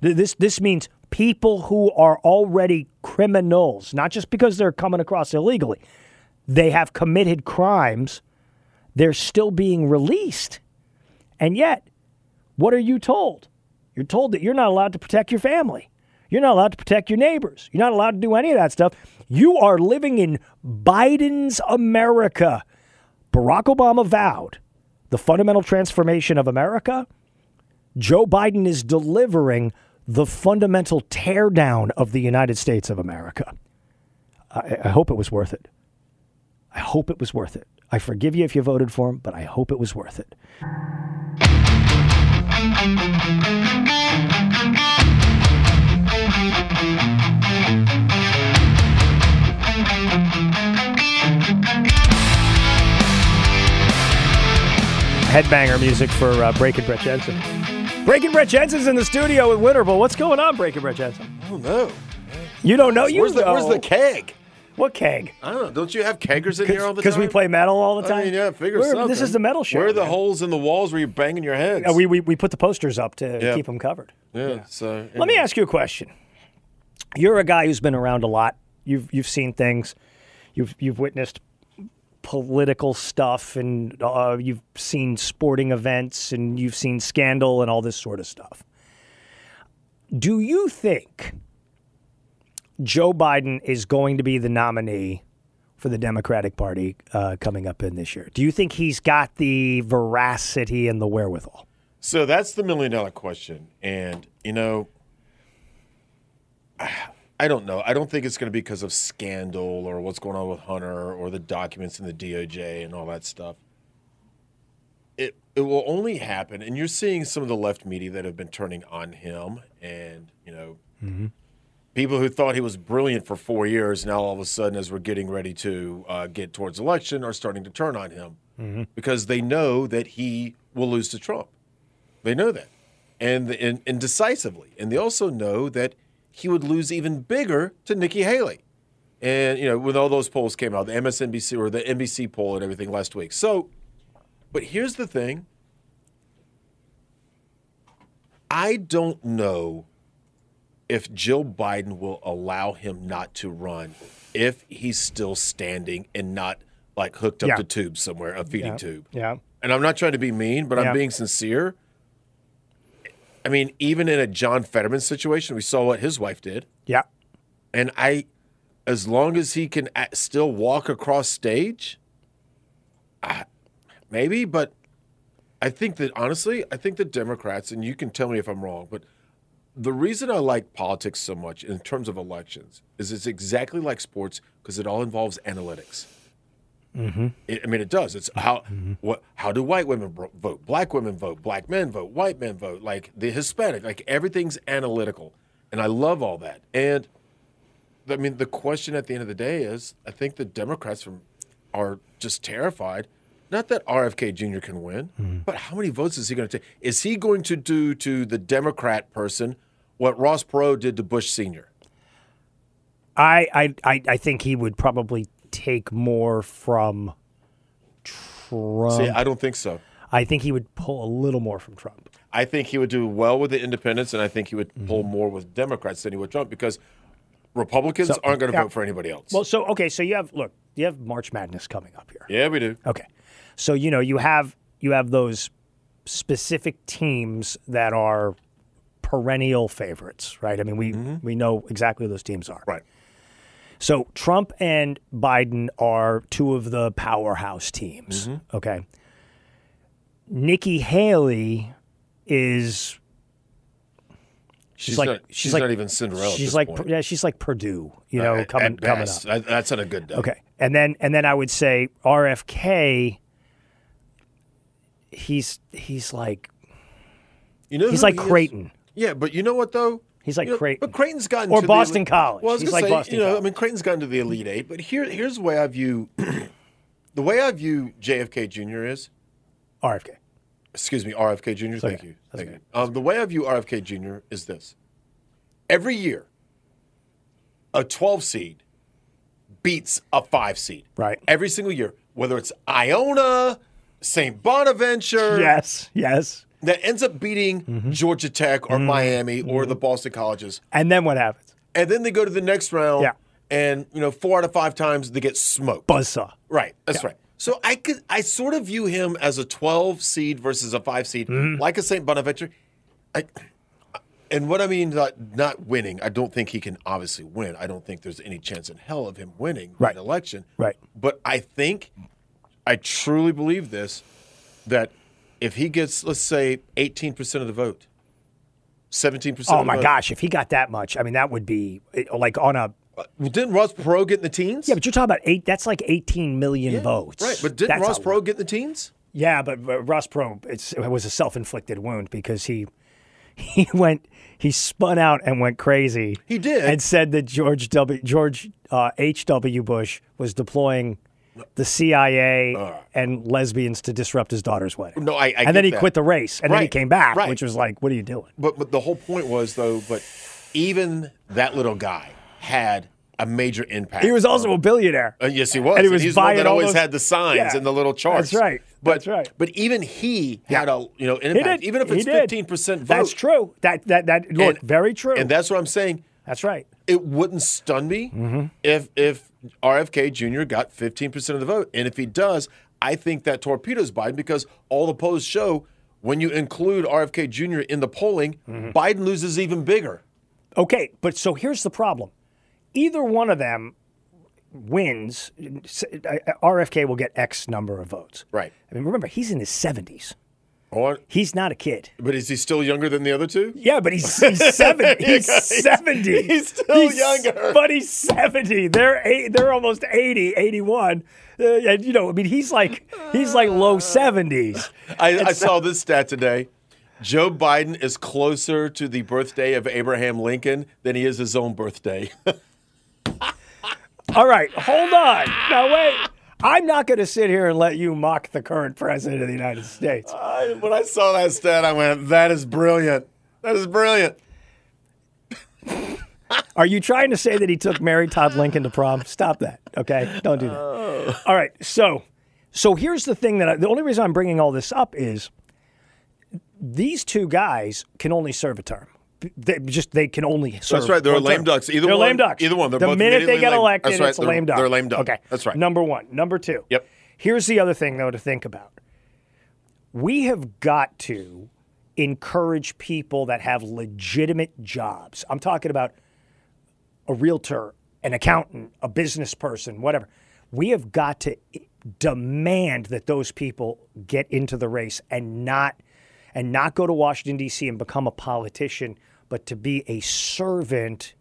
Speaker 3: This this means people who are already criminals, not just because they're coming across illegally. They have committed crimes. They're still being released. And yet, what are you told? You're told that you're not allowed to protect your family. You're not allowed to protect your neighbors. You're not allowed to do any of that stuff. You are living in Biden's America. Barack Obama vowed the fundamental transformation of America, Joe Biden is delivering the fundamental teardown of the United States of America. I, I, hope it was worth it. I hope it was worth it. I forgive you if you voted for him, but I hope it was worth it. Headbanger music for uh, Breaking Brett Jensen. Breaking Brett Jensen's in the studio with Winterble. What's going on, Breaking Brett Jensen?
Speaker 26: I don't know.
Speaker 3: You don't know? You
Speaker 26: where's
Speaker 3: know.
Speaker 26: The, where's the keg?
Speaker 3: What keg?
Speaker 26: I don't know. Don't you have keggers in here all the time?
Speaker 3: Because we play metal all the time.
Speaker 26: I mean, yeah, figure
Speaker 3: We're-
Speaker 26: something.
Speaker 3: This is the metal show.
Speaker 26: Where are the
Speaker 3: man.
Speaker 26: holes in the walls where you're banging your heads?
Speaker 3: Uh, we, we we put the posters up to
Speaker 26: Yeah.
Speaker 3: keep them covered.
Speaker 26: yeah, So
Speaker 3: Let me ask you a question. You're a guy who's been around a lot. You've you've seen things. You've you've witnessed political stuff, and uh, you've seen sporting events, and you've seen scandal and all this sort of stuff. Do you think Joe Biden is going to be the nominee for the Democratic Party uh, coming up in this year. Do you think he's got the veracity and the wherewithal?
Speaker 26: So that's the million dollar question. And, you know, I don't know. I don't think it's going to be because of scandal or what's going on with Hunter or the documents in the DOJ and all that stuff. It it will only happen, and you're seeing some of the left media that have been turning on him, and you know,
Speaker 3: Mm-hmm.
Speaker 26: people who thought he was brilliant for four years now all of a sudden, as we're getting ready to uh, get towards election, are starting to turn on him
Speaker 3: Mm-hmm.
Speaker 26: because they know that he will lose to Trump. They know that, and, and and decisively, and they also know that he would lose even bigger to Nikki Haley. And you know, when all those polls came out, the MSNBC or the NBC poll and everything last week. So, but here's the thing: I don't know if Jill Biden will allow him not to run if he's still standing and not like hooked up
Speaker 3: Yeah.
Speaker 26: to tubes somewhere, a feeding
Speaker 3: Yeah.
Speaker 26: tube.
Speaker 3: Yeah.
Speaker 26: And I'm not trying to be mean, but
Speaker 3: Yeah.
Speaker 26: I'm being sincere. I mean, even in a John Fetterman situation, we saw what his wife did.
Speaker 3: Yeah.
Speaker 26: And I, as long as he can still walk across stage, I, maybe, but I think that honestly, I think the Democrats, and you can tell me if I'm wrong, but the reason I like politics so much in terms of elections is it's exactly like sports because it all involves analytics.
Speaker 3: Mm-hmm.
Speaker 26: It, I mean, it does. It's how what how do white women vote? Black women vote. Black men vote. White men vote. Like the Hispanic. Like everything's analytical, and I love all that. And I mean, the question at the end of the day is, I think the Democrats from are just terrified. Not that RFK Jr. can win, but how many votes is he going to take? Is he going to do to the Democrat person what Ross Perot did to Bush Sr.?
Speaker 3: I, I, I, I think he would probably take more from Trump.
Speaker 26: See, I don't think so.
Speaker 3: I think he would pull a little more from Trump.
Speaker 26: I think he would do well with the independents, and I think he would pull
Speaker 3: Mm-hmm.
Speaker 26: more with Democrats than he would Trump because Republicans
Speaker 3: So-
Speaker 26: aren't going to
Speaker 3: yeah.
Speaker 26: vote for anybody else.
Speaker 3: Well, so okay, so you have look, you have March Madness coming up here.
Speaker 26: yeah, we do.
Speaker 3: Okay, so you know you have you have those specific teams that are perennial favorites, right? I mean, we we know exactly who those teams are.
Speaker 26: Mm-hmm. Right.
Speaker 3: So Trump and Biden are two of the powerhouse teams.
Speaker 26: Mm-hmm.
Speaker 3: Okay. Nikki Haley is
Speaker 26: She's not- she's not even Cinderella
Speaker 3: She's like
Speaker 26: point.
Speaker 3: yeah, she's like Purdue, you know,
Speaker 26: Uh, at-
Speaker 3: coming coming up.
Speaker 26: That- That's not a good day.
Speaker 3: Okay, and then and then I would say RFK. He's he's like
Speaker 26: You know
Speaker 3: he's like
Speaker 26: he is?
Speaker 3: Creighton.
Speaker 26: Yeah, but you know what though?
Speaker 3: He's like
Speaker 26: You know,
Speaker 3: Creighton.
Speaker 26: But Creighton's gotten
Speaker 3: Or Boston
Speaker 26: elite-
Speaker 3: College.
Speaker 26: Well,
Speaker 3: He's like
Speaker 26: say,
Speaker 3: Boston
Speaker 26: you know,
Speaker 3: College.
Speaker 26: I mean, Creighton's gotten to the elite eight, but here, here's the way I view the way I view JFK Jr. is
Speaker 3: RFK.
Speaker 26: Excuse me, RFK Jr. Thank
Speaker 3: okay.
Speaker 26: you.
Speaker 3: That's
Speaker 26: Thank you. Um, the way I view RFK Jr. is this: every year, a 12 seed beats a five seed.
Speaker 3: Right.
Speaker 26: Every single year, whether it's Iona, St. Bonaventure,
Speaker 3: Yes, yes.
Speaker 26: That ends up beating mm-hmm. Georgia Tech or mm-hmm. Miami or the mm-hmm. Boston colleges.
Speaker 3: And then what happens?
Speaker 26: And then they go to the next round.
Speaker 3: Yeah.
Speaker 26: And, you know, four out of five times they get smoked.
Speaker 3: Buzzsaw.
Speaker 26: Right. That's
Speaker 3: Yeah.
Speaker 26: right. So I could I sort of view him as a 12 seed versus a 5 seed,
Speaker 3: Mm-hmm.
Speaker 26: like a St. Bonaventure. I and what I mean not, not winning, I don't think he can obviously win. I don't think there's any chance in hell of him winning
Speaker 3: Right.
Speaker 26: an election.
Speaker 3: Right.
Speaker 26: But I think I truly believe this that if he gets let's say 18% of the vote, 17%
Speaker 3: Oh
Speaker 26: of the
Speaker 3: my
Speaker 26: vote,
Speaker 3: gosh, if he got that much, I mean, that would be like on a.
Speaker 26: Well, didn't Ross Perot get in the teens?
Speaker 3: Yeah, but you're talking about eight. That's like 18 million votes.
Speaker 26: Right, but didn't
Speaker 3: That's
Speaker 26: Ross Perot get in the teens?
Speaker 3: Yeah, but, but Ross Perot, it's, it was a self-inflicted wound because he he went he spun out and went crazy.
Speaker 26: He did.
Speaker 3: and said that George W. George uh, H. W. Bush was deploying the CIA and lesbians to disrupt his daughter's wedding.
Speaker 26: No, I, I
Speaker 3: and then he
Speaker 26: that.
Speaker 3: quit the race, and then he came back,
Speaker 26: right.
Speaker 3: which was like, "What are you doing?"
Speaker 26: But but the whole point was though, but even that little guy had a major impact.
Speaker 3: He was also a billionaire.
Speaker 26: Uh, yes, he was.
Speaker 3: And he was
Speaker 26: he's the one that always
Speaker 3: those-
Speaker 26: had the signs
Speaker 3: Yeah.
Speaker 26: and the little charts.
Speaker 3: That's right.
Speaker 26: But,
Speaker 3: That's right.
Speaker 26: But even he had a you know impact,
Speaker 3: did.
Speaker 26: even if it's fifteen percent vote.
Speaker 3: That's true. That that that look
Speaker 26: And-
Speaker 3: very true.
Speaker 26: And that's what I'm saying.
Speaker 3: That's right.
Speaker 26: It wouldn't stun me
Speaker 3: Mm-hmm.
Speaker 26: if if RFK Jr. got 15% of the vote. And if he does, I think that torpedoes Biden because all the polls show when you include RFK Jr. in the polling,
Speaker 3: Mm-hmm.
Speaker 26: Biden loses even bigger.
Speaker 3: Okay, but so here's the problem. either one of them wins, uh, RFK will get X number of votes.
Speaker 26: Right.
Speaker 3: I mean, remember, he's in his 70s.
Speaker 26: Or,
Speaker 3: He's not a kid.
Speaker 26: but is he still younger than the other two?
Speaker 3: Yeah, but he's, he's 70. He's
Speaker 26: He's-
Speaker 3: 70.
Speaker 26: he's still younger.
Speaker 3: But he's 70. They're eight, they're almost 80, 81. Uh, and, you know, I mean, he's like he's like low 70s.
Speaker 26: I, I saw this stat today. Joe Biden is closer to the birthday of Abraham Lincoln than he is his own birthday.
Speaker 3: All right, hold on. Now, wait. I'm not going to sit here and let you mock the current president of the United States.
Speaker 26: I, when I saw that stat, I went, "That is brilliant. That is brilliant."
Speaker 3: Are you trying to say that he took Mary Todd Lincoln to prom? Stop that. Okay, don't do that. Oh. All right. So, so here's the thing that I, the only reason I'm bringing all this up is these two guys can only serve a term. They just they can only serve.
Speaker 26: That's right. They're lame
Speaker 3: term.
Speaker 26: ducks. Either
Speaker 3: they're
Speaker 26: one-
Speaker 3: lame ducks.
Speaker 26: either one. They're
Speaker 3: the minute they get
Speaker 26: lame.
Speaker 3: elected,
Speaker 26: That's right.
Speaker 3: it's
Speaker 26: They're-
Speaker 3: lame duck.
Speaker 26: they're lame duck.
Speaker 3: Okay,
Speaker 26: That's right.
Speaker 3: Number one. Number two.
Speaker 26: Yep.
Speaker 3: Here's the other thing though to think about. We have got to encourage people that have legitimate jobs. I'm talking about a realtor, an accountant, a business person, whatever. We have got to demand that those people get into the race and not and not go to Washington D.C. and become a politician, but to be a servant,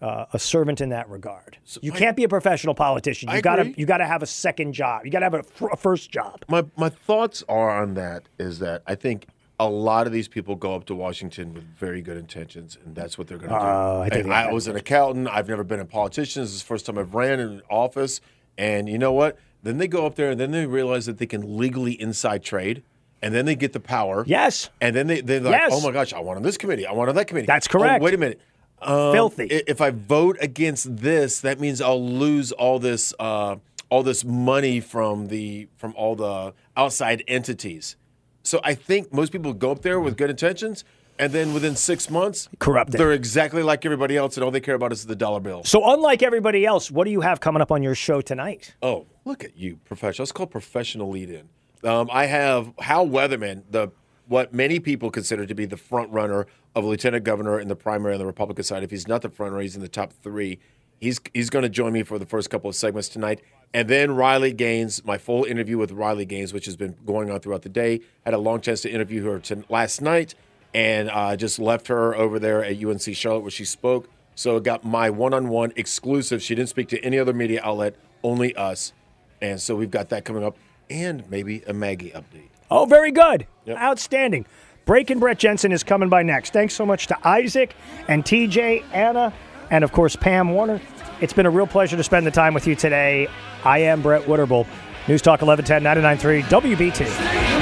Speaker 3: uh, a servant in that regard. you can't be a professional politician. You got to you got to have a second job. You got to have a, fir- a first job.
Speaker 26: My my thoughts are on that is that I think a lot of these people go up to Washington with very good intentions, and that's what they're going to do.
Speaker 3: Oh, I
Speaker 26: I was an accountant. I've never been a politician. This is the first time I've ran in office, and you know what? Then they go up there, and then they realize that they can legally inside trade. And then they get the power.
Speaker 3: Yes.
Speaker 26: And then they, they're like,
Speaker 3: Yes.
Speaker 26: oh my gosh, I want on this committee. I want on that committee.
Speaker 3: That's
Speaker 26: Oh,
Speaker 3: correct.
Speaker 26: wait a minute. Um,
Speaker 3: Filthy.
Speaker 26: If I vote against this, that means I'll lose all this, uh, all this money from the from all the outside entities. So I think most people go up there with good intentions, and then within six months,
Speaker 3: Corrupted.
Speaker 26: They're exactly like everybody else, and all they care about is the dollar bill.
Speaker 3: So unlike everybody else, what do you have coming up on your show tonight?
Speaker 26: Oh, look at you, professional. It's called professional lead-in. Um, I have Hal Weatherman, the what many people consider to be the front runner of lieutenant governor in the primary on the Republican side. If he's not the front runner, he's in the top three. He's he's going to join me for the first couple of segments tonight, and then Riley Gaines. My full interview with Riley Gaines, which has been going on throughout the day. Had a long chance to interview her to, last night, and uh, just left her over there at UNC Charlotte where she spoke. So got my one-on-one exclusive. She didn't speak to any other media outlet, only us. And so we've got that coming up, and maybe a Maggie update.
Speaker 3: Oh, very good. Outstanding. Breaking Brett Jensen is coming by next. Thanks so much to Isaac and TJ, Anna, and of course Pam Warner. It's been a real pleasure to spend the time with you today. I am Brett Winterble. News Talk 1110 993 WBT.